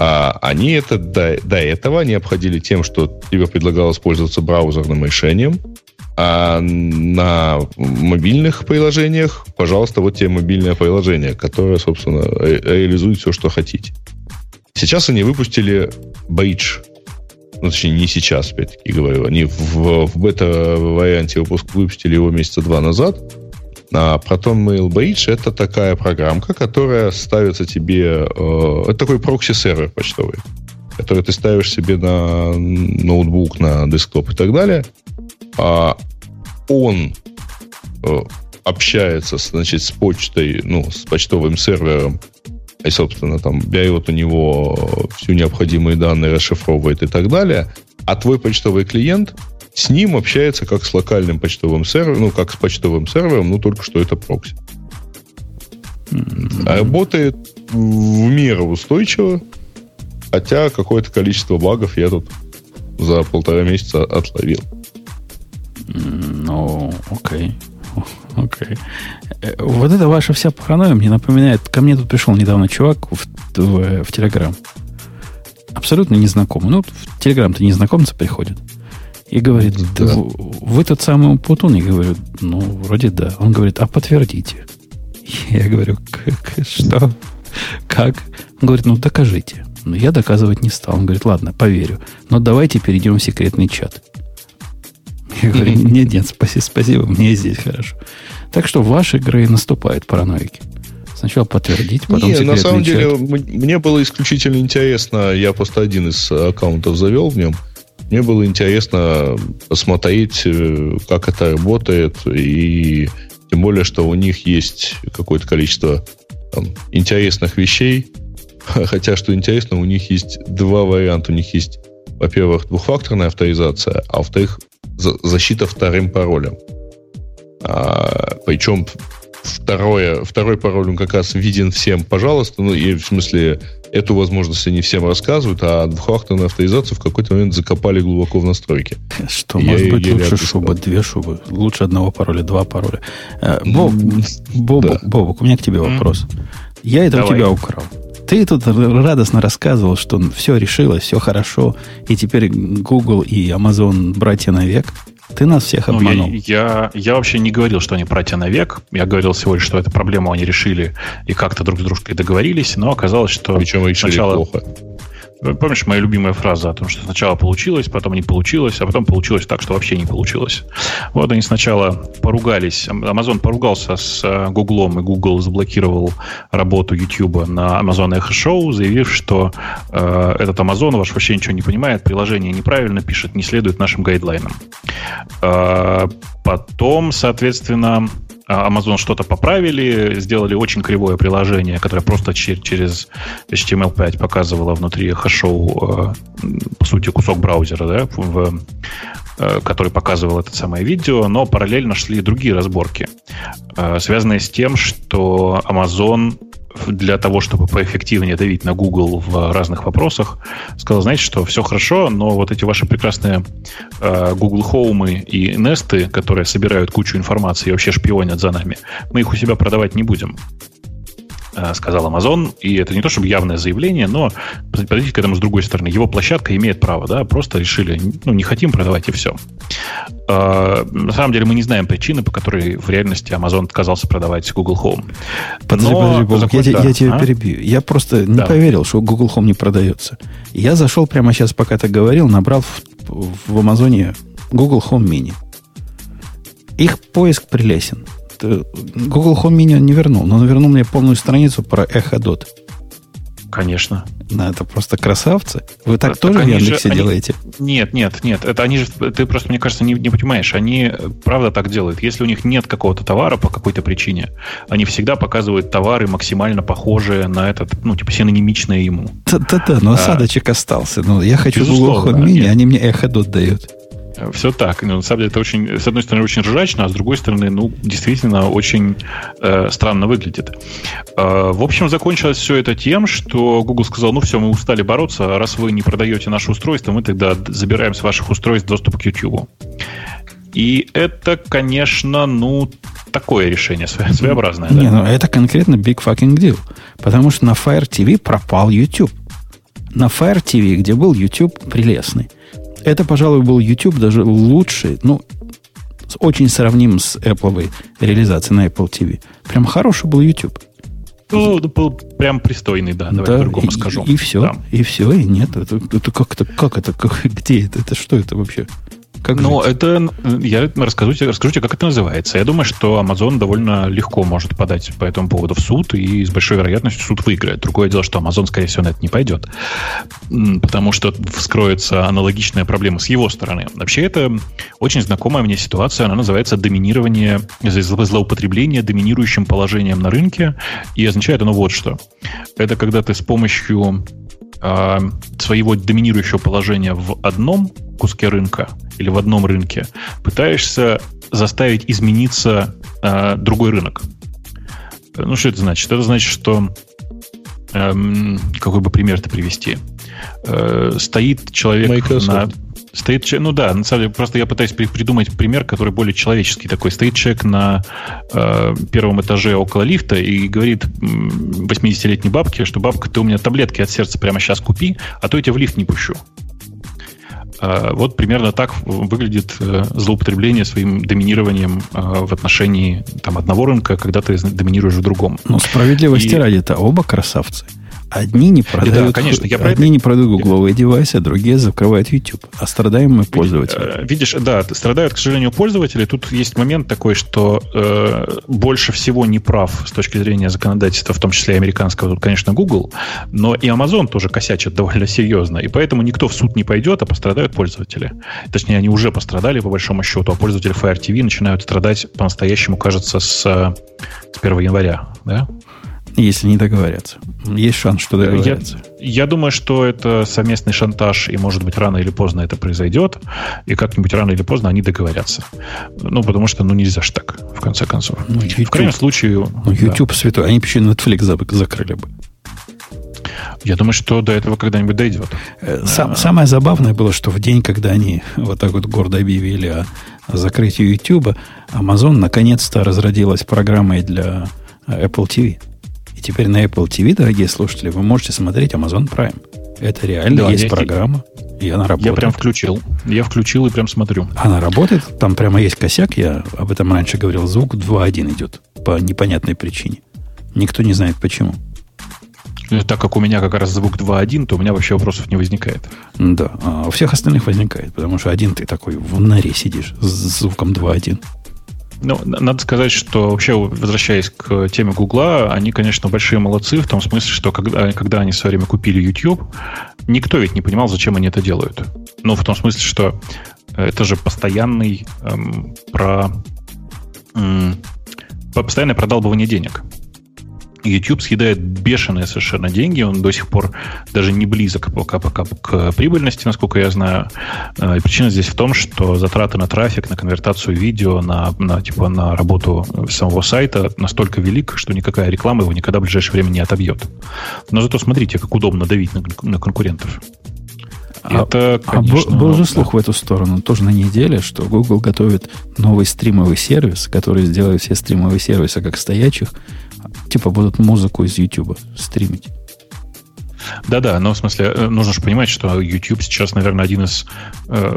А они это до, до этого не обходили тем, что тебе предлагалось пользоваться браузерным решением, а на мобильных приложениях, пожалуйста, вот тебе мобильное приложение, которое, собственно, реализует все, что хотите. Сейчас они выпустили Bridge. Ну, точнее, не сейчас, опять-таки говорю. Они в, в бета-варианте выпуск выпустили его месяца два назад. А Proton Mail Bridge — это такая программка, которая ставится тебе... Э, это такой прокси-сервер почтовый, который ты ставишь себе на ноутбук, на десктоп и так далее — а он э, общается, значит, с почтой, ну, с почтовым сервером, и, собственно, там берет у него всю необходимые данные, расшифровывает и так далее, а твой почтовый клиент с ним общается как с локальным почтовым сервером, ну, как с почтовым сервером, ну, только что это прокси. Mm-hmm. Работает в меру устойчиво, хотя какое-то количество багов я тут за полтора месяца отловил. Ну, окей. Окей. Э, вот это ваша вся паранойя мне напоминает. Ко мне тут пришел недавно чувак в, в, в Телеграм. Абсолютно незнакомый. Ну, в Телеграм-то незнакомцы приходят. И говорит, да. вы, вы тот самый Путун? Я говорю, ну, вроде да. Он говорит, а подтвердите. Я говорю, как, что? Как? Он говорит, ну, докажите. Но я доказывать не стал. Он говорит, ладно, поверю. Но давайте перейдем в секретный чат. Я говорю, нет, нет, спасибо, спасибо, мне здесь хорошо. Так что в вашей игре наступают параноики. Сначала подтвердить, потом Не, на самом чат. деле, мне было исключительно интересно, я просто один из аккаунтов завел в нем, мне было интересно посмотреть, э, как это работает, и тем более, что у них есть какое-то количество там, интересных вещей, хотя, что интересно, у них есть два варианта. У них есть, во-первых, двухфакторная авторизация, а во-вторых, защита вторым паролем. А, причем второе, второй пароль, он как раз виден всем, пожалуйста. Ну, и в смысле, эту возможность они всем рассказывают, а двухфакторную авторизацию в какой-то момент закопали глубоко в настройки. Что, может я, быть, я лучше шуба, две шубы? Лучше одного пароля, два пароля. Э, Боб, Боб, да. Бобок, у меня к тебе вопрос. Я это Давай. у тебя украл. Ты тут радостно рассказывал, что все решилось, все хорошо, и теперь Google и Amazon братья навек. Ты нас всех обманул. Ну, я, я, я вообще не говорил, что они братья навек. Я говорил всего лишь, что эту проблему они решили и как-то друг с дружкой договорились, но оказалось, что Причем решили сначала... плохо. Помнишь, моя любимая фраза о том, что сначала получилось, потом не получилось, а потом получилось так, что вообще не получилось. Вот они сначала поругались, Amazon поругался с э, Google, и Google заблокировал работу YouTube на Amazon Echo Show, заявив, что э, этот Amazon ваш вообще ничего не понимает, приложение неправильно пишет, не следует нашим гайдлайнам. Э, потом, соответственно, Amazon что-то поправили, сделали очень кривое приложение, которое просто через HTML5 показывало внутри хэшоу, э, по сути, кусок браузера, да, в, который показывал это самое видео, но параллельно шли другие разборки, э, связанные с тем, что Amazon для того, чтобы поэффективнее давить на Google в разных вопросах, сказал, знаете что, все хорошо, но вот эти ваши прекрасные э, Google Home и Nest, которые собирают кучу информации и вообще шпионят за нами, мы их у себя продавать не будем. Э, сказал Amazon, и это не то чтобы явное заявление, но подойдите к этому с другой стороны. Его площадка имеет право, да, просто решили, ну, не хотим продавать и все. Э, на самом деле мы не знаем причины, по которой в реальности Amazon отказался продавать Google Home. Подожди, но подожди, Бог, закон, я, да. я тебя а? перебью. Я просто не да. поверил, что Google Home не продается. Я зашел прямо сейчас, пока ты говорил, набрал в, в Амазоне Google Home Mini. Их поиск прелесен. Google Home Mini не вернул, но он вернул мне полную страницу про Echo Dot. Конечно. Ну, это просто красавцы. Вы так Так тоже в они же- Яндексе они- делаете? Нет, нет, нет. Это они же, ты просто, мне кажется, не, не понимаешь. Они правда так делают. Если у них нет какого-то товара по какой-то причине, они всегда показывают товары максимально похожие на этот, ну, типа синонимичные ему. Да-да-да, но осадочек остался. Ну, я хочу Google А. Home Mini, они мне Dot дают. Все так. Ну, на самом деле это очень, с одной стороны, очень ржачно, а с другой стороны, ну, действительно, очень э, странно выглядит. Э, в общем, закончилось все это тем, что Google сказал, ну все, мы устали бороться, раз вы не продаете наше устройство, мы тогда забираем с ваших устройств доступ к YouTube. И это, конечно, ну, такое решение, своеобразное. да. Не, ну это конкретно big fucking deal. Потому что на Fire TV пропал YouTube. На Fire TV, где был YouTube прелестный. Это, пожалуй, был YouTube даже лучший, ну, очень сравним с Apple реализацией на Apple TV. Прям хороший был YouTube. Ну, был прям пристойный, да, давай по-другому и, скажу. И, все, Да. и все, и нет. Это, это как это, как это, как- где это, это что это вообще? Как Ну, жить? это я расскажу тебе, расскажу тебе, как это называется. Я думаю, что Amazon довольно легко может подать по этому поводу в суд, и с большой вероятностью суд выиграет. Другое дело, что Amazon, скорее всего, на это не пойдет, потому что вскроется аналогичная проблема с его стороны. Вообще, это очень знакомая мне ситуация. Она называется доминирование, зло- злоупотребление доминирующим положением на рынке, и означает оно вот что. Это когда ты с помощью а, своего доминирующего положения в одном куске рынка или в одном рынке пытаешься заставить измениться а, другой рынок. Ну, что это значит? Это значит, что эм, какой бы пример это привести? Э, стоит человек Microsoft. на... Стоит, че- ну да, на самом деле, просто я пытаюсь при- придумать пример, который более человеческий такой. Стоит человек на э, первом этаже около лифта и говорит м, 80-летней бабке, что бабка, ты у меня таблетки от сердца прямо сейчас купи, а то я тебя в лифт не пущу. А, Вот примерно так выглядит э, злоупотребление своим доминированием э, в отношении там, одного рынка, когда ты доминируешь в другом. Ну, справедливости и- ради-то оба красавцы. Одни не продают, конечно, я одни это- не продают гугловые девайсы, а другие закрывают YouTube. А страдаем мы пользователи. Э, Видишь, да, страдают, к сожалению, пользователи. Тут есть момент такой, что э, больше всего не прав с точки зрения законодательства, в том числе и американского, тут, конечно, Google, но и Amazon тоже косячит довольно серьезно. И поэтому никто в суд не пойдет, а пострадают пользователи. Точнее, они уже пострадали, по большому счету, а пользователи Fire TV начинают страдать по-настоящему, кажется, с, э, с 1 января. Да? Если не договорятся. Есть шанс, что Я, договорятся. я думаю, что это совместный шантаж, и, может быть, рано или поздно это произойдет, и как-нибудь рано или поздно они договорятся. Ну, потому что, ну, нельзя ж так, в конце концов. Ну, В крайнем YouTube, случае... ну, да. YouTube святой. Они бы еще Netflix зак- закрыли бы. Я думаю, что до этого когда-нибудь дойдет. Э, сам- самое забавное было, что в день, когда они вот так вот гордо объявили о, о закрытии YouTube, Amazon наконец-то разродилась программой для э, Apple TV. И теперь на Apple TV, дорогие слушатели, вы можете смотреть Amazon Prime. Это реально Да, есть я- программа, и она работает. Я прям включил. Я включил и прям смотрю. Она работает, там прямо есть косяк, я об этом раньше говорил, звук 2.1 идет по непонятной причине. Никто не знает почему. Э, Так как у меня как раз звук 2.1, то у меня вообще вопросов не возникает. Да, а у всех остальных возникает, потому что один ты такой в норе сидишь с звуком 2.1. Ну, надо сказать, что вообще, возвращаясь к теме Гугла, они, конечно, большие молодцы в том смысле, что когда, когда они в свое время купили YouTube, никто ведь не понимал, зачем они это делают. Ну, в том смысле, что это же постоянный эм, про м, по- постоянное продалбывание денег. YouTube съедает бешеные совершенно деньги, он до сих пор даже не близок пока, пока к прибыльности, насколько я знаю. Э, И причина здесь в том, что затраты на трафик, на конвертацию видео, на, на, типа, на работу самого сайта настолько велик, что никакая реклама его никогда в ближайшее время не отобьет. Но зато смотрите, как удобно давить на, на конкурентов. А- Это, А был- конечно, был же да. слух в эту сторону, тоже на неделе, что Google готовит новый стримовый сервис, который сделает все стримовые сервисы как стоячих, типа будут музыку из YouTube стримить. Да-да, но в смысле, э, нужно же понимать, что YouTube сейчас, наверное, один из э,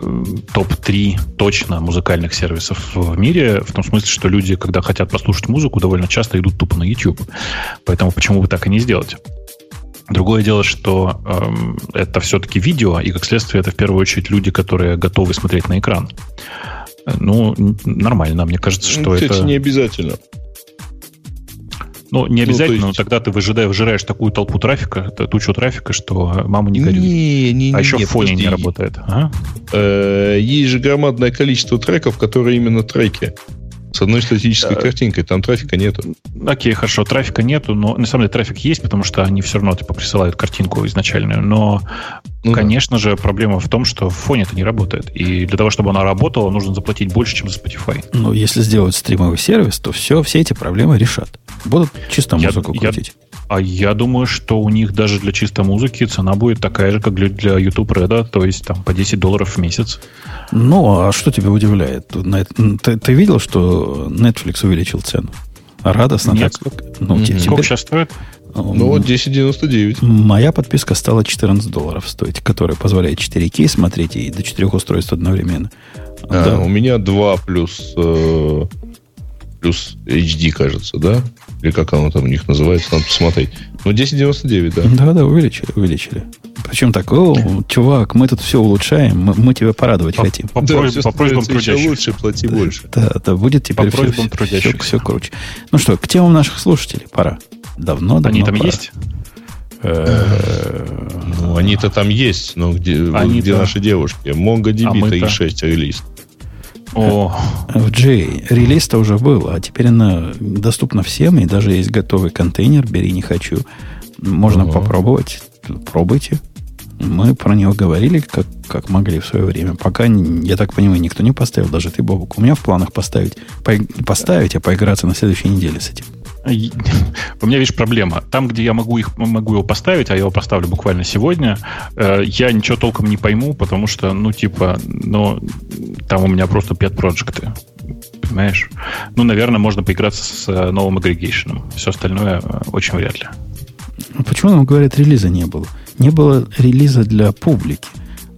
топ-3 точно музыкальных сервисов в мире, в том смысле, что люди, когда хотят послушать музыку, довольно часто идут тупо на YouTube. Поэтому почему бы так и не сделать? Другое дело, что эм, это все-таки видео, и как следствие это в первую очередь люди, которые готовы смотреть на экран. Э, Ну, нормально, мне кажется, что Ну, Кстати, это... не обязательно. Ну, не Ну, обязательно, то есть- но тогда ты выжидаешь, выжираешь такую толпу трафика, тучу трафика, что мама не горюй. Не, не, а не, еще не, в фоне не подожди. работает. Ага. Э, Есть же громадное количество треков, которые именно треки. С одной статической картинкой, там трафика нету. Окей, хорошо, трафика нету, но на самом деле трафик есть, потому что они все равно типа присылают картинку изначальную. Но, Ну да. конечно же, проблема в том, что в фоне это не работает. И для того, чтобы она работала, нужно заплатить больше, чем за Spotify. Ну, если сделают стримовый сервис, то все, все эти проблемы решат. Будут чисто Я- музыку я- крутить. А я думаю, что у них даже для чистой музыки цена будет такая же, как для, для YouTube Red, то есть там по 10 долларов в месяц. Ну, а что тебя удивляет? Ты, ты видел, что Netflix увеличил цену? Радостно Нет. так? Ну, Мгм. те- Сколько тебе- сейчас стоит? Ну вот 10.99. Моя подписка стала 14 долларов стоить, которая позволяет 4К смотреть и до 4 устройств одновременно. А, Да. У меня 2 плюс, э, плюс HD, кажется, да? Или как оно там у них называется, надо посмотреть. Ну, 10.99, да. Да, да, увеличили, увеличили. Причем так, о, чувак, мы тут все улучшаем, мы, мы тебя порадовать По, хотим. по Да, всё по просьбам трудящихся. лучше, плати больше. Да, да, будет теперь По все, все, все круче. Ну что, к темам наших слушателей пора. Давно, давно Они там пора. есть? Э, Ну, они-то там есть, но где, Они-то- где наши девушки? А MongoDB мы-то- 3.6 релиз. О, В J релиз-то уже был, а теперь она доступна всем, и даже есть готовый контейнер, бери не хочу. Можно Ага. попробовать. Пробуйте. Мы про него говорили, как, как могли в свое время. Пока, я так понимаю, никто не поставил, даже ты, Бобук. У меня в планах поставить, поиг- поставить, а поиграться на следующей неделе с этим. У меня, видишь, проблема. Там, где я могу, их, могу его поставить, а я его поставлю буквально сегодня, э, я ничего толком не пойму, потому что, ну, типа, ну, там у меня просто pet проекты. Понимаешь? Ну, наверное, можно поиграться с э, новым агрегейшеном. Все остальное э, очень вряд ли. Ну, Почему нам говорят, релиза не было? Не было релиза для публики.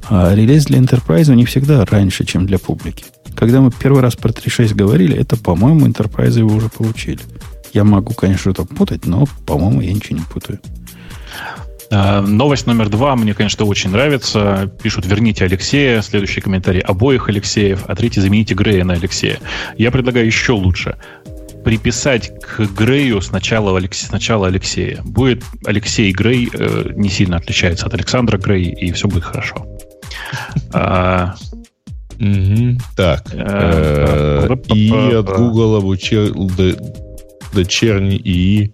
А релиз для Enterprise у них всегда раньше, чем для публики. Когда мы первый раз про 3.6 говорили, это, по-моему, Enterprise его уже получили. Я могу, конечно, что-то путать, но, по-моему, я ничего не путаю. Э, Новость номер два мне, конечно, очень нравится. Пишут, верните Алексея. Следующий комментарий обоих Алексеев, а третий замените Грея на Алексея. Я предлагаю еще лучше. Приписать к Грею сначала, Алекс- сначала Алексея. Будет Алексей Грей э, не сильно отличается от Александра Грей, и все будет хорошо. А. Так. Э, э, И от Google обучил дочерний ИИ.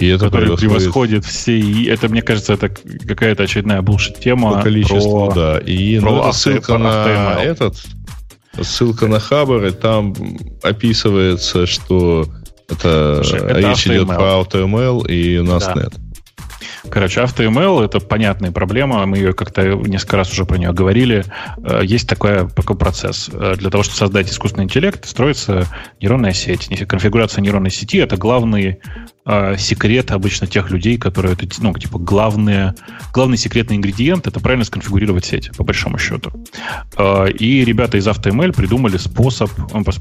И это который превосходит все. И это, мне кажется, это какая-то очередная булшит-тема. по количеству, про- да. И про ну, это ссылка на этот, ссылка на Хабр, и там описывается, что это Слушай, это речь идет HTML. про AutoML и NASNet. Короче, AutoML — это понятная проблема. Мы ее как-то несколько раз уже про нее говорили. Э, Есть такой, такой процесс. Э, Для того, чтобы создать искусственный интеллект, строится нейронная сеть. Конфигурация нейронной сети — это главный э, секрет обычно тех людей, которые... Это, ну, типа, главные, главный секретный ингредиент — это правильно сконфигурировать сеть, по большому счету. Э, И ребята из AutoML придумали способ,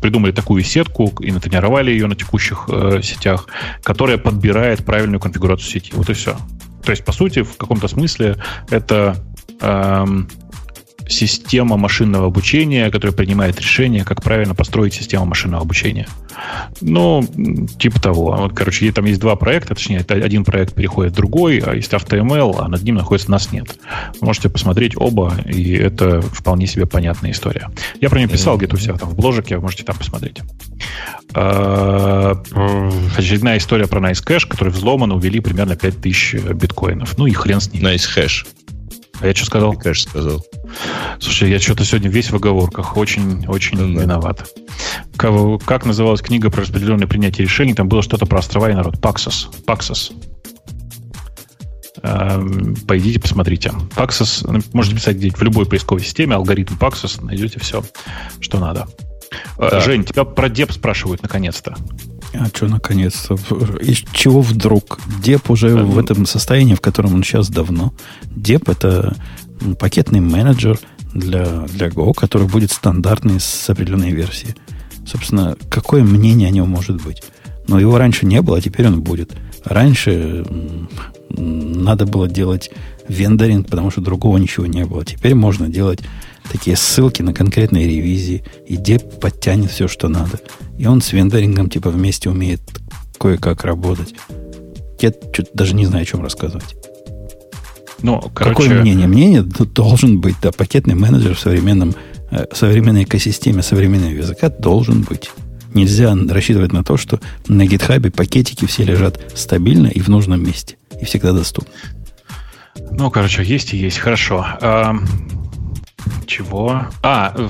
придумали такую сетку и натренировали ее на текущих э, сетях, которая подбирает правильную конфигурацию сети. Вот и все. То есть, по сути, в каком-то смысле это эм, система машинного обучения, которая принимает решение, как правильно построить систему машинного обучения. Ну, типа того. Вот, короче, там есть два проекта, точнее, один проект переходит в другой, а есть AutoML, а над ним находится нас нет. Можете посмотреть оба, и это вполне себе понятная история. Я про нее писал где-то у себя там в бложике, можете там посмотреть. А, Очередная история про NiceCash, который взломан, увели примерно 5000 биткоинов. Ну и хрен с ним. Nice hash, А я что сказал? ты, конечно, сказал. Слушай, я что-то сегодня весь в оговорках. Очень-очень Ну да. виноват. Как, как называлась книга про распределенное принятие решений? Там было что-то про острова и народ. Паксос. Паксос. Эм, Пойдите, посмотрите. Paxos, ну, можете писать где в любой поисковой системе, алгоритм Paxos, найдете все, что надо. Э, Так. Жень, тебя про деп спрашивают наконец-то. А что, наконец-то? Из чего вдруг? Деп уже в этом состоянии, в котором он сейчас давно. Деп – это пакетный менеджер для, для Go, который будет стандартный с определенной версии. Собственно, какое мнение о нем может быть? Но его раньше не было, а теперь он будет. Раньше надо было делать вендоринг, потому что другого ничего не было. Теперь можно делать такие ссылки на конкретные ревизии, и деп подтянет все, что надо. И он с вендорингом типа вместе умеет кое-как работать. Я что-то даже не знаю, о чем рассказывать. Ну, короче... Какое мнение? Мнение должен быть, да, пакетный менеджер в современном, э, современной экосистеме современного языка должен быть. Нельзя рассчитывать на то, что на гитхабе пакетики все лежат стабильно и в нужном месте. И всегда доступны. Ну, короче, есть и есть. Хорошо. Чего? А, э,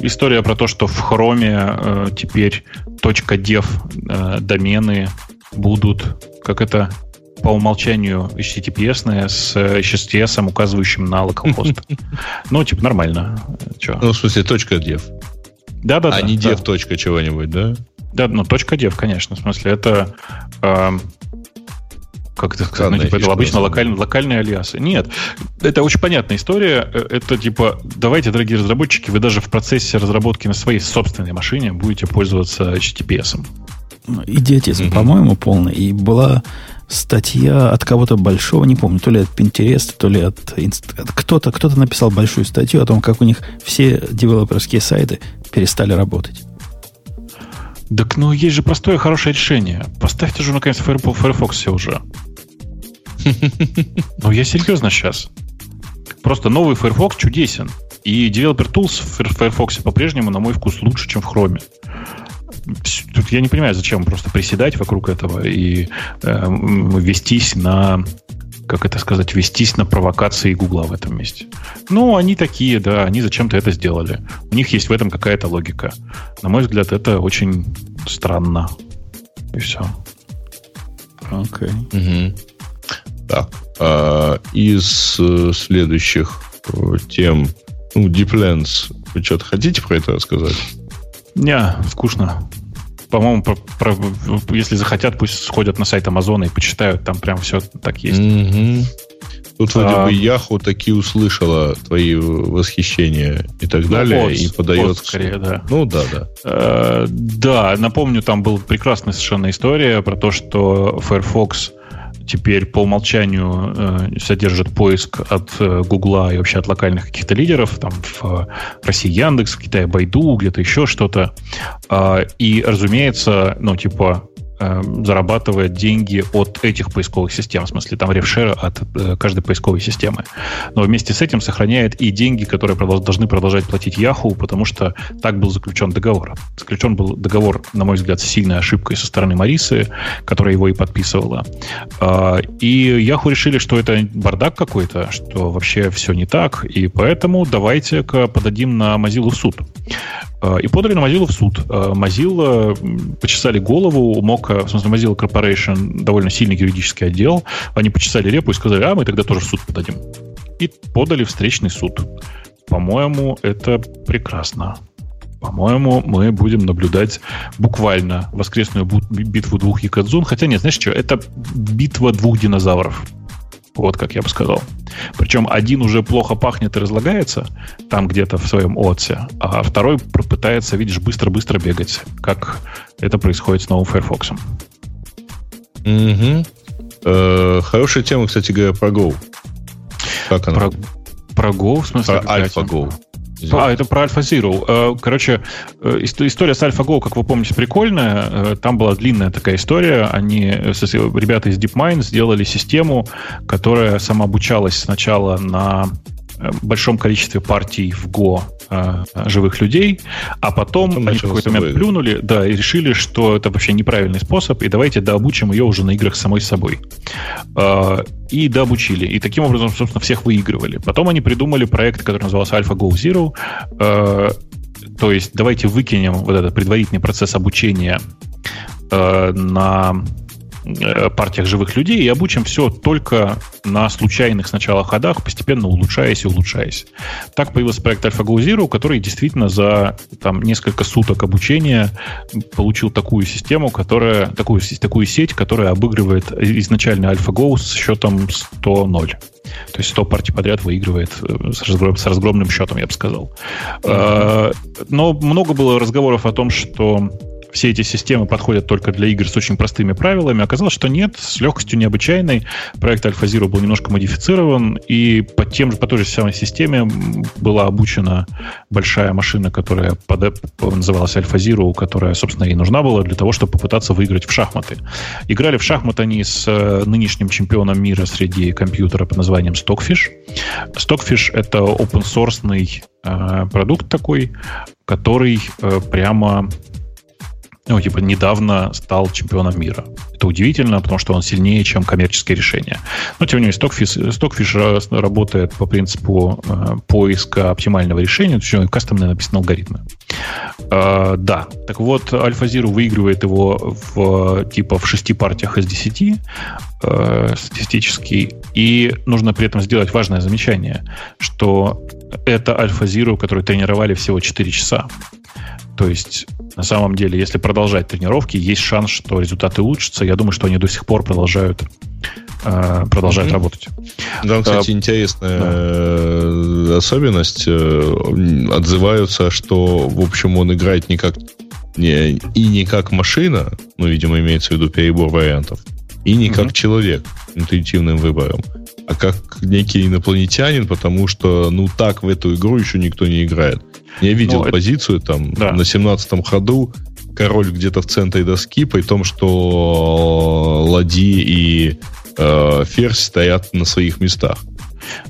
история про то, что в хроме э, теперь .dev э, домены будут, как это, по умолчанию HTTPS с HTTPS, указывающим на localhost. Ну, типа, нормально. Че? Ну, в смысле, точка .dev. Да, да, а да. не dev да. точка чего-нибудь, да? Да, ну, точка .dev, конечно. В смысле, это... Э, как это сказать, ну, типа, это обычно локаль, локальные алиасы. Нет, это очень понятная история. Это типа, давайте, дорогие разработчики, вы даже в процессе разработки на своей собственной машине будете пользоваться HTTPS. Ну, идиотизм, mm-hmm. по-моему, полный. И была статья от кого-то большого, не помню, то ли от Pinterest, то ли от, от кто-то, кто-то написал большую статью о том, как у них все девелоперские сайты перестали работать. Так, ну, есть же простое хорошее решение. Поставьте же, наконец, Firefox все уже. Ну, я серьезно сейчас. Просто новый Firefox чудесен. И Developer Tools в Firefox по-прежнему, на мой вкус, лучше, чем в Chrome. Тут я не понимаю, зачем просто приседать вокруг этого и э, вестись на как это сказать, вестись на провокации Гугла в этом месте. Ну, они такие, да, они зачем-то это сделали. У них есть в этом какая-то логика. На мой взгляд, это очень странно. И все. Окей. Okay. Угу. Так, а из э, следующих э, тем, ну, Deep вы что-то хотите про это рассказать? Не, скучно. По-моему, про, про, если захотят, пусть сходят на сайт Амазона и почитают, там прям все так есть. Mm-hmm. Тут вроде а, бы Яху таки услышала твои восхищения и так ну, далее, пост, и подает... Пост скорее, да. Ну, да, да. Э, да, напомню, там была прекрасная совершенно история про то, что Firefox теперь по умолчанию э, содержит поиск от э, Гугла и вообще от локальных каких-то лидеров, там в России Яндекс, в Китае Байду, где-то еще что-то. Э, и, разумеется, ну, типа, э, зарабатывает деньги от этих поисковых систем, в смысле там ревшера от э, каждой поисковой системы. Но вместе с этим сохраняет и деньги, которые продолж, должны продолжать платить Yahoo, потому что так был заключен договор. Заключен был договор, на мой взгляд, с сильной ошибкой со стороны Марисы, которая его и подписывала. Э, и Yahoo решили, что это бардак какой-то, что вообще все не так, и поэтому давайте-ка подадим на Mozilla в суд. Э, и подали на Mozilla в суд. Э, Mozilla почесали голову, мог в смысле, Mozilla Corporation довольно сильный юридический отдел, они почесали репу и сказали, а мы тогда тоже в суд подадим. И подали встречный суд. По-моему, это прекрасно. По-моему, мы будем наблюдать буквально воскресную битву двух якадзун. Хотя нет, знаешь что, это битва двух динозавров. Вот как я бы сказал. Причем один уже плохо пахнет и разлагается, там где-то в своем отце, а второй пытается, видишь, быстро-быстро бегать, как это происходит с новым Firefox. Угу. Хорошая тема, кстати говоря, про Go. Как она? Про, про Go, в смысле? Про AlphaGo. А, это про AlphaZero. Э, короче, э, история с AlphaGo, как вы помните, прикольная. Э, там была длинная такая история. Они, ребята из DeepMind сделали систему, которая самообучалась сначала на большом количестве партий в Go э, живых людей, а потом, потом они в какой-то момент плюнули, да, и решили, что это вообще неправильный способ, и давайте дообучим ее уже на играх самой собой. Э, и дообучили. И таким образом, собственно, всех выигрывали. Потом они придумали проект, который назывался AlphaGo Zero. Э, то есть давайте выкинем вот этот предварительный процесс обучения на партиях живых людей и обучим все только на случайных сначала ходах, постепенно улучшаясь и улучшаясь. Так появился проект AlphaGo Zero, который действительно за там, несколько суток обучения получил такую систему, которая, такую, такую сеть, которая обыгрывает изначально AlphaGo с счетом 100-0. То есть 100 партий подряд выигрывает э, с, разгром, с разгромным счетом, я бы сказал. Mm-hmm. Но много было разговоров о том, что все эти системы подходят только для игр с очень простыми правилами. Оказалось, что нет, с легкостью необычайной. Проект AlphaZero был немножко модифицирован, и по, тем же, по той же самой системе была обучена большая машина, которая под, называлась AlphaZero, которая, собственно, и нужна была для того, чтобы попытаться выиграть в шахматы. Играли в шахматы они с э, нынешним чемпионом мира среди компьютера под названием Stockfish. Stockfish — это open-source э, продукт такой, который э, прямо ну, типа, недавно стал чемпионом мира. Это удивительно, потому что он сильнее, чем коммерческие решения. Но, тем не менее, Stockfish, Stockfish работает по принципу э, поиска оптимального решения, то есть у кастомные написаны алгоритмы. Э, да, так вот, AlphaZero выигрывает его в, типа, в шести партиях из десяти э, статистически, и нужно при этом сделать важное замечание, что это AlphaZero, который тренировали всего 4 часа. То есть, на самом деле, если продолжать тренировки, есть шанс, что результаты улучшатся. Я думаю, что они до сих пор продолжают, э, продолжают mm-hmm. работать. Там, кстати, а, интересная да. Э, особенность. Э, отзываются, что, в общем, он играет не как не, и не как машина, ну, видимо, имеется в виду перебор вариантов, и не mm-hmm. как человек интуитивным выбором, а как некий инопланетянин, потому что, ну, так в эту игру еще никто не играет. Я видел ну, позицию там да. на 17-м ходу, король где-то в центре доски, при том, что ладьи и э, ферзь стоят на своих местах.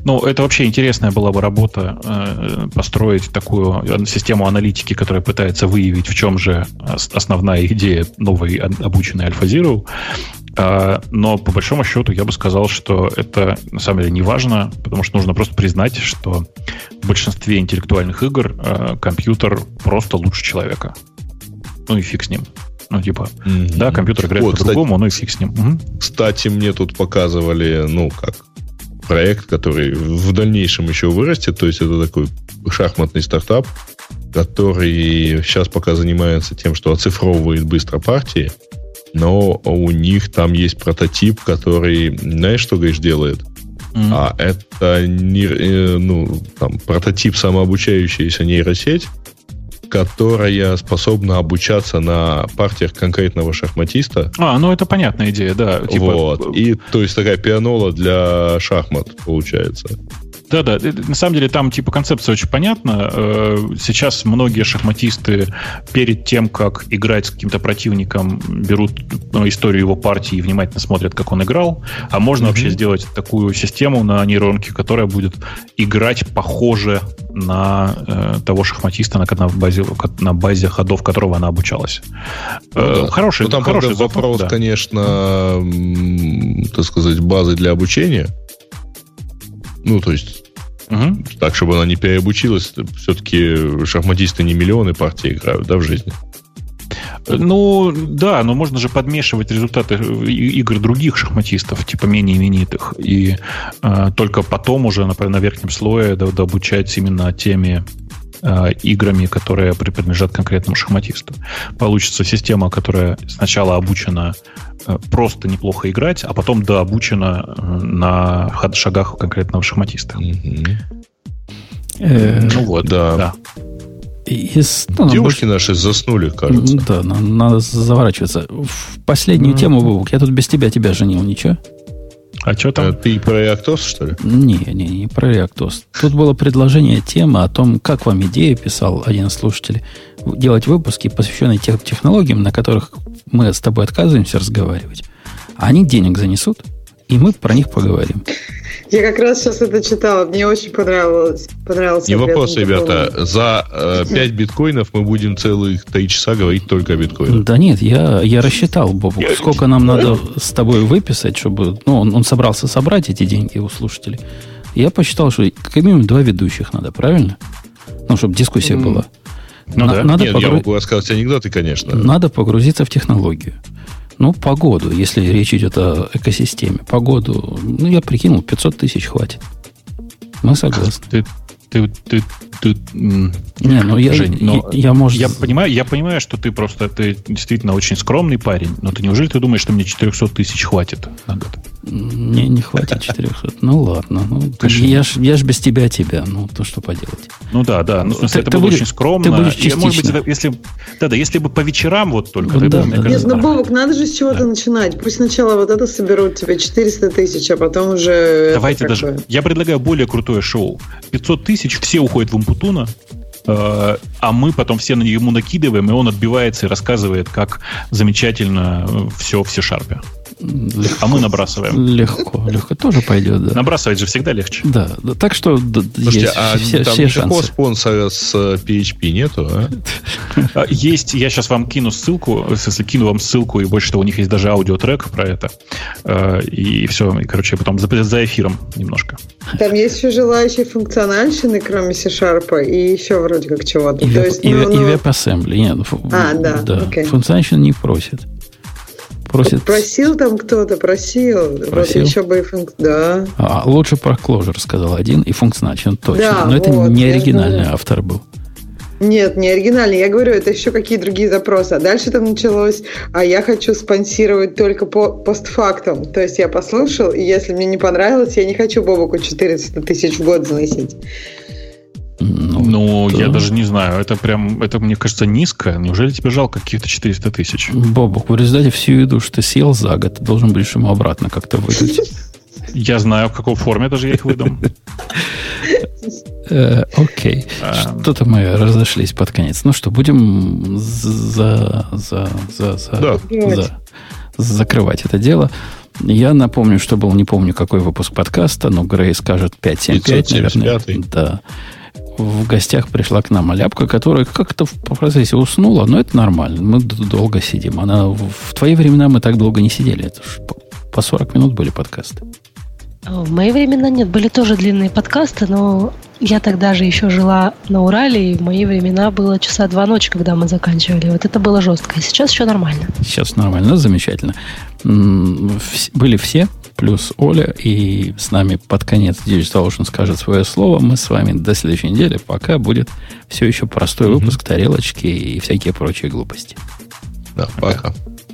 Ну, это вообще интересная была бы работа э, построить такую систему аналитики, которая пытается выявить, в чем же основная идея новой обученной AlphaZero. А, но по большому счету я бы сказал, что это на самом деле не важно, потому что нужно просто признать, что в большинстве интеллектуальных игр а, компьютер просто лучше человека. Ну и фиг с ним. Ну, типа, mm-hmm. да, компьютер играет вот, по-другому, ну и фиг с ним. Угу. Кстати, мне тут показывали, ну, как проект, который в дальнейшем еще вырастет. То есть это такой шахматный стартап, который сейчас пока занимается тем, что оцифровывает быстро партии но у них там есть прототип, который, знаешь, что, говоришь, делает? Mm-hmm. А это не, э, ну, там, прототип самообучающаяся нейросеть, которая способна обучаться на партиях конкретного шахматиста. А, ну это понятная идея, да. Типа... Вот. И то есть такая пианола для шахмат получается. Да-да, на самом деле там типа концепция очень понятна. Э, сейчас многие шахматисты перед тем, как играть с каким-то противником, берут ну, историю его партии и внимательно смотрят, как он играл. А можно mm-hmm. вообще сделать такую систему на нейронке, которая будет играть похоже на э, того шахматиста, на, на, базе, на базе ходов которого она обучалась. Э, ну, да. Хороший, ну, там хороший вопрос, да. конечно, так сказать, базы для обучения. Ну, то есть Угу. Так, чтобы она не переобучилась, все-таки шахматисты не миллионы партий играют, да, в жизни? Ну, да, но можно же подмешивать результаты игр других шахматистов, типа менее именитых, и э, только потом уже, например, на верхнем слое дообучать именно теми э, играми, которые принадлежат конкретному шахматисту. Получится система, которая сначала обучена э, просто неплохо играть, а потом дообучена э, на шагах конкретного шахматиста. Э, ну вот, да. Из, ну, Девушки больше... наши заснули, кажется. Да, надо заворачиваться. В последнюю mm-hmm. тему, Вовк, я тут без тебя тебя женил, ничего? А что там? А ты про реактоз, что ли? Не, не, не про реактоз. Тут было предложение темы о том, как вам идею писал один из слушателей, делать выпуски, посвященные тех технологиям, на которых мы с тобой отказываемся разговаривать. А они денег занесут, и мы про них поговорим. Я как раз сейчас это читала, мне очень понравилось. понравился. Не вопрос, ребята, за э, 5 биткоинов мы будем целых 3 часа говорить только о биткоинах. Да нет, я, я рассчитал, Бобу, сколько нам надо с тобой выписать, чтобы... Ну, он, он собрался собрать эти деньги у слушателей. Я посчитал, что как минимум два ведущих надо, правильно? Ну, чтобы дискуссия mm. была. Ну, На, да. Надо Нет, погру... я могу рассказать анекдоты, конечно. Надо погрузиться в технологию. Ну, погоду, если речь идет о экосистеме. Погоду, ну, я прикинул, 500 тысяч хватит. Мы согласны. Ты, ты, ты, ты, не, ну я, Жень, но я, я, может... я, понимаю, я понимаю, что ты просто ты действительно очень скромный парень, но ты неужели ты думаешь, что мне 400 тысяч хватит на год? Не, не хватит 400. Ну ладно. Ну, я ж, я ж без тебя тебя. Ну, то что поделать. Ну да, да. Ну, ты, это ты было будешь, очень скромно. Ты будешь частично. может быть, если, да, да, если бы по вечерам вот только. Вот, да, да, Нет, ну, Бобок, надо же с чего-то да. начинать. Пусть сначала вот это соберут тебе 400 тысяч, а потом уже... Давайте даже... Я предлагаю более крутое шоу. 500 тысяч, все уходят в Умпутуна, э, а мы потом все на ему накидываем, и он отбивается и рассказывает, как замечательно все в C-Sharp. Легко, а мы набрасываем. Легко, легко тоже пойдет, да. Набрасывать же всегда легче. Да, да так что Слушайте, есть а все, там все шансы. спонсора с PHP э, нету, а? а? Есть, я сейчас вам кину ссылку, если кину вам ссылку, и больше того, у них есть даже аудиотрек про это. Э, и все, и, короче, потом за, за эфиром немножко. Там есть еще желающие функциональщины, кроме C-Sharp, и еще вроде как чего-то. И, есть, и, ну, и ну... WebAssembly. Нет, а, да, да. Okay. Функциональщины не просит просит... Просил там кто-то, просил. просил. Вот еще бы и функ... Да. А, лучше про Clojure сказал один и функциональный, точно. Да, Но вот, это не оригинальный автор был. Нет, не оригинальный. Я говорю, это еще какие другие запросы. А дальше там началось, а я хочу спонсировать только по постфактум. То есть я послушал, и если мне не понравилось, я не хочу Бобуку 400 тысяч в год заносить. Ну, ну я даже не знаю. Это прям, это, мне кажется, низко. Неужели тебе жалко каких-то 400 тысяч? Бобок, в результате всю еду, что ты съел за год, ты должен будешь ему обратно как-то выдать. Я знаю, в какой форме даже я их выдам. Э, окей. А. Что-то мы разошлись под конец. Ну что, будем за, за, за, за, за, закрывать это дело. Я напомню, что был, не помню, какой выпуск подкаста, но Грей скажет 575, наверное. Да в гостях пришла к нам Аляпка, которая как-то в процессе уснула, но это нормально. Мы долго сидим. Она в твои времена мы так долго не сидели. Это по 40 минут были подкасты. В мои времена нет, были тоже длинные подкасты, но я тогда же еще жила на Урале, и в мои времена было часа два ночи, когда мы заканчивали. Вот это было жестко. Сейчас еще нормально. Сейчас нормально, замечательно. Были все, плюс Оля, и с нами под конец Digital Ocean скажет свое слово. Мы с вами до следующей недели, пока будет все еще простой выпуск тарелочки и всякие прочие глупости. Да, пока. пока.